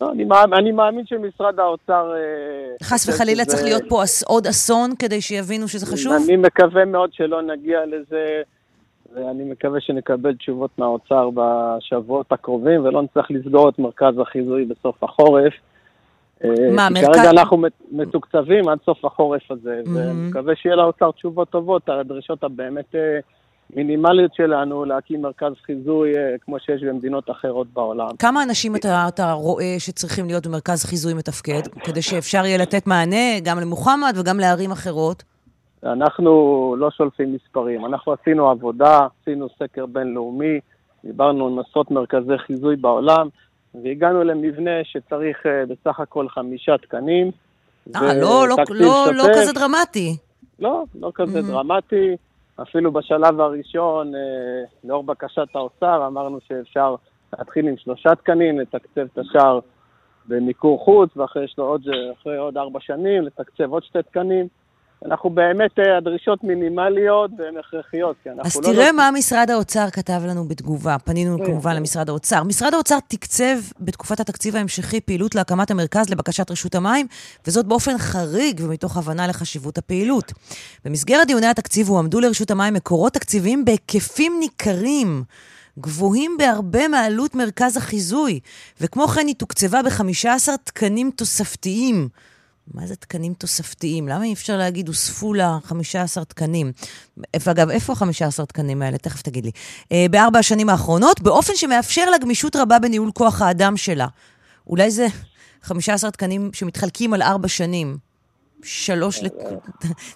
לא, אני, מאמין, אני מאמין שמשרד האוצר... אה, חס וחלילה שזה... צריך להיות פה אס, עוד אסון כדי שיבינו שזה חשוב? אני מקווה מאוד שלא נגיע לזה, ואני מקווה שנקבל תשובות מהאוצר בשבועות הקרובים, ולא נצטרך לסגור את מרכז החיזוי בסוף החורף. מה, מרכז... כרגע אנחנו מתוקצבים עד סוף החורף הזה, mm-hmm. ואני מקווה שיהיה לאוצר תשובות טובות על הדרישות הבאמת אה, מינימליות שלנו להקים מרכז חיזוי אה, כמו שיש במדינות אחרות בעולם. כמה אנשים אתה, אתה רואה שצריכים להיות במרכז חיזוי מתפקד, כדי שאפשר יהיה לתת מענה גם למוחמד וגם לערים אחרות? אנחנו לא שולפים מספרים. אנחנו עשינו עבודה, עשינו סקר בינלאומי, דיברנו עם עשרות מרכזי חיזוי בעולם. והגענו למבנה שצריך uh, בסך הכל חמישה תקנים. אה, לא, לא, לא, לא כזה דרמטי. לא, לא כזה mm-hmm. דרמטי. אפילו בשלב הראשון, uh, לאור בקשת האוצר, אמרנו שאפשר להתחיל עם שלושה תקנים, לתקצב את השאר במיקור חוץ, ואחרי עוד, עוד ארבע שנים לתקצב עוד שתי תקנים. אנחנו באמת, אה, הדרישות מינימליות והן הכרחיות, כי אנחנו אז לא... אז תראה לא... מה משרד האוצר כתב לנו בתגובה. פנינו כן, כמובן כן. למשרד האוצר. משרד האוצר תקצב בתקופת התקציב ההמשכי פעילות להקמת המרכז לבקשת רשות המים, וזאת באופן חריג ומתוך הבנה לחשיבות הפעילות. במסגרת דיוני התקציב הועמדו לרשות המים מקורות תקציביים בהיקפים ניכרים. גבוהים בהרבה מעלות מרכז החיזוי, וכמו כן היא תוקצבה ב-15 תקנים תוספתיים. מה זה תקנים תוספתיים? למה אי אפשר להגיד, הוספו לה 15 תקנים? אגב, איפה ה-15 תקנים האלה? תכף תגיד לי. אה, בארבע השנים האחרונות, באופן שמאפשר לה גמישות רבה בניהול כוח האדם שלה. אולי זה 15 תקנים שמתחלקים על ארבע שנים. שלוש.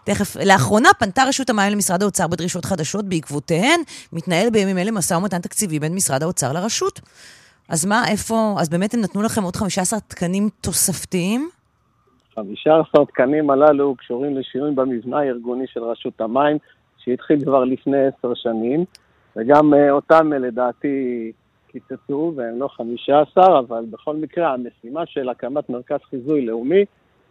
תכף, לאחרונה פנתה רשות המים למשרד האוצר בדרישות חדשות, בעקבותיהן מתנהל בימים אלה משא ומתן תקציבי בין משרד האוצר לרשות. אז מה, איפה, אז באמת הם נתנו לכם עוד 15 תקנים תוספתיים? 15 תקנים הללו קשורים לשינוי במבנה הארגוני של רשות המים, שהתחיל כבר לפני עשר שנים, וגם uh, אותם uh, לדעתי קיצצו, והם לא 15, אבל בכל מקרה המשימה של הקמת מרכז חיזוי לאומי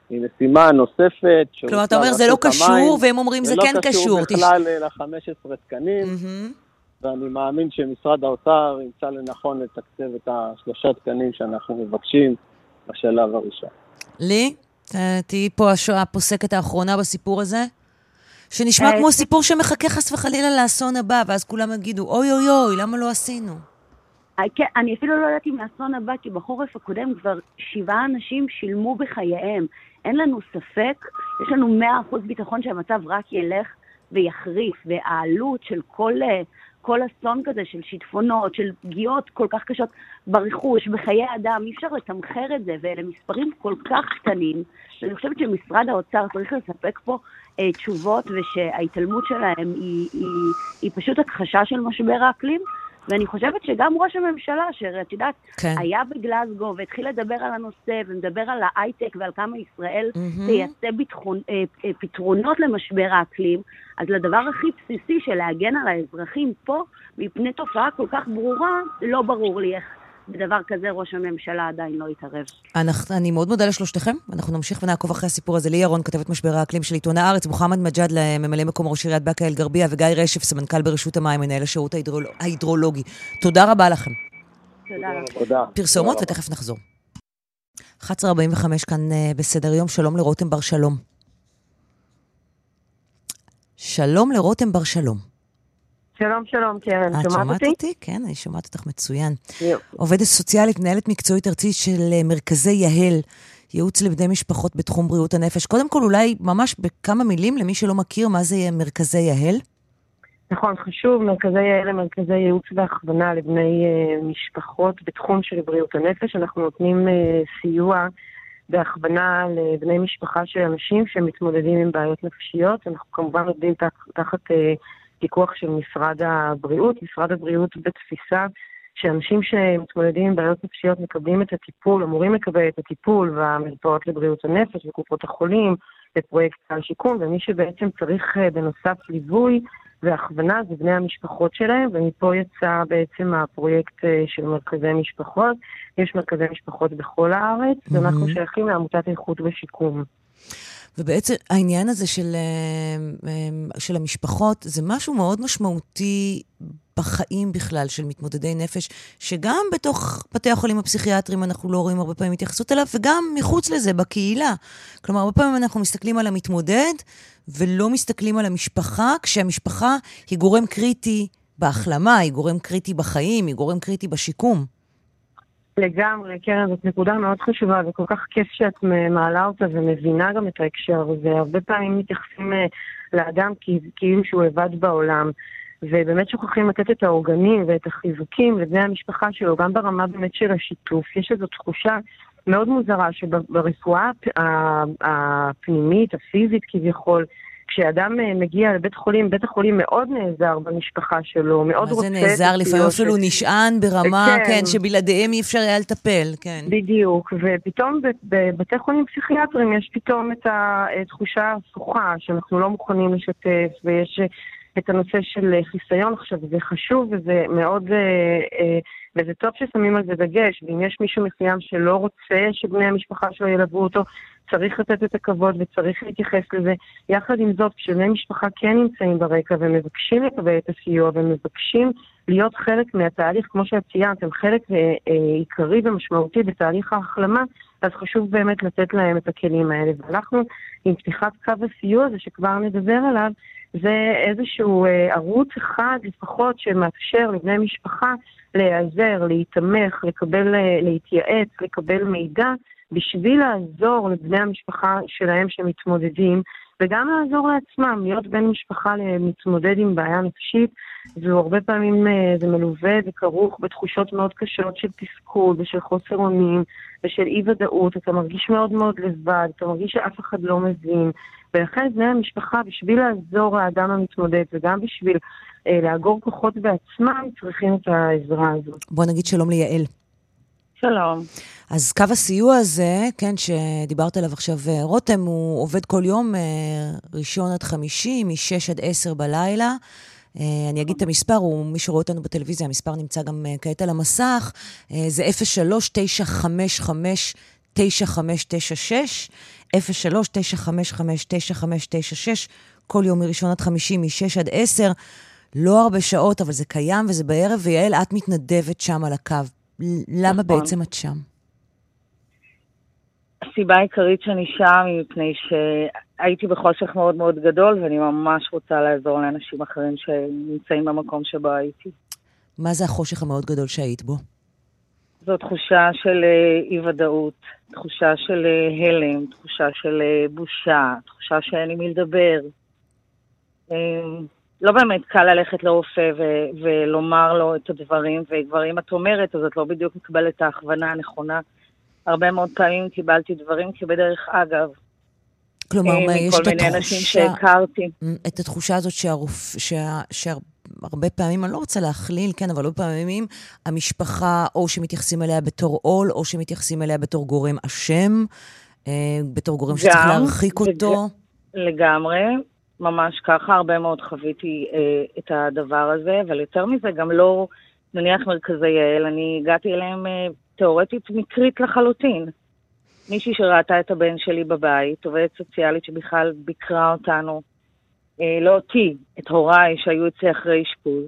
היא משימה נוספת. כלומר, אתה אומר זה לא קשור, המים, והם אומרים זה, זה כן קשור. זה לא קשור בכלל תש... ל-15 תקנים, mm-hmm. ואני מאמין שמשרד האוצר ימצא לנכון לתקצב את השלושה תקנים שאנחנו מבקשים בשלב הראשון. לי? תהיי פה הפוסקת האחרונה בסיפור הזה? שנשמע כמו סיפור שמחכה חס וחלילה לאסון הבא, ואז כולם יגידו, אוי אוי אוי, למה לא עשינו? כן, אני אפילו לא יודעת אם האסון הבא, כי בחורף הקודם כבר שבעה אנשים שילמו בחייהם. אין לנו ספק, יש לנו מאה אחוז ביטחון שהמצב רק ילך ויחריף, והעלות של כל, כל אסון כזה, של שיטפונות, של פגיעות כל כך קשות ברכוש, בחיי אדם, אי אפשר לתמחר את זה, ואלה מספרים כל כך קטנים, ואני חושבת שמשרד האוצר צריך לספק פה אה, תשובות, ושההתעלמות שלהם היא, היא, היא פשוט הכחשה של משבר האקלים. ואני חושבת שגם ראש הממשלה, שאת יודעת, כן. היה בגלזגו והתחיל לדבר על הנושא ומדבר על ההייטק ועל כמה ישראל mm-hmm. תייצא ביטחון, אה, אה, פתרונות למשבר האקלים, אז לדבר הכי בסיסי של להגן על האזרחים פה, מפני תופעה כל כך ברורה, לא ברור לי איך בדבר כזה ראש הממשלה עדיין לא התערב. אני מאוד מודה לשלושתכם, אנחנו נמשיך ונעקוב אחרי הסיפור הזה. לי ירון, כתבת משבר האקלים של עיתון הארץ, מוחמד מג'אד, ממלא מקום ראש עיריית באקה אל-גרבייה, וגיא רשף, סמנכ"ל ברשות המים, מנהל השירות ההידרולוגי. תודה רבה לכם. תודה. פרסומות ותכף נחזור. 11.45 כאן אה, בסדר יום, שלום לרותם בר שלום. שלום לרותם בר שלום. שלום, שלום, קרן. שומעת אותי? את שומעת אותי? כן, אני שומעת אותך מצוין. עובדת סוציאלית, מנהלת מקצועית ארצית של אה, מרכזי יהל, ייעוץ לבני משפחות בתחום בריאות הנפש. קודם כל, אולי ממש בכמה מילים למי שלא מכיר, מה זה מרכזי יהל? נכון, חשוב, מרכזי יהל הם מרכזי ייעוץ והכוונה לבני uh, משפחות בתחום של בריאות הנפש. אנחנו נותנים uh, סיוע בהכוונה לבני משפחה של אנשים שמתמודדים עם בעיות נפשיות. אנחנו כמובן עובדים תחת... uh, פיקוח של משרד הבריאות. משרד הבריאות בתפיסה שאנשים שמתמודדים עם בעיות נפשיות מקבלים את הטיפול, אמורים לקבל את הטיפול במרפאות לבריאות הנפש וקופות החולים, בפרויקט סל שיקום, ומי שבעצם צריך אה, בנוסף ליווי והכוונה זה בני המשפחות שלהם, ומפה יצא בעצם הפרויקט אה, של מרכזי משפחות. יש מרכזי משפחות בכל הארץ, mm-hmm. ואנחנו שייכים לעמותת איכות ושיקום. ובעצם העניין הזה של, אה, אה, של המשפחות זה משהו מאוד משמעותי בחיים בכלל של מתמודדי נפש, שגם בתוך בתי החולים הפסיכיאטריים אנחנו לא רואים הרבה פעמים התייחסות אליו, וגם מחוץ לזה, בקהילה. כלומר, הרבה פעמים אנחנו מסתכלים על המתמודד ולא מסתכלים על המשפחה, כשהמשפחה היא גורם קריטי בהחלמה, היא גורם קריטי בחיים, היא גורם קריטי בשיקום. לגמרי, קרן, זאת נקודה מאוד חשובה, וכל כך כיף שאת מעלה אותה ומבינה גם את ההקשר הזה. הרבה פעמים מתייחסים אה, לאדם כאילו שהוא לבד בעולם, ובאמת שוכחים לתת את העוגנים ואת החיזוקים לבני המשפחה שלו, גם ברמה באמת של השיתוף. יש איזו תחושה מאוד מוזרה שברפואה הפנימית, הפיזית כביכול, כשאדם אה, מגיע לבית חולים, בית החולים מאוד נעזר במשפחה שלו, מאוד רוצה... מה זה נעזר? לפעמים אפילו ש... נשען ברמה, כן. כן, שבלעדיהם אי אפשר היה לטפל, כן. בדיוק, ופתאום בבתי חולים פסיכיאטריים יש פתאום את התחושה ההפוכה, שאנחנו לא מוכנים לשתף, ויש את הנושא של חיסיון עכשיו, זה חשוב וזה מאוד... אה, אה, וזה טוב ששמים על זה דגש, ואם יש מישהו מסוים שלא רוצה שבני המשפחה שלו ילוו אותו, צריך לתת את הכבוד וצריך להתייחס לזה. יחד עם זאת, כשבני משפחה כן נמצאים ברקע ומבקשים לקבל את הסיוע ומבקשים להיות חלק מהתהליך, כמו שאת ציינת, הם חלק אה, אה, עיקרי ומשמעותי בתהליך ההחלמה, אז חשוב באמת לתת להם את הכלים האלה. ואנחנו, עם פתיחת קו הסיוע הזה שכבר נדבר עליו, זה איזשהו אה, ערוץ אחד לפחות שמאפשר לבני משפחה להיעזר, להיתמך, לקבל, אה, להתייעץ, לקבל מידע, בשביל לעזור לבני המשפחה שלהם שמתמודדים, וגם לעזור לעצמם, להיות בן משפחה למתמודד עם בעיה נפשית, והרבה פעמים אה, זה מלווה וכרוך בתחושות מאוד קשות של תסכול ושל חוסר אונים ושל אי ודאות, אתה מרגיש מאוד מאוד לבד, אתה מרגיש שאף אחד לא מבין, ולכן בני המשפחה, בשביל לעזור לאדם המתמודד וגם בשביל אה, לאגור כוחות בעצמם, צריכים את העזרה הזאת. בוא נגיד שלום ליעל. שלום. אז קו הסיוע הזה, כן, שדיברת עליו עכשיו, אה, רותם, הוא עובד כל יום, אה, ראשון עד חמישי, מ-6 עד 10 בלילה. אה, אני אגיד את המספר, הוא, מי שרואה אותנו בטלוויזיה, המספר נמצא גם כעת על המסך. זה 03-955-9596, 03-955-9596, כל יום מראשון עד חמישי, מ-6 עד 10. לא הרבה שעות, אבל זה קיים וזה בערב, ויעל, את מתנדבת שם על הקו. למה נכון. בעצם את שם? הסיבה העיקרית שאני שם היא מפני שהייתי בחושך מאוד מאוד גדול, ואני ממש רוצה לעזור לאנשים אחרים שנמצאים במקום שבו הייתי. מה זה החושך המאוד גדול שהיית בו? זו תחושה של אה, אי-ודאות, תחושה של אה, הלם, תחושה של אה, בושה, תחושה שאין עם מי לדבר. לא באמת קל ללכת לרופא ו- ולומר לו את הדברים, וכבר אם את אומרת, אז את לא בדיוק מקבלת את ההכוונה הנכונה. הרבה מאוד פעמים קיבלתי דברים כבדרך אגב. כלומר, מה, יש את התחושה... מכל מיני אנשים שהכרתי. את התחושה הזאת שהרופ... שה... שהרבה פעמים, אני לא רוצה להכליל, כן, אבל הרבה פעמים המשפחה, או שמתייחסים אליה בתור עול, או שמתייחסים אליה בתור גורם אשם, אה, בתור גורם שצריך להרחיק אותו. לגמרי, ממש ככה, הרבה מאוד חוויתי אה, את הדבר הזה, אבל יותר מזה, גם לא, נניח מרכזי יעל, אני הגעתי אליהם אה, תיאורטית מקרית לחלוטין. מישהי שראתה את הבן שלי בבית, עובדת סוציאלית שבכלל ביקרה אותנו, לא אותי, את הוריי שהיו אצלי אחרי אשפוז,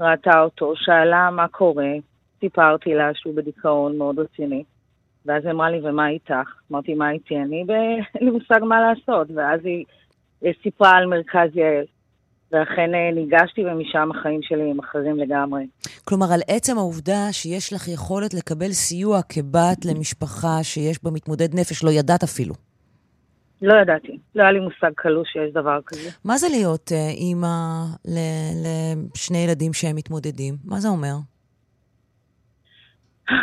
ראתה אותו, שאלה מה קורה, סיפרתי לה שהוא בדיכאון מאוד רציני. ואז היא אמרה לי, ומה איתך? אמרתי, מה איתי? אני, אין לי מושג מה לעשות. ואז היא סיפרה על מרכז יעל. ואכן אה, ניגשתי ומשם החיים שלי הם אחרים לגמרי. כלומר, על עצם העובדה שיש לך יכולת לקבל סיוע כבת למשפחה שיש בה מתמודד נפש, לא ידעת אפילו. לא ידעתי, לא היה לי מושג קלוש שיש דבר כזה. מה זה להיות uh, אימא לשני ילדים שהם מתמודדים? מה זה אומר?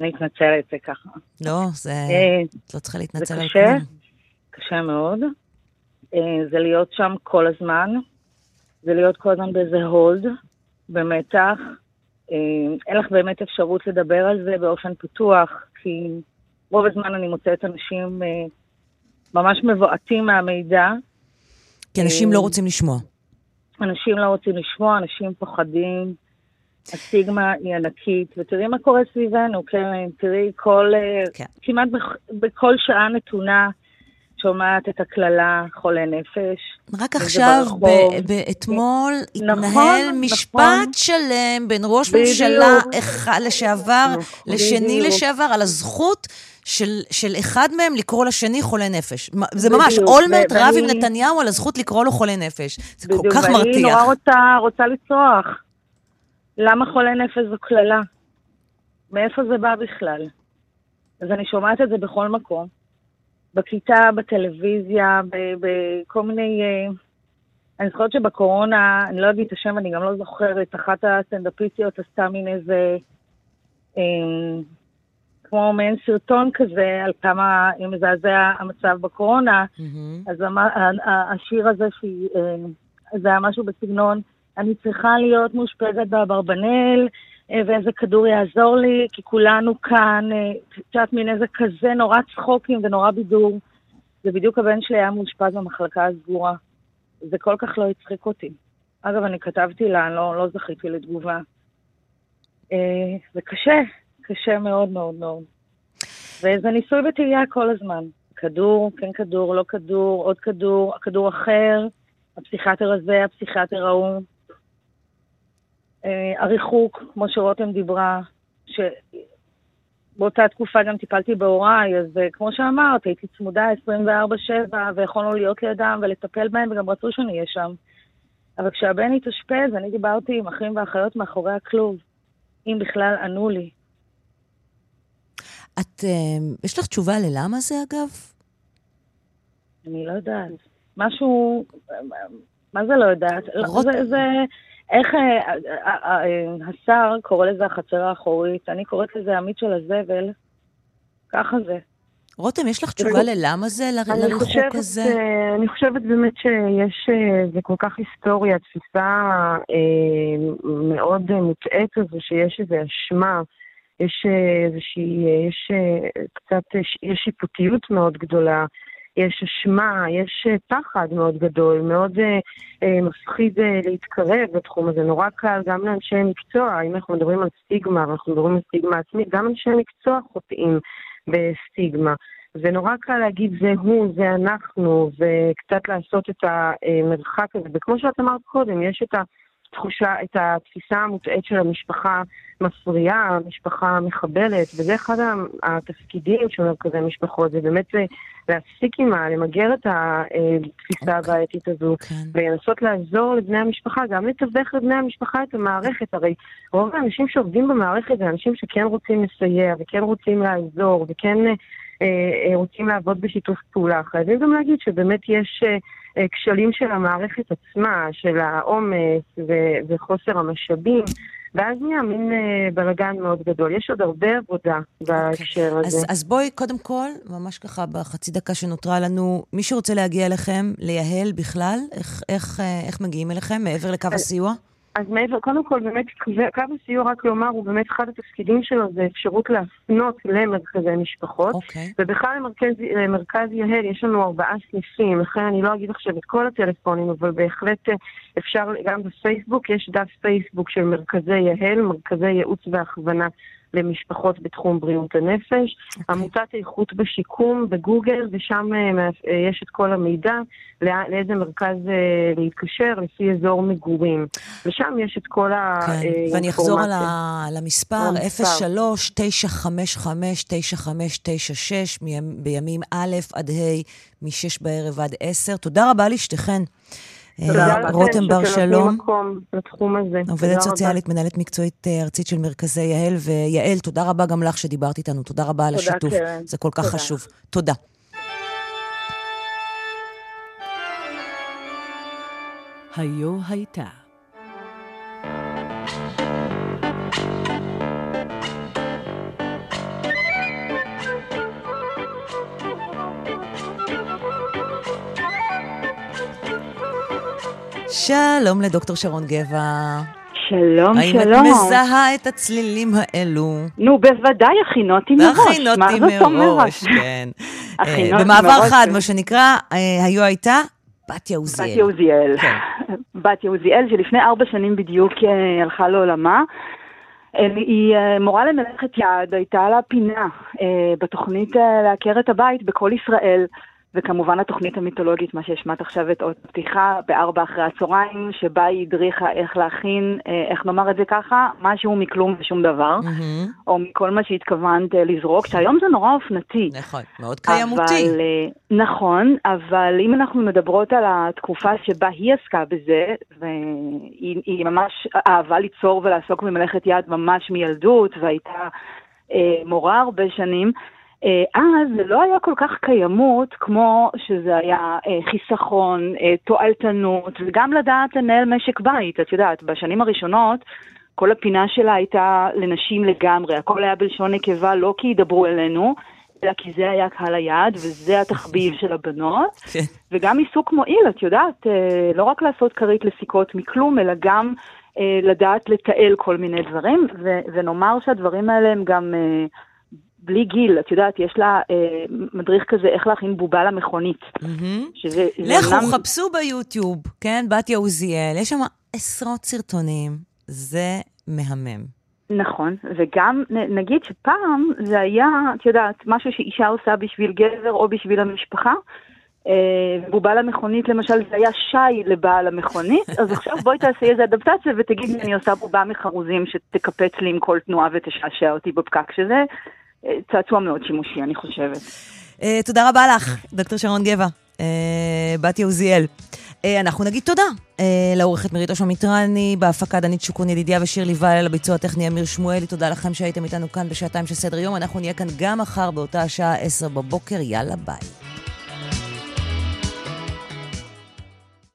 אני מתנצלת, זה ככה. לא, זה... אה, את לא צריכה להתנצל על כלום. זה קשה, קשה מאוד. אה, זה להיות שם כל הזמן, זה להיות כל הזמן באיזה הולד, במתח. אין לך באמת אפשרות לדבר על זה באופן פתוח, כי רוב הזמן אני מוצאת אנשים אה, ממש מבועטים מהמידע. כי אנשים לא רוצים לשמוע. אנשים לא רוצים לשמוע, אנשים פוחדים. הסטיגמה היא ענקית, ותראי מה קורה סביבנו, כן? תראי כל, כן. כמעט בכל שעה נתונה שומעת את הקללה חולה נפש. רק עכשיו, אתמול, נכון, התנהל נכון, משפט נכון. שלם בין ראש בדיוק. ממשלה לשעבר נכון, לשני בדיוק. לשעבר על הזכות של, של אחד מהם לקרוא לשני חולה נפש. זה בדיוק, ממש, אולמרט רב עם נתניהו על הזכות לקרוא לו חולה נפש. זה בדיוק, כל כך מרתיח. ואני נורא רוצה, רוצה לצרוח. למה חולה נפש זו קללה? מאיפה זה בא בכלל? אז אני שומעת את זה בכל מקום. בכיתה, בטלוויזיה, בכל מיני... אה, אני זוכרת שבקורונה, אני לא אגיד את השם, אני גם לא זוכרת, אחת הסטנדאפיסטיות עשתה מין איזה... אה, כמו מעין סרטון כזה על כמה מזעזע המצב בקורונה, mm-hmm. אז השיר הזה, שהיא, אה, זה היה משהו בסגנון, אני צריכה להיות מאושפזת באברבנל, אה, ואיזה כדור יעזור לי, כי כולנו כאן, אה, את יודעת, מין איזה כזה נורא צחוקים ונורא בידור. זה בדיוק הבן שלי היה מאושפז במחלקה הסגורה. זה כל כך לא הצחיק אותי. אגב, אני כתבתי לה, לא, לא זכיתי לתגובה. זה קשה, קשה מאוד מאוד מאוד. וזה ניסוי וטעייה כל הזמן. כדור, כן כדור, לא כדור, עוד כדור, הכדור אחר, הפסיכיאטר הזה, הפסיכיאטר ההוא. אה, הריחוק, כמו שרותם דיברה, שבאותה תקופה גם טיפלתי בהוריי, אז אה, כמו שאמרת, הייתי צמודה 24-7, ויכולנו להיות לידם ולטפל בהם, וגם רצו שאני אהיה שם. אבל כשהבן התאשפז, אני דיברתי עם אחים ואחיות מאחורי הכלוב, אם בכלל ענו לי. את, uh, יש לך תשובה ללמה זה, אגב? אני לא יודעת. משהו, מה זה לא יודעת? רות... זה, זה, איך אה, אה, אה, השר קורא לזה החצר האחורית, אני קוראת לזה המיץ של הזבל, ככה זה. רותם, יש לך תשובה ללמה זה, לריחוק הזה? אני חושבת באמת שיש, זה כל כך היסטוריה, תפיסה מאוד מוטעית הזו, שיש איזו אשמה, יש איזושהי, יש קצת, יש שיפוטיות מאוד גדולה. יש אשמה, יש אה, פחד מאוד גדול, מאוד אה, אה, מפחיד אה, להתקרב בתחום הזה. נורא קל גם לאנשי מקצוע, אם אנחנו מדברים על סטיגמה, ואנחנו מדברים על סטיגמה עצמית, גם אנשי מקצוע חוטאים בסטיגמה. זה נורא קל להגיד זה הוא, זה אנחנו, וקצת לעשות את המרחק הזה. וכמו שאת אמרת קודם, יש את התחושה, את התפיסה המוטעית של המשפחה מפריעה, משפחה מחבלת, וזה אחד התפקידים של מרכזי משפחות, זה באמת להפסיק עימה, למגר את התפיסה okay. הבעייתית הזו, okay. כן. ולנסות לעזור לבני המשפחה, גם לתווך לבני המשפחה את המערכת. הרי רוב האנשים שעובדים במערכת זה אנשים שכן רוצים לסייע, וכן רוצים לעזור, וכן אה, אה, רוצים לעבוד בשיתוף פעולה. חייבים גם להגיד שבאמת יש אה, אה, כשלים של המערכת עצמה, של העומס ו- וחוסר המשאבים. ואז נהיה מין אה, בלאגן מאוד גדול. יש עוד הרבה עבודה בהקשר okay. הזה. אז, אז בואי, קודם כל, ממש ככה בחצי דקה שנותרה לנו, מי שרוצה להגיע אליכם, ליהל בכלל, איך, איך, אה, איך מגיעים אליכם, מעבר לקו הסיוע? אז מעבר, קודם כל, באמת, קו הסיוע, רק לומר, הוא באמת אחד התפקידים שלו, זה אפשרות להפנות למרכזי משפחות. Okay. אוקיי. ובכלל למרכז, למרכז יהל יש לנו ארבעה סניפים, לכן אני לא אגיד עכשיו את כל הטלפונים, אבל בהחלט אה, אפשר, גם בפייסבוק, יש דף פייסבוק של מרכזי יהל, מרכזי ייעוץ והכוונה למשפחות בתחום בריאות הנפש. Okay. אוקיי. עמותת איכות בשיקום בגוגל, ושם uh, יש את כל המידע לא, לאיזה מרכז uh, להתקשר לפי אזור מגורים. ושם יש את כל האינפורמציה. כן, ואני אחזור על, המספר, 03-955-9596, בימים א' עד ה', מ-6 בערב עד 10. תודה רבה לשתיכן. רותם בר שלום, עובדת סוציאלית, מנהלת מקצועית אה, ארצית של מרכזי יעל, ויעל, תודה רבה גם לך שדיברת איתנו, תודה רבה על השיתוף, זה כל כך חשוב. תודה. היו הייתה שלום לדוקטור שרון גבע. שלום, האם שלום. האם את מזהה את הצלילים האלו? נו, בוודאי, הכינותי מראש. הכינותי מראש, כן. אה, במעבר חד, מה שנקרא, אה, היו הייתה בתיה עוזיאל. בתיה עוזיאל. כן. בתיה עוזיאל, שלפני ארבע שנים בדיוק אה, הלכה לעולמה. היא מורה למלאכת יד, הייתה לה פינה בתוכנית לעקר את הבית בכל ישראל. וכמובן התוכנית המיתולוגית, מה שהשמעת עכשיו את אות פתיחה, בארבע אחרי הצהריים, שבה היא הדריכה איך להכין, אה, איך נאמר את זה ככה, משהו מכלום ושום דבר, mm-hmm. או מכל מה שהתכוונת אה, לזרוק, שהיום זה נורא אופנתי. נכון, מאוד קיימותי. אבל, אה, נכון, אבל אם אנחנו מדברות על התקופה שבה היא עסקה בזה, והיא ממש אהבה ליצור ולעסוק במלאכת יד ממש מילדות, והייתה אה, מורה הרבה שנים, אז זה לא היה כל כך קיימות כמו שזה היה אה, חיסכון, אה, תועלתנות, וגם לדעת לנהל משק בית. את יודעת, בשנים הראשונות, כל הפינה שלה הייתה לנשים לגמרי, הכל היה בלשון נקבה, לא כי ידברו אלינו, אלא כי זה היה קהל היעד, וזה התחביב של הבנות. כן. וגם עיסוק מועיל, את יודעת, לא רק לעשות כרית לסיכות מכלום, אלא גם לדעת לתעל כל מיני דברים, ונאמר שהדברים האלה הם גם... בלי גיל, את יודעת, יש לה אה, מדריך כזה איך להכין בובה למכונית. Mm-hmm. שזה... לכו, אומנם... חפשו ביוטיוב, כן? בתיה עוזיאל, יש שם עשרות סרטונים, זה מהמם. נכון, וגם נגיד שפעם זה היה, את יודעת, משהו שאישה עושה בשביל גבר או בשביל המשפחה. אה, בובה למכונית למשל זה היה שי לבעל המכונית, אז עכשיו בואי תעשי איזה אדפטציה ותגידי אני עושה בובה מחרוזים שתקפץ לי עם כל תנועה ותשעשע אותי בפקק, שזה צעצוע מאוד שימושי, אני חושבת. Uh, תודה רבה לך, דוקטור שרון גבע, uh, בתיה עוזיאל. Uh, אנחנו נגיד תודה לעורכת מירית אושו מיטרני, בהפקה דנית שוקון ידידיה ושיר ליבל, לביצוע הטכני אמיר שמואלי. תודה לכם שהייתם איתנו כאן בשעתיים של סדר יום. אנחנו נהיה כאן גם מחר באותה השעה, עשר בבוקר. יאללה, ביי.